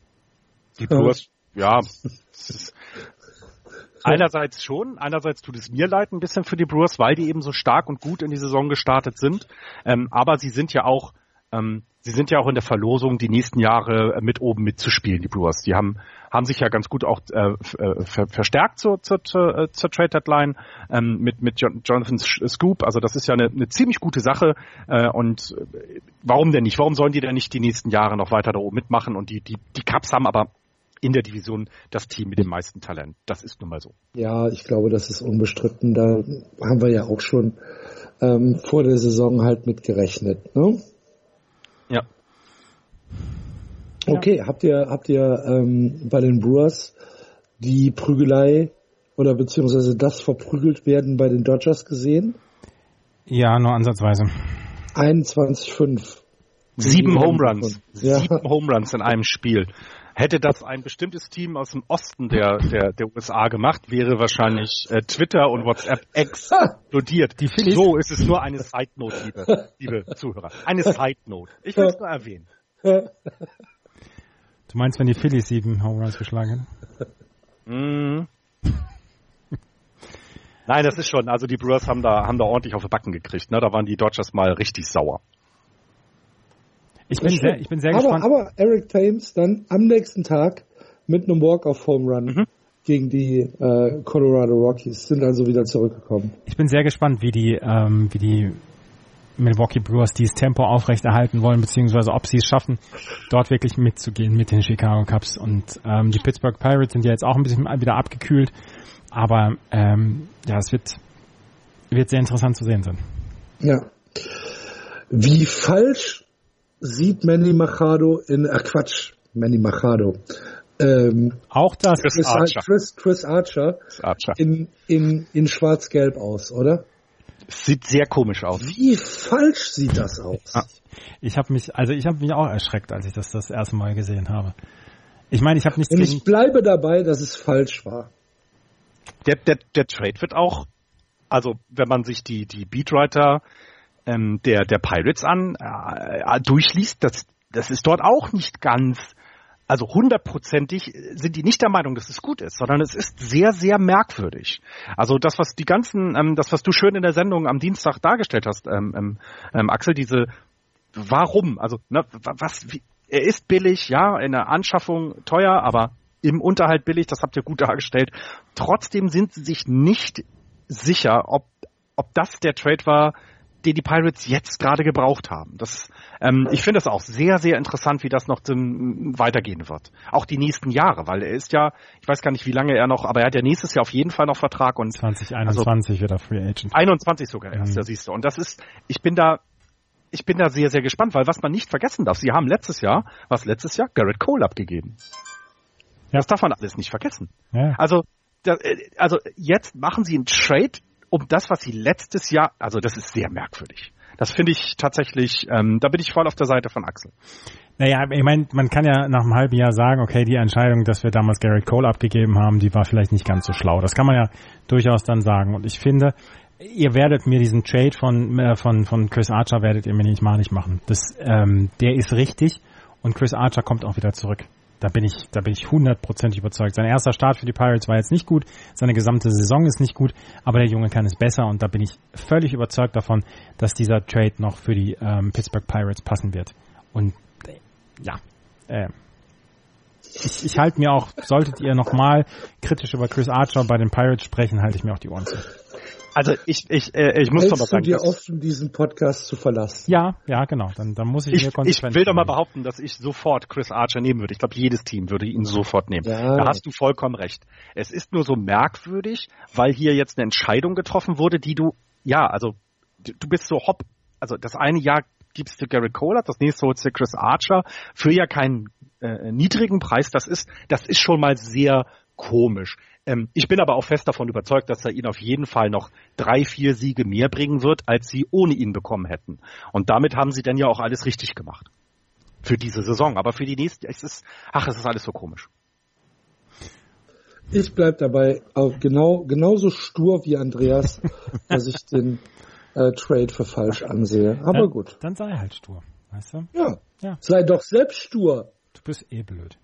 D: Die Brewers, ja, einerseits schon, einerseits tut es mir leid ein bisschen für die Brewers, weil die eben so stark und gut in die Saison gestartet sind. Ähm, aber sie sind ja auch, ähm, sie sind ja auch in der Verlosung, die nächsten Jahre mit oben mitzuspielen, die Brewers. Die haben, haben sich ja ganz gut auch äh, äh ver verstärkt zur, zur, äh, zur Trade Deadline ähm, mit, mit Jonathan Scoop. Also das ist ja eine, eine ziemlich gute Sache. Äh, und warum denn nicht? Warum sollen die denn nicht die nächsten Jahre noch weiter da oben mitmachen? Und die, die, die Cups haben aber in der Division das Team mit dem meisten Talent. Das ist nun mal so.
B: Ja, ich glaube, das ist unbestritten. Da haben wir ja auch schon ähm, vor der Saison halt mit gerechnet. Ne?
D: Ja.
B: Okay, habt ihr habt ihr ähm, bei den Brewers die Prügelei oder beziehungsweise das verprügelt werden bei den Dodgers gesehen?
C: Ja, nur ansatzweise.
B: 21,5.
D: Sieben Home Runs. Ja. Sieben Home Runs in einem Spiel. Hätte das ein bestimmtes Team aus dem Osten der, der, der USA gemacht, wäre wahrscheinlich äh, Twitter und WhatsApp explodiert. Die so ist es nur eine Side Note, liebe, liebe Zuhörer. Eine Side Note. Ich will es nur erwähnen.
C: Du meinst, wenn die Phillies sieben Home Runs geschlagen
D: hätten? Mm. Nein, das ist schon, also die Brewers haben da, haben da ordentlich auf die Backen gekriegt, ne? Da waren die Dodgers mal richtig sauer.
C: Ich bin, sehr, ich bin sehr
B: aber,
C: gespannt.
B: Aber Eric Thames dann am nächsten Tag mit einem Walk-off-Home Run mhm. gegen die äh, Colorado Rockies sind also wieder zurückgekommen.
C: Ich bin sehr gespannt, wie die, ähm, wie die Milwaukee Brewers dieses Tempo aufrechterhalten wollen, beziehungsweise ob sie es schaffen, dort wirklich mitzugehen mit den Chicago Cubs. Und ähm, die Pittsburgh Pirates sind ja jetzt auch ein bisschen wieder abgekühlt, aber ähm, ja, es wird, wird sehr interessant zu sehen sein.
B: Ja. Wie falsch sieht Manny Machado in, äh Quatsch, Manny Machado.
C: Ähm, Auch das
B: Chris, Chris Archer, Chris, Chris Archer, Archer. In, in, in schwarz-gelb aus, oder?
D: Sieht sehr komisch aus.
B: Wie falsch sieht das aus? Ah.
C: Ich habe mich, also ich habe mich auch erschreckt, als ich das das erste Mal gesehen habe. Ich meine, ich habe nichts.
B: Und ich bleibe dabei, dass es falsch war.
D: Der, der, der Trade wird auch, also wenn man sich die die Beatwriter ähm, der, der Pirates an, äh, äh, durchliest, das, das ist dort auch nicht ganz, also hundertprozentig sind die nicht der Meinung, dass es gut ist, sondern es ist sehr, sehr merkwürdig. Also das, was die ganzen, ähm, das, was du schön in der Sendung am Dienstag dargestellt hast, ähm, ähm, ähm Axel, diese, warum, also, ne, was, wie, er ist billig, ja, in der Anschaffung teuer, aber im Unterhalt billig, das habt ihr gut dargestellt. Trotzdem sind sie sich nicht sicher, ob, ob das der Trade war, den die Pirates jetzt gerade gebraucht haben. Das, ähm, ich finde es auch sehr, sehr interessant, wie das noch zum, weitergehen wird. Auch die nächsten Jahre, weil er ist ja, ich weiß gar nicht, wie lange er noch, aber er hat ja nächstes Jahr auf jeden Fall noch Vertrag und
C: 2021 also, wird er Free Agent.
D: 21 sogar erst, mhm. ja siehst du. Und das ist, ich bin da, ich bin da sehr, sehr gespannt, weil was man nicht vergessen darf, sie haben letztes Jahr, was letztes Jahr, Garrett Cole abgegeben. Ja. Das darf man alles nicht vergessen. Ja. Also, da, äh, also jetzt machen sie einen Trade, um das, was sie letztes Jahr, also das ist sehr merkwürdig. Das finde ich tatsächlich, ähm, da bin ich voll auf der Seite von Axel.
C: Naja, ich meine, man kann ja nach einem halben Jahr sagen, okay, die Entscheidung, dass wir damals Garrett Cole abgegeben haben, die war vielleicht nicht ganz so schlau. Das kann man ja durchaus dann sagen. Und ich finde, ihr werdet mir diesen Trade von, äh, von, von Chris Archer werdet ihr mir nicht malig machen. Das, ähm, der ist richtig und Chris Archer kommt auch wieder zurück. Da bin ich, da bin ich hundertprozentig überzeugt. Sein erster Start für die Pirates war jetzt nicht gut, seine gesamte Saison ist nicht gut, aber der Junge kann es besser und da bin ich völlig überzeugt davon, dass dieser Trade noch für die ähm, Pittsburgh Pirates passen wird. Und äh, ja, äh, ich, ich halte mir auch, solltet ihr nochmal kritisch über Chris Archer bei den Pirates sprechen, halte ich mir auch die Ohren zu.
D: Also ich, ich, äh, ich muss
B: Hältst doch mal sagen. du dir offen, diesen Podcast zu verlassen?
C: Ja, ja, genau. Dann, dann muss ich,
D: ich mir konsequent Ich will doch mal behaupten, dass ich sofort Chris Archer nehmen würde. Ich glaube, jedes Team würde ihn sofort nehmen. Ja. Da hast du vollkommen recht. Es ist nur so merkwürdig, weil hier jetzt eine Entscheidung getroffen wurde, die du, ja, also du bist so hopp, also das eine Jahr gibst du Gary Cole, das nächste holst du Chris Archer für ja keinen äh, niedrigen Preis. Das ist, das ist schon mal sehr komisch. Ähm, ich bin aber auch fest davon überzeugt, dass er ihnen auf jeden Fall noch drei, vier Siege mehr bringen wird, als sie ohne ihn bekommen hätten. Und damit haben sie dann ja auch alles richtig gemacht. Für diese Saison. Aber für die nächste, es ist, ach, es ist alles so komisch.
B: Ich bleib dabei auch genau, genauso stur wie Andreas, dass ich den äh, Trade für falsch ansehe. Aber
C: dann,
B: gut.
C: Dann sei halt stur, weißt du?
B: Ja.
C: Ja.
B: Sei doch selbst stur.
C: Du bist eh blöd.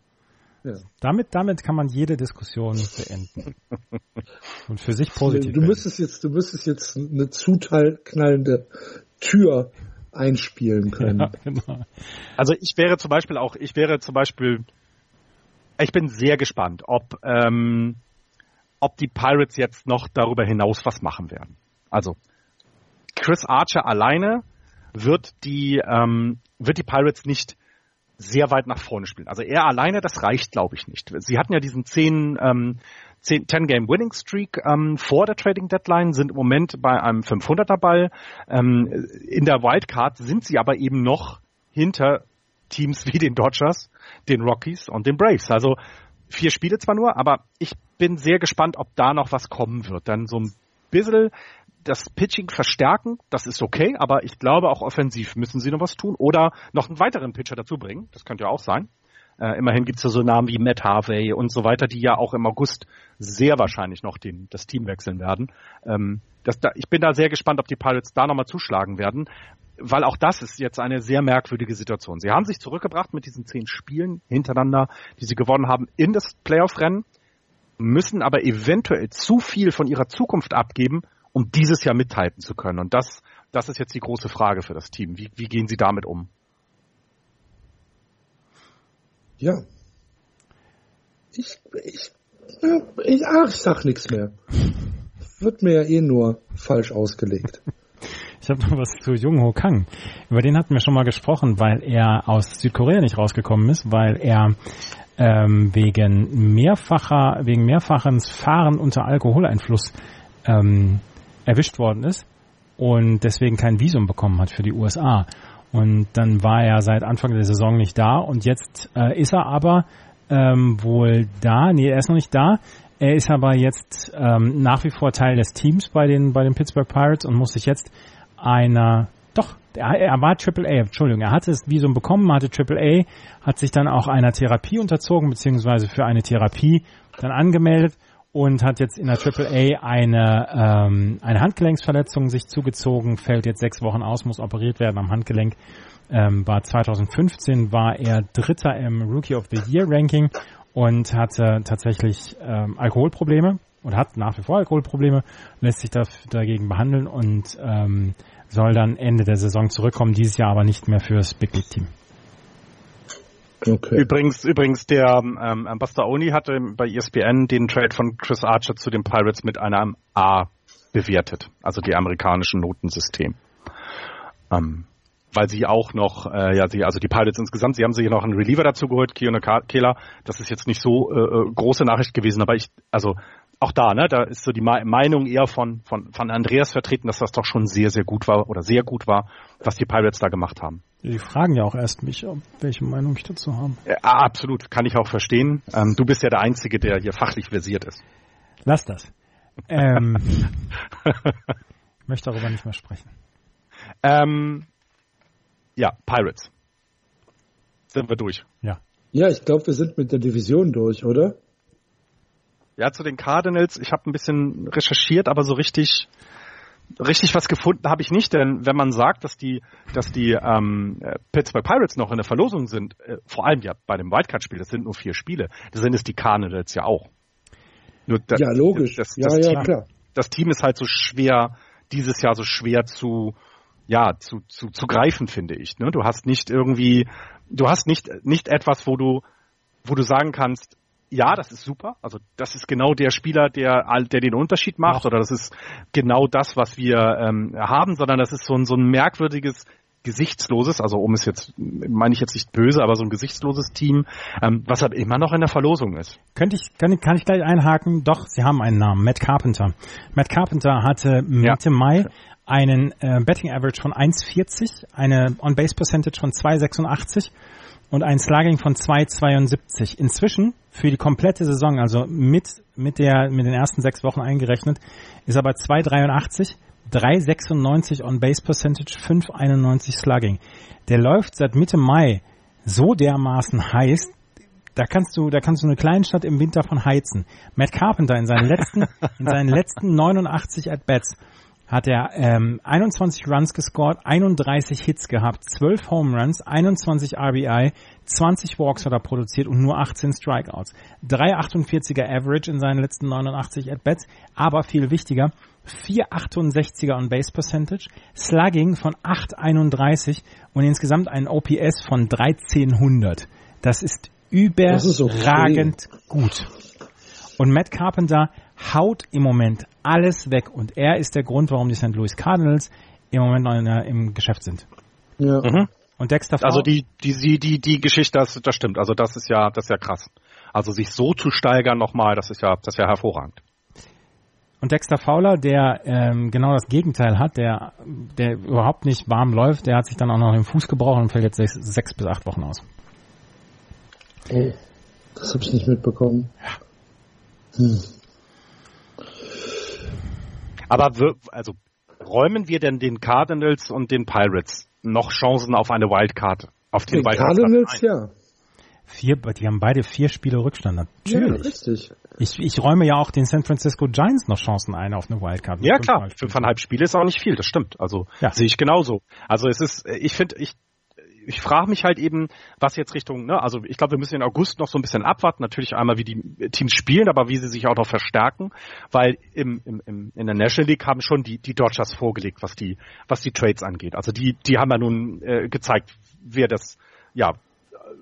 B: Ja.
C: Damit, damit kann man jede Diskussion beenden. Und für sich positiv.
B: Du müsstest jetzt, du müsstest jetzt eine zuteilknallende Tür einspielen können.
C: Ja, genau.
D: Also ich wäre zum Beispiel auch, ich wäre zum Beispiel, ich bin sehr gespannt, ob, ähm, ob die Pirates jetzt noch darüber hinaus was machen werden. Also Chris Archer alleine wird die, ähm, wird die Pirates nicht sehr weit nach vorne spielen. Also er alleine, das reicht, glaube ich, nicht. Sie hatten ja diesen 10, ähm, 10, 10 Game Winning Streak ähm, vor der Trading Deadline, sind im Moment bei einem 500er Ball. Ähm, in der Wildcard sind sie aber eben noch hinter Teams wie den Dodgers, den Rockies und den Braves. Also vier Spiele zwar nur, aber ich bin sehr gespannt, ob da noch was kommen wird. Dann so ein bisschen das Pitching verstärken, das ist okay, aber ich glaube auch offensiv müssen sie noch was tun oder noch einen weiteren Pitcher dazu bringen. Das könnte ja auch sein. Äh, immerhin gibt es ja so Namen wie Matt Harvey und so weiter, die ja auch im August sehr wahrscheinlich noch den, das Team wechseln werden. Ähm, das, da, ich bin da sehr gespannt, ob die Pirates da nochmal zuschlagen werden, weil auch das ist jetzt eine sehr merkwürdige Situation. Sie haben sich zurückgebracht mit diesen zehn Spielen hintereinander, die sie gewonnen haben, in das Playoff-Rennen, müssen aber eventuell zu viel von ihrer Zukunft abgeben, um dieses Jahr mithalten zu können. Und das, das ist jetzt die große Frage für das Team. Wie, wie gehen sie damit um?
B: Ja. Ich, ich, ich, ach, ich sag nichts mehr. Wird mir ja eh nur falsch ausgelegt.
C: Ich habe noch was zu Jung Ho Kang. Über den hatten wir schon mal gesprochen, weil er aus Südkorea nicht rausgekommen ist, weil er ähm, wegen mehrfacher, wegen mehrfachen Fahren unter Alkoholeinfluss ähm, erwischt worden ist und deswegen kein Visum bekommen hat für die USA. Und dann war er seit Anfang der Saison nicht da und jetzt äh, ist er aber ähm, wohl da. Nee, er ist noch nicht da. Er ist aber jetzt ähm, nach wie vor Teil des Teams bei den bei den Pittsburgh Pirates und muss sich jetzt einer doch, er, er war AAA, Entschuldigung, er hatte das Visum bekommen, hatte AAA, hat sich dann auch einer Therapie unterzogen, beziehungsweise für eine Therapie dann angemeldet und hat jetzt in der AAA eine, ähm, eine Handgelenksverletzung sich zugezogen, fällt jetzt sechs Wochen aus, muss operiert werden am Handgelenk. Ähm, war 2015 war er Dritter im Rookie of the Year Ranking und hatte tatsächlich ähm, Alkoholprobleme und hat nach wie vor Alkoholprobleme, lässt sich dagegen behandeln und ähm, soll dann Ende der Saison zurückkommen, dieses Jahr aber nicht mehr fürs Big League Team.
D: Okay. Übrigens, übrigens der ähm, Bastaoni hatte bei ESPN den Trade von Chris Archer zu den Pirates mit einem A bewertet, also die amerikanischen Notensystem. Ähm, weil sie auch noch, äh, ja, sie, also die Pirates insgesamt, sie haben sich noch einen Reliever dazu geholt, Keona Kehler. Das ist jetzt nicht so äh, äh, große Nachricht gewesen, aber ich, also auch da, ne, da ist so die Meinung eher von, von, von Andreas vertreten, dass das doch schon sehr, sehr gut war oder sehr gut war, was die Pirates da gemacht haben.
C: Die fragen ja auch erst mich, welche Meinung ich dazu habe.
D: Ja, absolut, kann ich auch verstehen. Ähm, du bist ja der Einzige, der hier fachlich versiert ist.
C: Lass das. Ähm, ich möchte darüber nicht mehr sprechen.
D: Ähm, ja, Pirates. Sind wir durch?
C: Ja.
B: Ja, ich glaube, wir sind mit der Division durch, oder?
D: Ja, zu den Cardinals, ich habe ein bisschen recherchiert, aber so richtig richtig was gefunden habe ich nicht, denn wenn man sagt, dass die, dass die ähm, Pittsburgh Pirates noch in der Verlosung sind, äh, vor allem ja bei dem Wildcard-Spiel, das sind nur vier Spiele, das sind es die Cardinals ja auch.
B: Da, ja, logisch. Das, das,
D: ja,
B: das
D: ja,
B: Team, klar.
D: Das Team ist halt so schwer, dieses Jahr so schwer zu, ja, zu, zu, zu greifen, finde ich. Ne? Du hast nicht irgendwie, du hast nicht, nicht etwas, wo du, wo du sagen kannst, ja, das ist super. Also das ist genau der Spieler, der, der den Unterschied macht, oder das ist genau das, was wir ähm, haben, sondern das ist so ein, so ein merkwürdiges gesichtsloses, also um es jetzt, meine ich jetzt nicht böse, aber so ein gesichtsloses Team, ähm, was halt immer noch in der Verlosung ist.
C: Könnte ich, kann, kann ich gleich einhaken? Doch, sie haben einen Namen, Matt Carpenter. Matt Carpenter hatte Mitte ja. Mai einen äh, Betting Average von 1,40, eine On-Base Percentage von 2,86 und ein Slugging von 2,72. Inzwischen für die komplette Saison, also mit, mit, der, mit den ersten sechs Wochen eingerechnet, ist aber 2,83, 3,96 On-Base Percentage, 5,91 Slugging. Der läuft seit Mitte Mai so dermaßen heiß, da kannst du, da kannst du eine Kleinstadt im Winter von heizen. Matt Carpenter in seinen letzten, in seinen letzten 89 At-Bats hat er ähm, 21 Runs gescored, 31 Hits gehabt, 12 Home Runs, 21 RBI, 20 Walks hat er produziert und nur 18 Strikeouts. 3,48er Average in seinen letzten 89 At-Bats, aber viel wichtiger, 4,68er on Base Percentage, Slugging von 8,31 und insgesamt ein OPS von 1300. Das ist überragend okay. gut. Und Matt Carpenter haut im Moment alles weg und er ist der Grund, warum die St. Louis Cardinals im Moment noch in, im Geschäft sind.
D: Ja. Mhm.
C: Und Dexter
D: Also die, die, die, die, die Geschichte, das, das stimmt. Also das ist ja, das ist ja krass. Also sich so zu steigern nochmal, das ist ja, das ist ja hervorragend.
C: Und Dexter Fowler, der ähm, genau das Gegenteil hat, der, der überhaupt nicht warm läuft, der hat sich dann auch noch den Fuß gebrochen und fällt jetzt sechs, sechs bis acht Wochen aus.
B: Oh, das habe ich nicht mitbekommen. Ja. Hm.
D: Aber wir, also räumen wir denn den Cardinals und den Pirates noch Chancen auf eine Wildcard? Auf den,
B: den Cardinals, ja.
C: Vier, die haben beide vier Spiele Rückstand. Natürlich.
B: Ja, richtig.
C: Ich, ich räume ja auch den San Francisco Giants noch Chancen ein auf eine Wildcard.
D: Ja klar, fünfeinhalb Spiele ist auch nicht viel, das stimmt. Also ja. sehe ich genauso. Also es ist, ich finde, ich ich frage mich halt eben, was jetzt Richtung, ne, also ich glaube, wir müssen in August noch so ein bisschen abwarten, natürlich einmal, wie die Teams spielen, aber wie sie sich auch noch verstärken, weil im, im, im, in der National League haben schon die, die Dodgers vorgelegt, was die, was die Trades angeht. Also die, die haben ja nun äh, gezeigt, wer das, ja,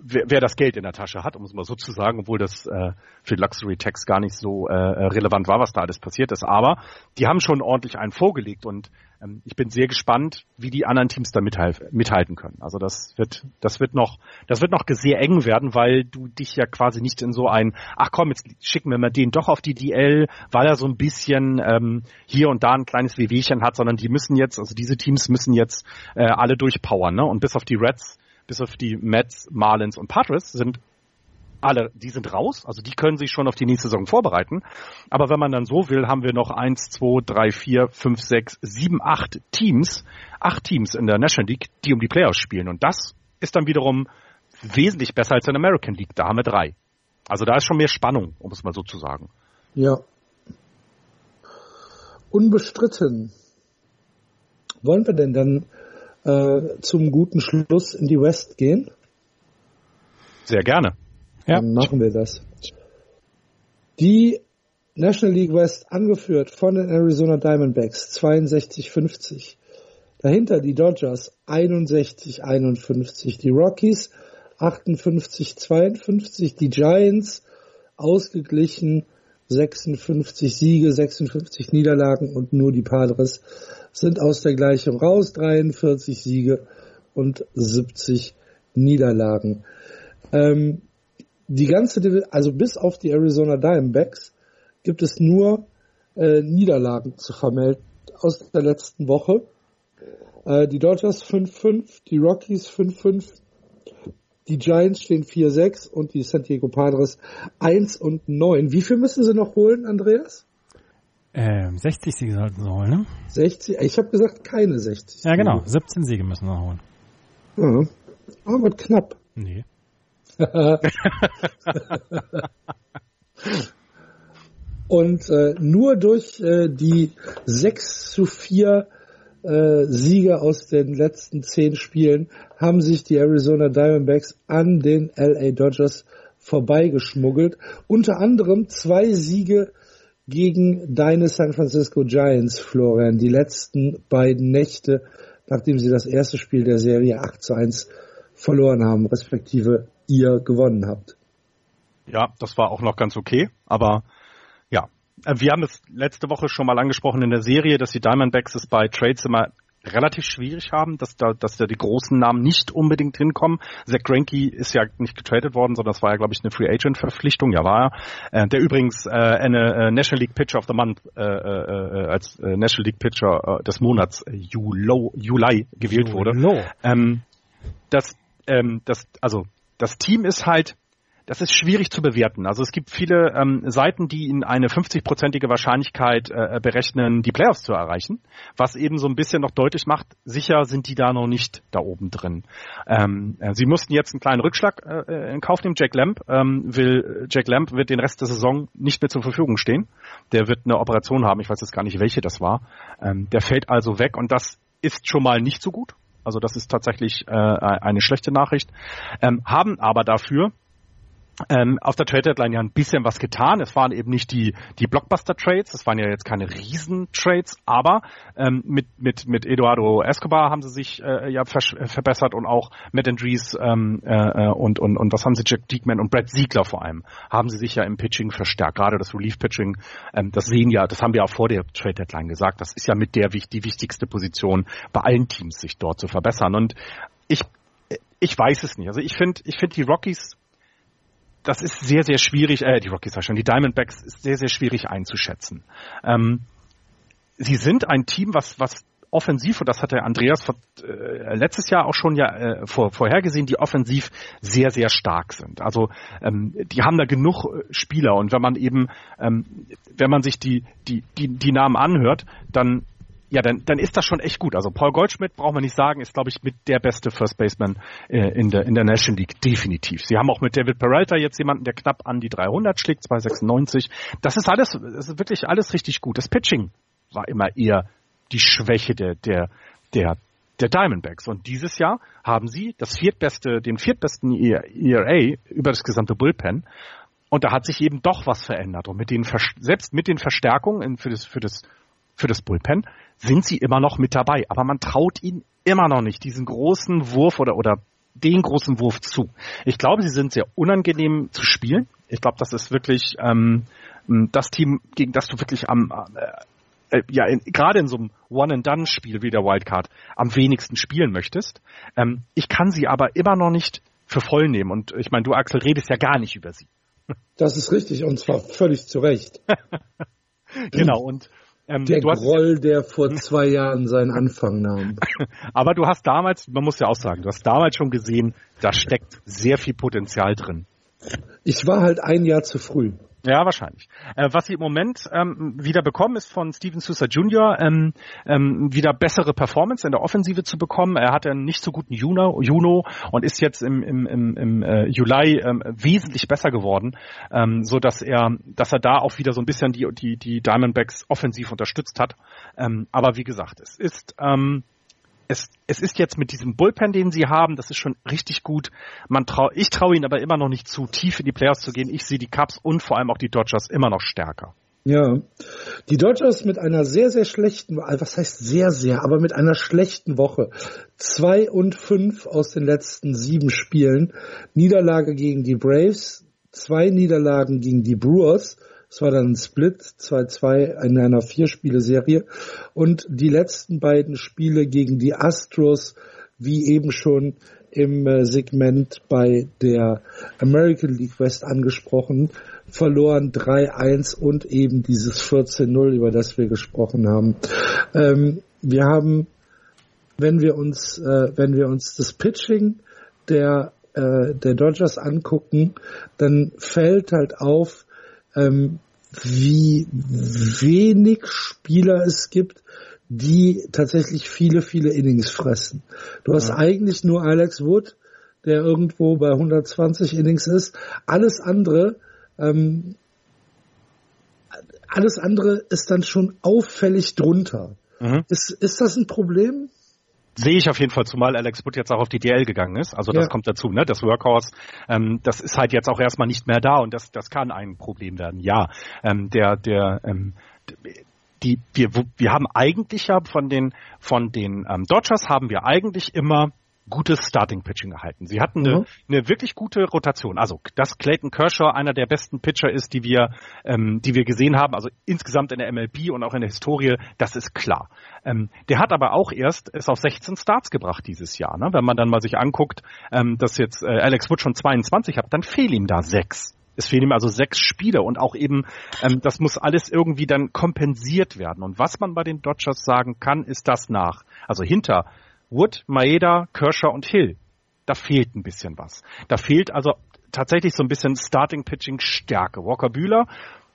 D: wer, wer das Geld in der Tasche hat, um es mal so zu sagen, obwohl das äh, für Luxury Tax gar nicht so äh, relevant war, was da alles passiert ist. Aber die haben schon ordentlich einen vorgelegt und ähm, ich bin sehr gespannt, wie die anderen Teams da mithalten können. Also das wird, das wird noch, das wird noch sehr eng werden, weil du dich ja quasi nicht in so ein, ach komm, jetzt schicken wir mal den doch auf die DL, weil er so ein bisschen ähm, hier und da ein kleines Wehwehchen hat, sondern die müssen jetzt, also diese Teams müssen jetzt äh, alle durchpowern, ne? Und bis auf die Reds, bis auf die Mets, Marlins und Padres sind alle, die sind raus, also die können sich schon auf die nächste Saison vorbereiten. Aber wenn man dann so will, haben wir noch eins, zwei, drei, vier, fünf, sechs, sieben, acht Teams, acht Teams in der National League, die um die Playoffs spielen. Und das ist dann wiederum wesentlich besser als in der American League. Da haben wir drei. Also da ist schon mehr Spannung, um es mal so zu sagen.
B: Ja. Unbestritten. Wollen wir denn dann äh, zum guten Schluss in die West gehen?
D: Sehr gerne.
B: Ja. Dann machen wir das. Die National League West angeführt von den Arizona Diamondbacks 62-50. Dahinter die Dodgers 61-51. Die Rockies 58-52. Die Giants ausgeglichen 56 Siege, 56 Niederlagen und nur die Padres sind aus der Gleichung raus. 43 Siege und 70 Niederlagen. Ähm, die ganze, also bis auf die Arizona Diamondbacks gibt es nur äh, Niederlagen zu vermelden aus der letzten Woche. Äh, die Dodgers 5-5, die Rockies 5-5, die Giants stehen 4-6 und die San Diego Padres 1 und 9. Wie viel müssen sie noch holen, Andreas?
C: Ähm, 60 Siege sollten sie holen, ne?
B: 60? Ich habe gesagt keine 60.
C: Ja, genau. 17 Siege müssen sie holen.
B: Ja, aber knapp.
C: Nee.
B: Und äh, nur durch äh, die 6 zu 4 äh, Siege aus den letzten 10 Spielen haben sich die Arizona Diamondbacks an den LA Dodgers vorbeigeschmuggelt. Unter anderem zwei Siege gegen deine San Francisco Giants, Florian. Die letzten beiden Nächte, nachdem sie das erste Spiel der Serie 8 zu 1 verloren haben, respektive ihr gewonnen habt.
D: Ja, das war auch noch ganz okay, aber ja. Äh, wir haben es letzte Woche schon mal angesprochen in der Serie, dass die Diamondbacks es bei Trades immer relativ schwierig haben, dass da, dass da die großen Namen nicht unbedingt hinkommen. Zach Greinke ist ja nicht getradet worden, sondern das war ja, glaube ich, eine Free Agent Verpflichtung. Ja, war er. Äh, der übrigens äh, eine äh, National League Pitcher of the Month äh, äh, als äh, National League Pitcher äh, des Monats äh, Julo, Juli gewählt Julo. wurde. Ähm, das, ähm, das, also das Team ist halt das ist schwierig zu bewerten. Also es gibt viele ähm, Seiten, die in eine 50-prozentige Wahrscheinlichkeit äh, berechnen, die Playoffs zu erreichen, was eben so ein bisschen noch deutlich macht, sicher sind die da noch nicht da oben drin. Ähm, äh, sie mussten jetzt einen kleinen Rückschlag äh, in Kauf nehmen. Jack Lamb ähm, will, Jack Lamb wird den Rest der Saison nicht mehr zur Verfügung stehen. Der wird eine Operation haben. Ich weiß jetzt gar nicht, welche das war. Ähm, der fällt also weg und das ist schon mal nicht so gut. Also das ist tatsächlich äh, eine schlechte Nachricht. Ähm, haben aber dafür ähm, auf der Trade Deadline ja ein bisschen was getan. Es waren eben nicht die, die Blockbuster-Trades, es waren ja jetzt keine Riesen-Trades, aber ähm, mit, mit, mit Eduardo Escobar haben sie sich äh, ja ver verbessert und auch Matt Andrees ähm, äh, und, und, und was haben sie, Jack Diekman und Brad Siegler vor allem, haben sie sich ja im Pitching verstärkt. Gerade das Relief-Pitching, ähm, das sehen ja, das haben wir auch vor der Trade Deadline gesagt, das ist ja mit der die wichtigste Position bei allen Teams, sich dort zu verbessern. Und ich ich weiß es nicht. Also ich finde, ich finde die Rockies das ist sehr, sehr schwierig, äh, die Rockies war schon, die Diamondbacks ist sehr, sehr schwierig einzuschätzen. Ähm, sie sind ein Team, was, was offensiv, und das hat der Andreas vor, äh, letztes Jahr auch schon ja äh, vor, vorhergesehen, die offensiv sehr, sehr stark sind. Also ähm, die haben da genug äh, Spieler und wenn man eben, ähm, wenn man sich die, die, die, die Namen anhört, dann ja, dann, dann ist das schon echt gut. Also Paul Goldschmidt, braucht man nicht sagen, ist, glaube ich, mit der beste First Baseman äh, in, der, in der National League. Definitiv. Sie haben auch mit David Peralta jetzt jemanden, der knapp an die 300 schlägt, 296. Das ist alles, das ist wirklich alles richtig gut. Das Pitching war immer eher die Schwäche der, der, der, der Diamondbacks. Und dieses Jahr haben sie das viertbeste, den viertbesten ERA über das gesamte Bullpen. Und da hat sich eben doch was verändert. Und mit den, selbst mit den Verstärkungen für das, für das, für das Bullpen sind sie immer noch mit dabei. Aber man traut ihnen immer noch nicht diesen großen Wurf oder, oder den großen Wurf zu. Ich glaube, sie sind sehr unangenehm zu spielen. Ich glaube, das ist wirklich ähm, das Team, gegen das du wirklich am äh, äh, ja, gerade in so einem One-and-Done-Spiel wie der Wildcard am wenigsten spielen möchtest. Ähm, ich kann sie aber immer noch nicht für voll nehmen. Und ich meine, du Axel redest ja gar nicht über sie.
B: Das ist richtig und zwar völlig zu Recht.
D: genau und
B: ähm, der Groll, der vor zwei Jahren seinen Anfang nahm.
D: Aber du hast damals, man muss ja auch sagen, du hast damals schon gesehen, da steckt sehr viel Potenzial drin.
B: Ich war halt ein Jahr zu früh.
D: Ja, wahrscheinlich. Äh, was sie im Moment ähm, wieder bekommen, ist von Steven Sousa Jr. Ähm, ähm, wieder bessere Performance in der Offensive zu bekommen. Er hatte einen nicht so guten Juno, Juno und ist jetzt im, im, im, im äh, Juli ähm, wesentlich besser geworden, ähm, so dass er, dass er da auch wieder so ein bisschen die die die Diamondbacks offensiv unterstützt hat. Ähm, aber wie gesagt, es ist ähm, es, es ist jetzt mit diesem Bullpen, den sie haben, das ist schon richtig gut. Man trau, ich traue ihnen aber immer noch nicht zu, tief in die Playoffs zu gehen. Ich sehe die Cubs und vor allem auch die Dodgers immer noch stärker.
B: Ja, die Dodgers mit einer sehr, sehr schlechten, was heißt sehr, sehr, aber mit einer schlechten Woche. Zwei und fünf aus den letzten sieben Spielen. Niederlage gegen die Braves, zwei Niederlagen gegen die Brewers es war dann ein Split 2-2 in einer Vier-Spiele-Serie. Und die letzten beiden Spiele gegen die Astros, wie eben schon im äh, Segment bei der American League West angesprochen, verloren 3-1 und eben dieses 14-0, über das wir gesprochen haben. Ähm, wir haben, wenn wir uns, äh, wenn wir uns das Pitching der, äh, der Dodgers angucken, dann fällt halt auf, ähm, wie wenig Spieler es gibt, die tatsächlich viele, viele Innings fressen. Du hast ja. eigentlich nur Alex Wood, der irgendwo bei 120 Innings ist. Alles andere, ähm, alles andere ist dann schon auffällig drunter. Mhm. Ist, ist das ein Problem?
D: Sehe ich auf jeden Fall, zumal Alex Wood jetzt auch auf die DL gegangen ist. Also das ja. kommt dazu, ne? Das Workhorse, ähm, das ist halt jetzt auch erstmal nicht mehr da und das, das kann ein Problem werden. Ja, ähm, der, der, ähm, die, wir, wir haben eigentlich ja von den, von den ähm, Dodgers haben wir eigentlich immer gutes Starting-Pitching erhalten. Sie hatten eine, mhm. eine wirklich gute Rotation. Also, dass Clayton Kershaw einer der besten Pitcher ist, die wir, ähm, die wir gesehen haben, also insgesamt in der MLB und auch in der Historie, das ist klar. Ähm, der hat aber auch erst es auf 16 Starts gebracht dieses Jahr. Ne? Wenn man dann mal sich anguckt, ähm, dass jetzt äh, Alex Wood schon 22 hat, dann fehlen ihm da sechs. Es fehlen ihm also sechs Spiele und auch eben, ähm, das muss alles irgendwie dann kompensiert werden. Und was man bei den Dodgers sagen kann, ist das nach. Also hinter Wood, Maeda, Kershaw und Hill. Da fehlt ein bisschen was. Da fehlt also tatsächlich so ein bisschen Starting Pitching Stärke. Walker Bühler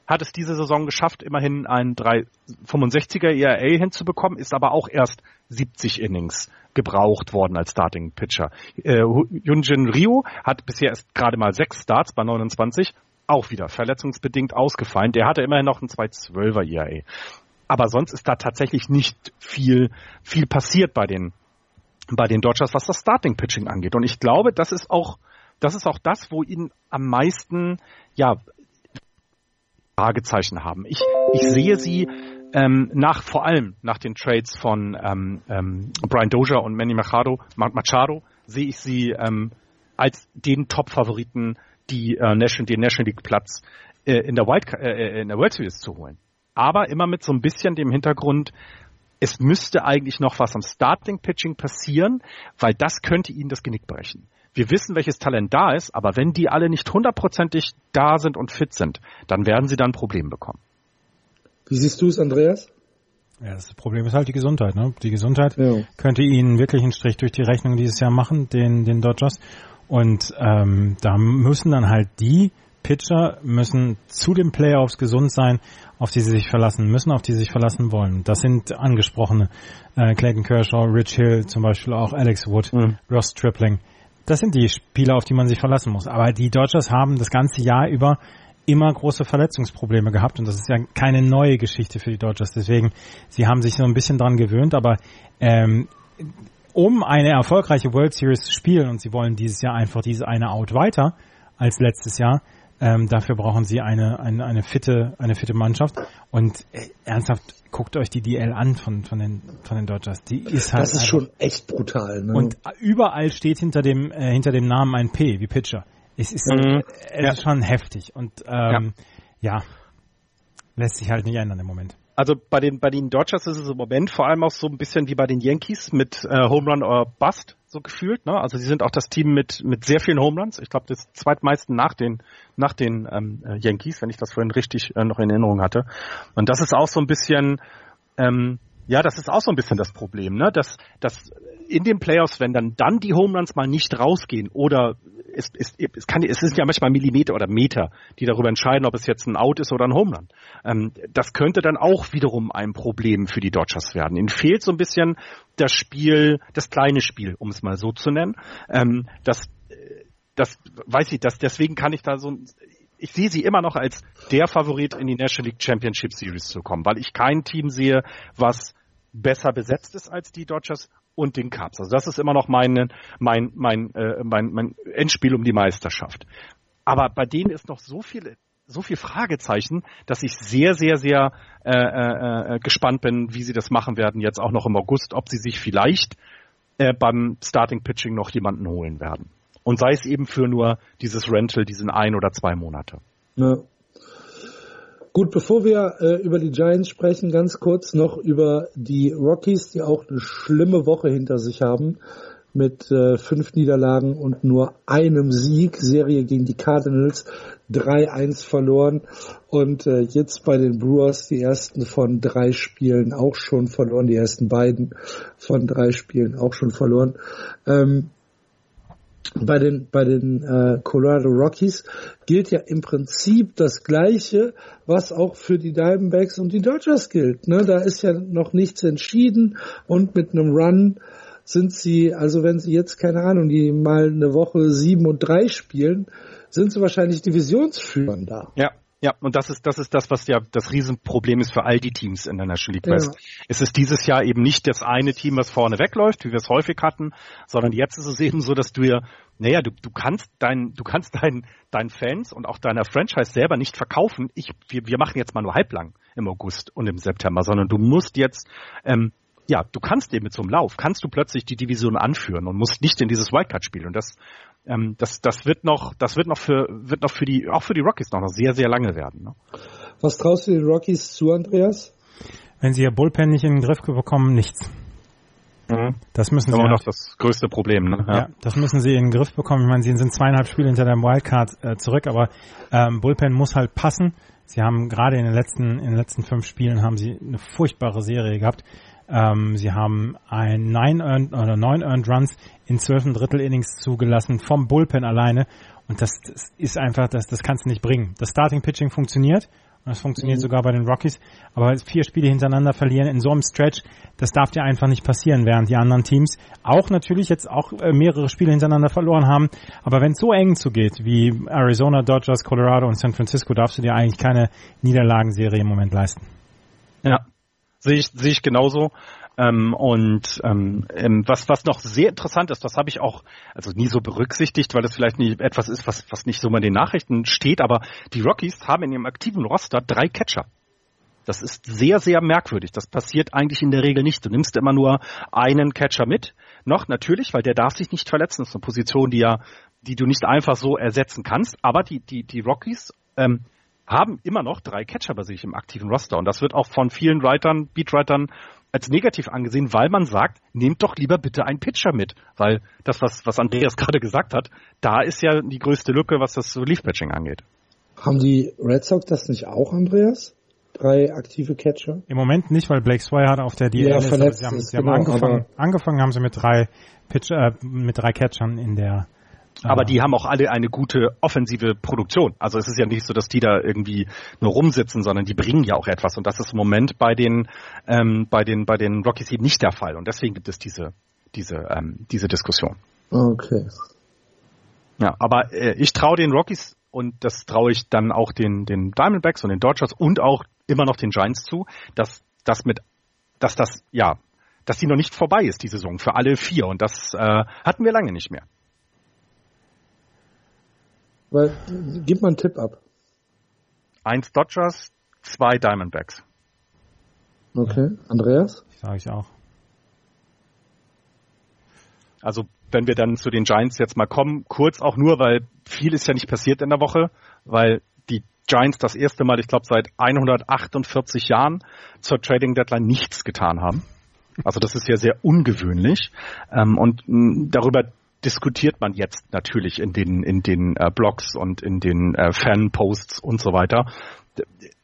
D: hat es diese Saison geschafft, immerhin ein 365er ERA hinzubekommen, ist aber auch erst 70 Innings gebraucht worden als Starting Pitcher. Äh, Ryu hat bisher erst gerade mal sechs Starts bei 29, auch wieder verletzungsbedingt ausgefallen. Der hatte immerhin noch ein 212er ERA. Aber sonst ist da tatsächlich nicht viel, viel passiert bei den, bei den Dodgers, was das Starting Pitching angeht. Und ich glaube, das ist auch, das ist auch das, wo ihnen am meisten, ja, Fragezeichen haben. Ich, ich sehe sie ähm, nach vor allem nach den Trades von ähm, ähm, Brian Dozier und Manny Machado, Machado sehe ich sie ähm, als den Top-Favoriten, die äh, National, den National League Platz äh, in der Wild, äh, in der World Series zu holen. Aber immer mit so ein bisschen dem Hintergrund, es müsste eigentlich noch was am Starting Pitching passieren, weil das könnte ihnen das Genick brechen wir wissen, welches Talent da ist, aber wenn die alle nicht hundertprozentig da sind und fit sind, dann werden sie dann Probleme bekommen.
B: Wie siehst du es, Andreas?
C: Ja, das Problem ist halt die Gesundheit. Ne? Die Gesundheit ja. könnte ihnen wirklich einen Strich durch die Rechnung dieses Jahr machen, den, den Dodgers. Und ähm, da müssen dann halt die Pitcher müssen zu den Playoffs gesund sein, auf die sie sich verlassen müssen, auf die sie sich verlassen wollen. Das sind angesprochene äh, Clayton Kershaw, Rich Hill, zum Beispiel auch Alex Wood, mhm. Ross Tripling. Das sind die Spieler, auf die man sich verlassen muss. Aber die Dodgers haben das ganze Jahr über immer große Verletzungsprobleme gehabt und das ist ja keine neue Geschichte für die Dodgers. Deswegen, sie haben sich so ein bisschen dran gewöhnt, aber ähm, um eine erfolgreiche World Series zu spielen und sie wollen dieses Jahr einfach diese eine Out weiter als letztes Jahr, ähm, dafür brauchen sie eine, eine, eine fitte, eine fitte Mannschaft. Und äh, ernsthaft, guckt euch die DL an von, von den, von den Dodgers. Die ist halt.
B: Das ist schon echt brutal, ne?
C: Und überall steht hinter dem, äh, hinter dem Namen ein P, wie Pitcher. Es ist, mhm. es ja. ist schon heftig. Und, ähm, ja. ja, lässt sich halt nicht ändern im Moment.
D: Also bei den bei den Dodgers ist es im Moment vor allem auch so ein bisschen wie bei den Yankees mit äh, Home Run or Bust so gefühlt. Ne? Also sie sind auch das Team mit mit sehr vielen Home Runs. Ich glaube das zweitmeisten nach den nach den ähm, äh, Yankees, wenn ich das vorhin richtig äh, noch in Erinnerung hatte. Und das ist auch so ein bisschen ähm, ja, das ist auch so ein bisschen das Problem, ne? Dass, dass in den Playoffs, wenn dann dann die Home mal nicht rausgehen oder es, es, es, kann, es ist ja manchmal Millimeter oder Meter, die darüber entscheiden, ob es jetzt ein Out ist oder ein Home. Ähm, das könnte dann auch wiederum ein Problem für die Dodgers werden. Ihnen fehlt so ein bisschen das Spiel, das kleine Spiel, um es mal so zu nennen. Ähm, das, das weiß ich, das, deswegen kann ich da so, ich sehe sie immer noch als der Favorit in die National League Championship Series zu kommen, weil ich kein Team sehe, was besser besetzt ist als die Dodgers und den Cubs. Also das ist immer noch mein, mein, mein, äh, mein, mein Endspiel um die Meisterschaft. Aber bei denen ist noch so viel, so viel Fragezeichen, dass ich sehr, sehr, sehr äh, äh, äh, gespannt bin, wie sie das machen werden jetzt auch noch im August, ob sie sich vielleicht äh, beim Starting Pitching noch jemanden holen werden. Und sei es eben für nur dieses Rental, diesen ein oder zwei Monate.
B: Ja. Gut, bevor wir äh, über die Giants sprechen, ganz kurz noch über die Rockies, die auch eine schlimme Woche hinter sich haben mit äh, fünf Niederlagen und nur einem Sieg. Serie gegen die Cardinals 3-1 verloren und äh, jetzt bei den Brewers die ersten von drei Spielen auch schon verloren, die ersten beiden von drei Spielen auch schon verloren. Ähm, bei den, bei den äh, Colorado Rockies gilt ja im Prinzip das Gleiche, was auch für die Diamondbacks und die Dodgers gilt. Ne? Da ist ja noch nichts entschieden und mit einem Run sind sie, also wenn sie jetzt, keine Ahnung, die mal eine Woche sieben und drei spielen, sind sie wahrscheinlich Divisionsführern da.
D: Ja, ja, und das ist, das ist das, was ja das Riesenproblem ist für all die Teams in der National League West. Ja. Es ist dieses Jahr eben nicht das eine Team, was vorne wegläuft, wie wir es häufig hatten, sondern jetzt ist es eben so, dass du ja, naja, du, du kannst dein, du kannst deinen, deinen Fans und auch deiner Franchise selber nicht verkaufen. Ich, wir, wir machen jetzt mal nur halblang im August und im September, sondern du musst jetzt ähm, ja, du kannst eben mit so einem Lauf, kannst du plötzlich die Division anführen und musst nicht in dieses Wildcard spielen. Und das, ähm, das, das wird noch, das wird noch für, wird noch für die, auch für die Rockies noch, noch sehr, sehr lange werden. Ne?
B: Was traust du den Rockies zu, Andreas?
C: Wenn sie ihr Bullpen nicht in den Griff bekommen, nichts. Mhm. Das müssen
D: das
C: sie.
D: Immer noch das größte Problem, ne?
C: Ja. ja. das müssen sie in den Griff bekommen. Ich meine, sie sind zweieinhalb Spiele hinter dem Wildcard äh, zurück, aber ähm, Bullpen muss halt passen. Sie haben gerade in den letzten, in den letzten fünf Spielen haben sie eine furchtbare Serie gehabt. Ähm, sie haben ein neun Earned, oder neun Earned Runs in zwölf Drittel Innings zugelassen vom Bullpen alleine. Und das, das ist einfach, das, das kannst du nicht bringen. Das Starting Pitching funktioniert. Und das funktioniert mhm. sogar bei den Rockies. Aber vier Spiele hintereinander verlieren in so einem Stretch, das darf dir einfach nicht passieren, während die anderen Teams auch natürlich jetzt auch äh, mehrere Spiele hintereinander verloren haben. Aber wenn es so eng zugeht wie Arizona, Dodgers, Colorado und San Francisco, darfst du dir eigentlich keine Niederlagenserie im Moment leisten.
D: Ja, sehe ich, sehe ich genauso. Ähm, und ähm, ähm, was, was noch sehr interessant ist, das habe ich auch also nie so berücksichtigt, weil das vielleicht nicht etwas ist, was, was nicht so mal in den Nachrichten steht, aber die Rockies haben in ihrem aktiven Roster drei Catcher. Das ist sehr, sehr merkwürdig. Das passiert eigentlich in der Regel nicht. Du nimmst immer nur einen Catcher mit. Noch natürlich, weil der darf sich nicht verletzen. Das ist eine Position, die ja, die du nicht einfach so ersetzen kannst. Aber die, die, die Rockies ähm, haben immer noch drei Catcher bei sich im aktiven Roster. Und das wird auch von vielen Writern, Beatwritern als negativ angesehen, weil man sagt, nehmt doch lieber bitte einen Pitcher mit. Weil das, was, was Andreas gerade gesagt hat, da ist ja die größte Lücke, was das Relief-Pitching angeht.
B: Haben die Red Sox das nicht auch, Andreas? Drei aktive Catcher?
C: Im Moment nicht, weil Blake Swihart auf der DL
B: ja,
C: ist.
B: Verletzt
C: sie haben,
B: ist,
C: sie haben
B: genau,
C: angefangen, angefangen haben sie mit drei Pitcher, äh, mit drei Catchern in der
D: aber die haben auch alle eine gute offensive Produktion. Also es ist ja nicht so, dass die da irgendwie nur rumsitzen, sondern die bringen ja auch etwas. Und das ist im Moment bei den, ähm, bei den, bei den Rockies eben nicht der Fall. Und deswegen gibt es diese, diese, ähm, diese Diskussion.
B: Okay.
D: Ja, aber äh, ich traue den Rockies und das traue ich dann auch den, den Diamondbacks und den Dodgers und auch immer noch den Giants zu, dass das mit, dass das, ja, dass die noch nicht vorbei ist, die Saison, für alle vier. Und das äh, hatten wir lange nicht mehr.
B: Weil, gib mal einen Tipp ab.
D: Eins Dodgers, zwei Diamondbacks.
B: Okay. Andreas?
C: Sage ich auch.
D: Also wenn wir dann zu den Giants jetzt mal kommen, kurz auch nur, weil viel ist ja nicht passiert in der Woche, weil die Giants das erste Mal, ich glaube seit 148 Jahren zur Trading Deadline nichts getan haben. Also das ist ja sehr ungewöhnlich. Ähm, und darüber diskutiert man jetzt natürlich in den, in den äh, Blogs und in den äh, Fanposts und so weiter.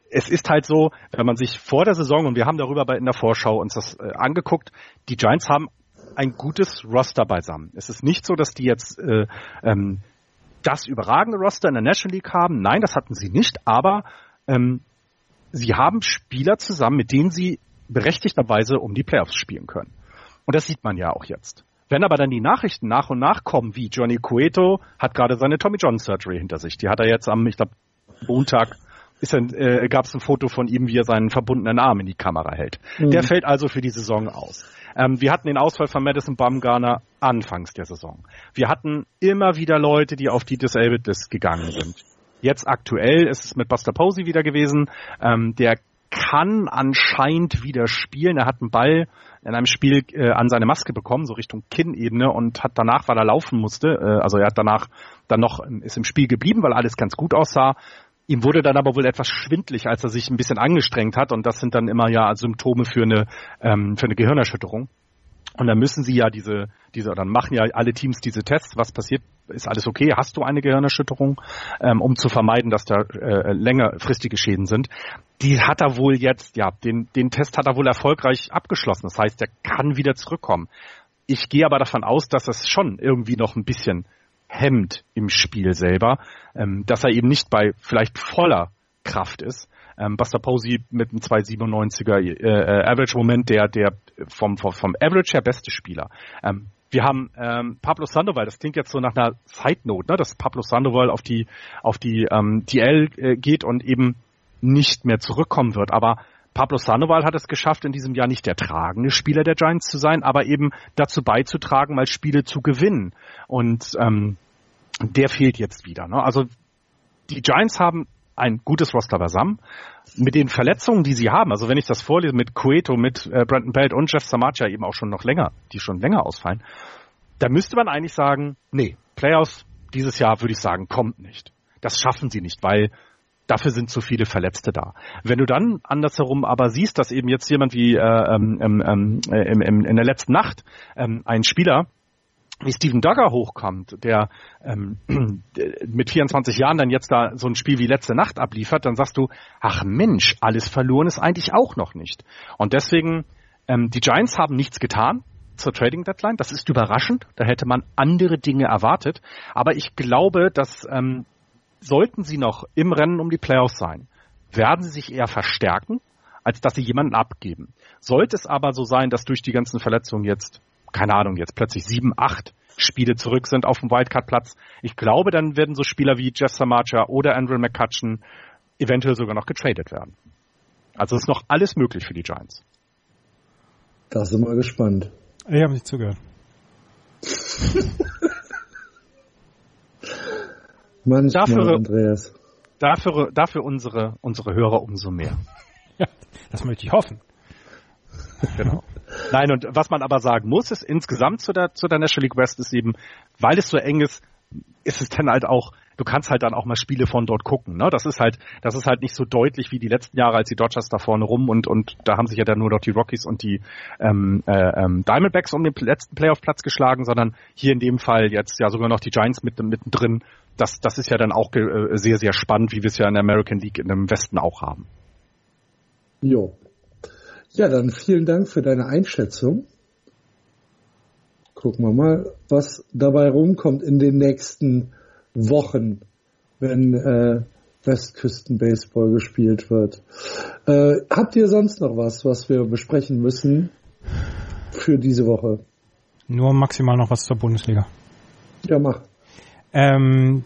D: Es ist halt so, wenn man sich vor der Saison, und wir haben darüber bei in der Vorschau uns das äh, angeguckt, die Giants haben ein gutes Roster beisammen. Es ist nicht so, dass die jetzt äh, ähm, das überragende Roster in der National League haben. Nein, das hatten sie nicht, aber ähm, sie haben Spieler zusammen, mit denen sie berechtigterweise um die Playoffs spielen können. Und das sieht man ja auch jetzt. Wenn aber dann die Nachrichten nach und nach kommen, wie Johnny Cueto hat gerade seine Tommy John Surgery hinter sich. Die hat er jetzt am, ich glaube, Montag ist ein, äh, gab es ein Foto von ihm, wie er seinen verbundenen Arm in die Kamera hält. Mhm. Der fällt also für die Saison aus. Ähm, wir hatten den Ausfall von Madison Bumgarner anfangs der Saison. Wir hatten immer wieder Leute, die auf die Disabled List gegangen sind. Jetzt aktuell ist es mit Buster Posey wieder gewesen. Ähm, der kann anscheinend wieder spielen. Er hat einen Ball in einem Spiel äh, an seine Maske bekommen, so Richtung Kinnebene und hat danach, weil er laufen musste, äh, also er hat danach dann noch ist im Spiel geblieben, weil alles ganz gut aussah. Ihm wurde dann aber wohl etwas schwindlig, als er sich ein bisschen angestrengt hat und das sind dann immer ja Symptome für eine ähm, für eine Gehirnerschütterung. Und dann müssen sie ja diese, diese, dann machen ja alle Teams diese Tests, was passiert, ist alles okay, hast du eine Gehirnerschütterung, ähm, um zu vermeiden, dass da äh, längerfristige Schäden sind. Die hat er wohl jetzt, ja, den, den Test hat er wohl erfolgreich abgeschlossen. Das heißt, er kann wieder zurückkommen. Ich gehe aber davon aus, dass es schon irgendwie noch ein bisschen hemmt im Spiel selber, ähm, dass er eben nicht bei vielleicht voller Kraft ist. Ähm, Buster Posey mit einem 297er äh, äh, Average-Moment, der, der vom, vom, vom Average her beste Spieler. Ähm, wir haben ähm, Pablo Sandoval, das klingt jetzt so nach einer Side Note, ne, dass Pablo Sandoval auf die auf die ähm, DL äh, geht und eben nicht mehr zurückkommen wird. Aber Pablo Sandoval hat es geschafft, in diesem Jahr nicht der tragende Spieler der Giants zu sein, aber eben dazu beizutragen, mal Spiele zu gewinnen. Und ähm, der fehlt jetzt wieder. Ne? Also die Giants haben ein gutes Roster beisammen. Mit den Verletzungen, die sie haben, also wenn ich das vorlese mit Cueto, mit äh, Brandon Belt und Jeff Samacha eben auch schon noch länger, die schon länger ausfallen, da müsste man eigentlich sagen, nee, Playoffs dieses Jahr würde ich sagen, kommt nicht. Das schaffen sie nicht, weil dafür sind zu viele Verletzte da. Wenn du dann andersherum aber siehst, dass eben jetzt jemand wie äh, ähm, ähm, äh, im, im, in der letzten Nacht ähm, ein Spieler wie Steven Duggar hochkommt, der ähm, mit 24 Jahren dann jetzt da so ein Spiel wie letzte Nacht abliefert, dann sagst du, ach Mensch, alles verloren ist eigentlich auch noch nicht. Und deswegen, ähm, die Giants haben nichts getan zur Trading Deadline. Das ist überraschend. Da hätte man andere Dinge erwartet. Aber ich glaube, dass ähm, sollten sie noch im Rennen um die Playoffs sein, werden sie sich eher verstärken, als dass sie jemanden abgeben. Sollte es aber so sein, dass durch die ganzen Verletzungen jetzt keine Ahnung, jetzt plötzlich sieben, acht Spiele zurück sind auf dem Wildcard-Platz. Ich glaube, dann werden so Spieler wie Jeff Samacha oder Andrew McCutcheon eventuell sogar noch getradet werden. Also ist noch alles möglich für die Giants.
B: Da sind wir gespannt.
C: Ich habe nicht zugehört.
B: Manchmal,
D: dafür,
B: Andreas.
D: Dafür, dafür unsere, unsere Hörer umso mehr.
C: Ja, das möchte ich hoffen.
D: Genau. Nein, und was man aber sagen muss, ist insgesamt zu der, zu der National League West ist eben, weil es so eng ist, ist es dann halt auch, du kannst halt dann auch mal Spiele von dort gucken. Ne? Das ist halt, das ist halt nicht so deutlich wie die letzten Jahre, als die Dodgers da vorne rum und und da haben sich ja dann nur noch die Rockies und die ähm, äh, ähm, Diamondbacks um den letzten Playoff-Platz geschlagen, sondern hier in dem Fall jetzt ja sogar noch die Giants mit mittendrin. Das, das ist ja dann auch äh, sehr, sehr spannend, wie wir es ja in der American League in dem Westen auch haben.
B: Jo, ja, dann vielen Dank für deine Einschätzung. Gucken wir mal, was dabei rumkommt in den nächsten Wochen, wenn äh, Westküsten-Baseball gespielt wird. Äh, habt ihr sonst noch was, was wir besprechen müssen für diese Woche?
C: Nur maximal noch was zur Bundesliga.
B: Ja, mach.
C: Ähm,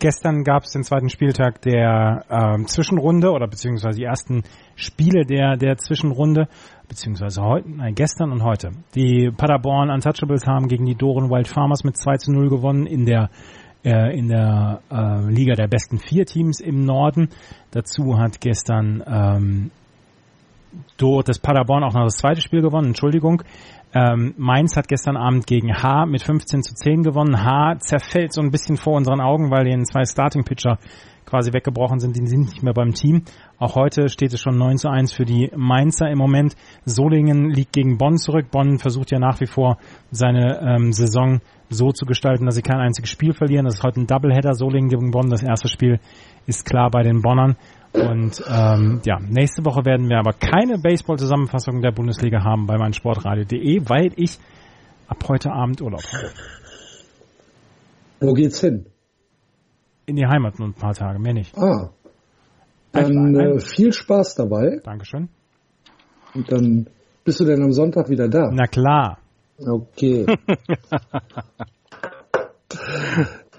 C: Gestern gab es den zweiten Spieltag der ähm, Zwischenrunde oder beziehungsweise die ersten Spiele der, der Zwischenrunde, beziehungsweise heute, nein, gestern und heute. Die Paderborn Untouchables haben gegen die Doren Wild Farmers mit 2 zu 0 gewonnen in der äh, in der äh, Liga der besten vier Teams im Norden. Dazu hat gestern ähm, dort das Paderborn auch noch das zweite Spiel gewonnen, Entschuldigung. Ähm, Mainz hat gestern Abend gegen H mit 15 zu 10 gewonnen. H zerfällt so ein bisschen vor unseren Augen, weil den zwei Starting-Pitcher quasi weggebrochen sind, die sind nicht mehr beim Team. Auch heute steht es schon 9 zu 1 für die Mainzer im Moment. Solingen liegt gegen Bonn zurück. Bonn versucht ja nach wie vor seine ähm, Saison so zu gestalten, dass sie kein einziges Spiel verlieren. Das ist heute ein Doubleheader Solingen gegen Bonn. Das erste Spiel ist klar bei den Bonnern. Und ähm, ja, nächste Woche werden wir aber keine Baseball-Zusammenfassung der Bundesliga haben bei meinsportradio.de, weil ich ab heute Abend Urlaub habe.
B: Wo geht's hin?
C: In die Heimat nur ein paar Tage, mehr nicht.
B: Ah. Dann äh, viel Spaß dabei.
C: Dankeschön.
B: Und dann bist du denn am Sonntag wieder da?
C: Na klar.
B: Okay.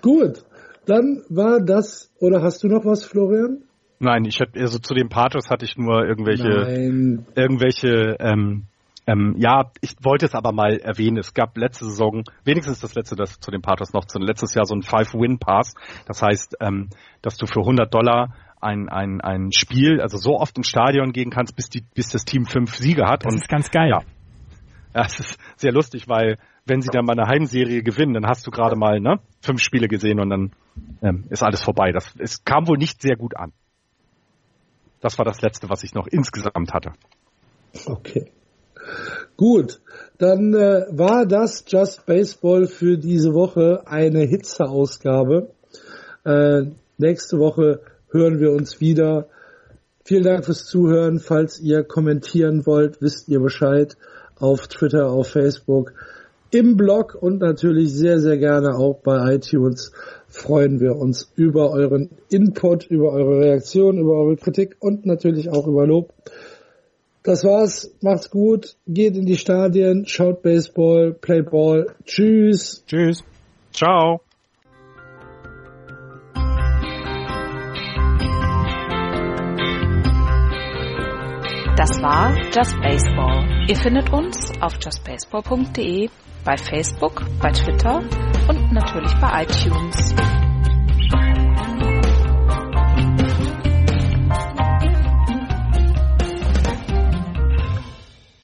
B: Gut. Dann war das, oder hast du noch was, Florian?
D: Nein, ich hatte also zu den Pathos hatte ich nur irgendwelche Nein. irgendwelche ähm, ähm, ja, ich wollte es aber mal erwähnen. Es gab letzte Saison, wenigstens das letzte, das zu den Pathos noch, zu letztes Jahr so ein Five-Win-Pass. Das heißt, ähm, dass du für 100 Dollar ein, ein, ein Spiel, also so oft ins Stadion gehen kannst, bis, die, bis das Team fünf Siege hat.
C: Das Und, ist ganz geil.
D: Ja, ja, es ist sehr lustig, weil wenn sie dann mal eine Heimserie gewinnen, dann hast du gerade mal ne, fünf Spiele gesehen und dann ähm, ist alles vorbei. Das es kam wohl nicht sehr gut an. Das war das Letzte, was ich noch insgesamt hatte.
B: Okay. Gut, dann äh, war das Just Baseball für diese Woche eine Hitze-Ausgabe. Äh, nächste Woche hören wir uns wieder. Vielen Dank fürs Zuhören. Falls ihr kommentieren wollt, wisst ihr Bescheid auf Twitter, auf Facebook, im Blog und natürlich sehr, sehr gerne auch bei iTunes freuen wir uns über euren Input, über eure Reaktion, über eure Kritik und natürlich auch über Lob. Das war's. Macht's gut. Geht in die Stadien, schaut Baseball, play Ball. Tschüss.
C: Tschüss.
D: Ciao.
A: Das war Just Baseball. Ihr findet uns auf justbaseball.de, bei Facebook, bei Twitter und natürlich bei iTunes.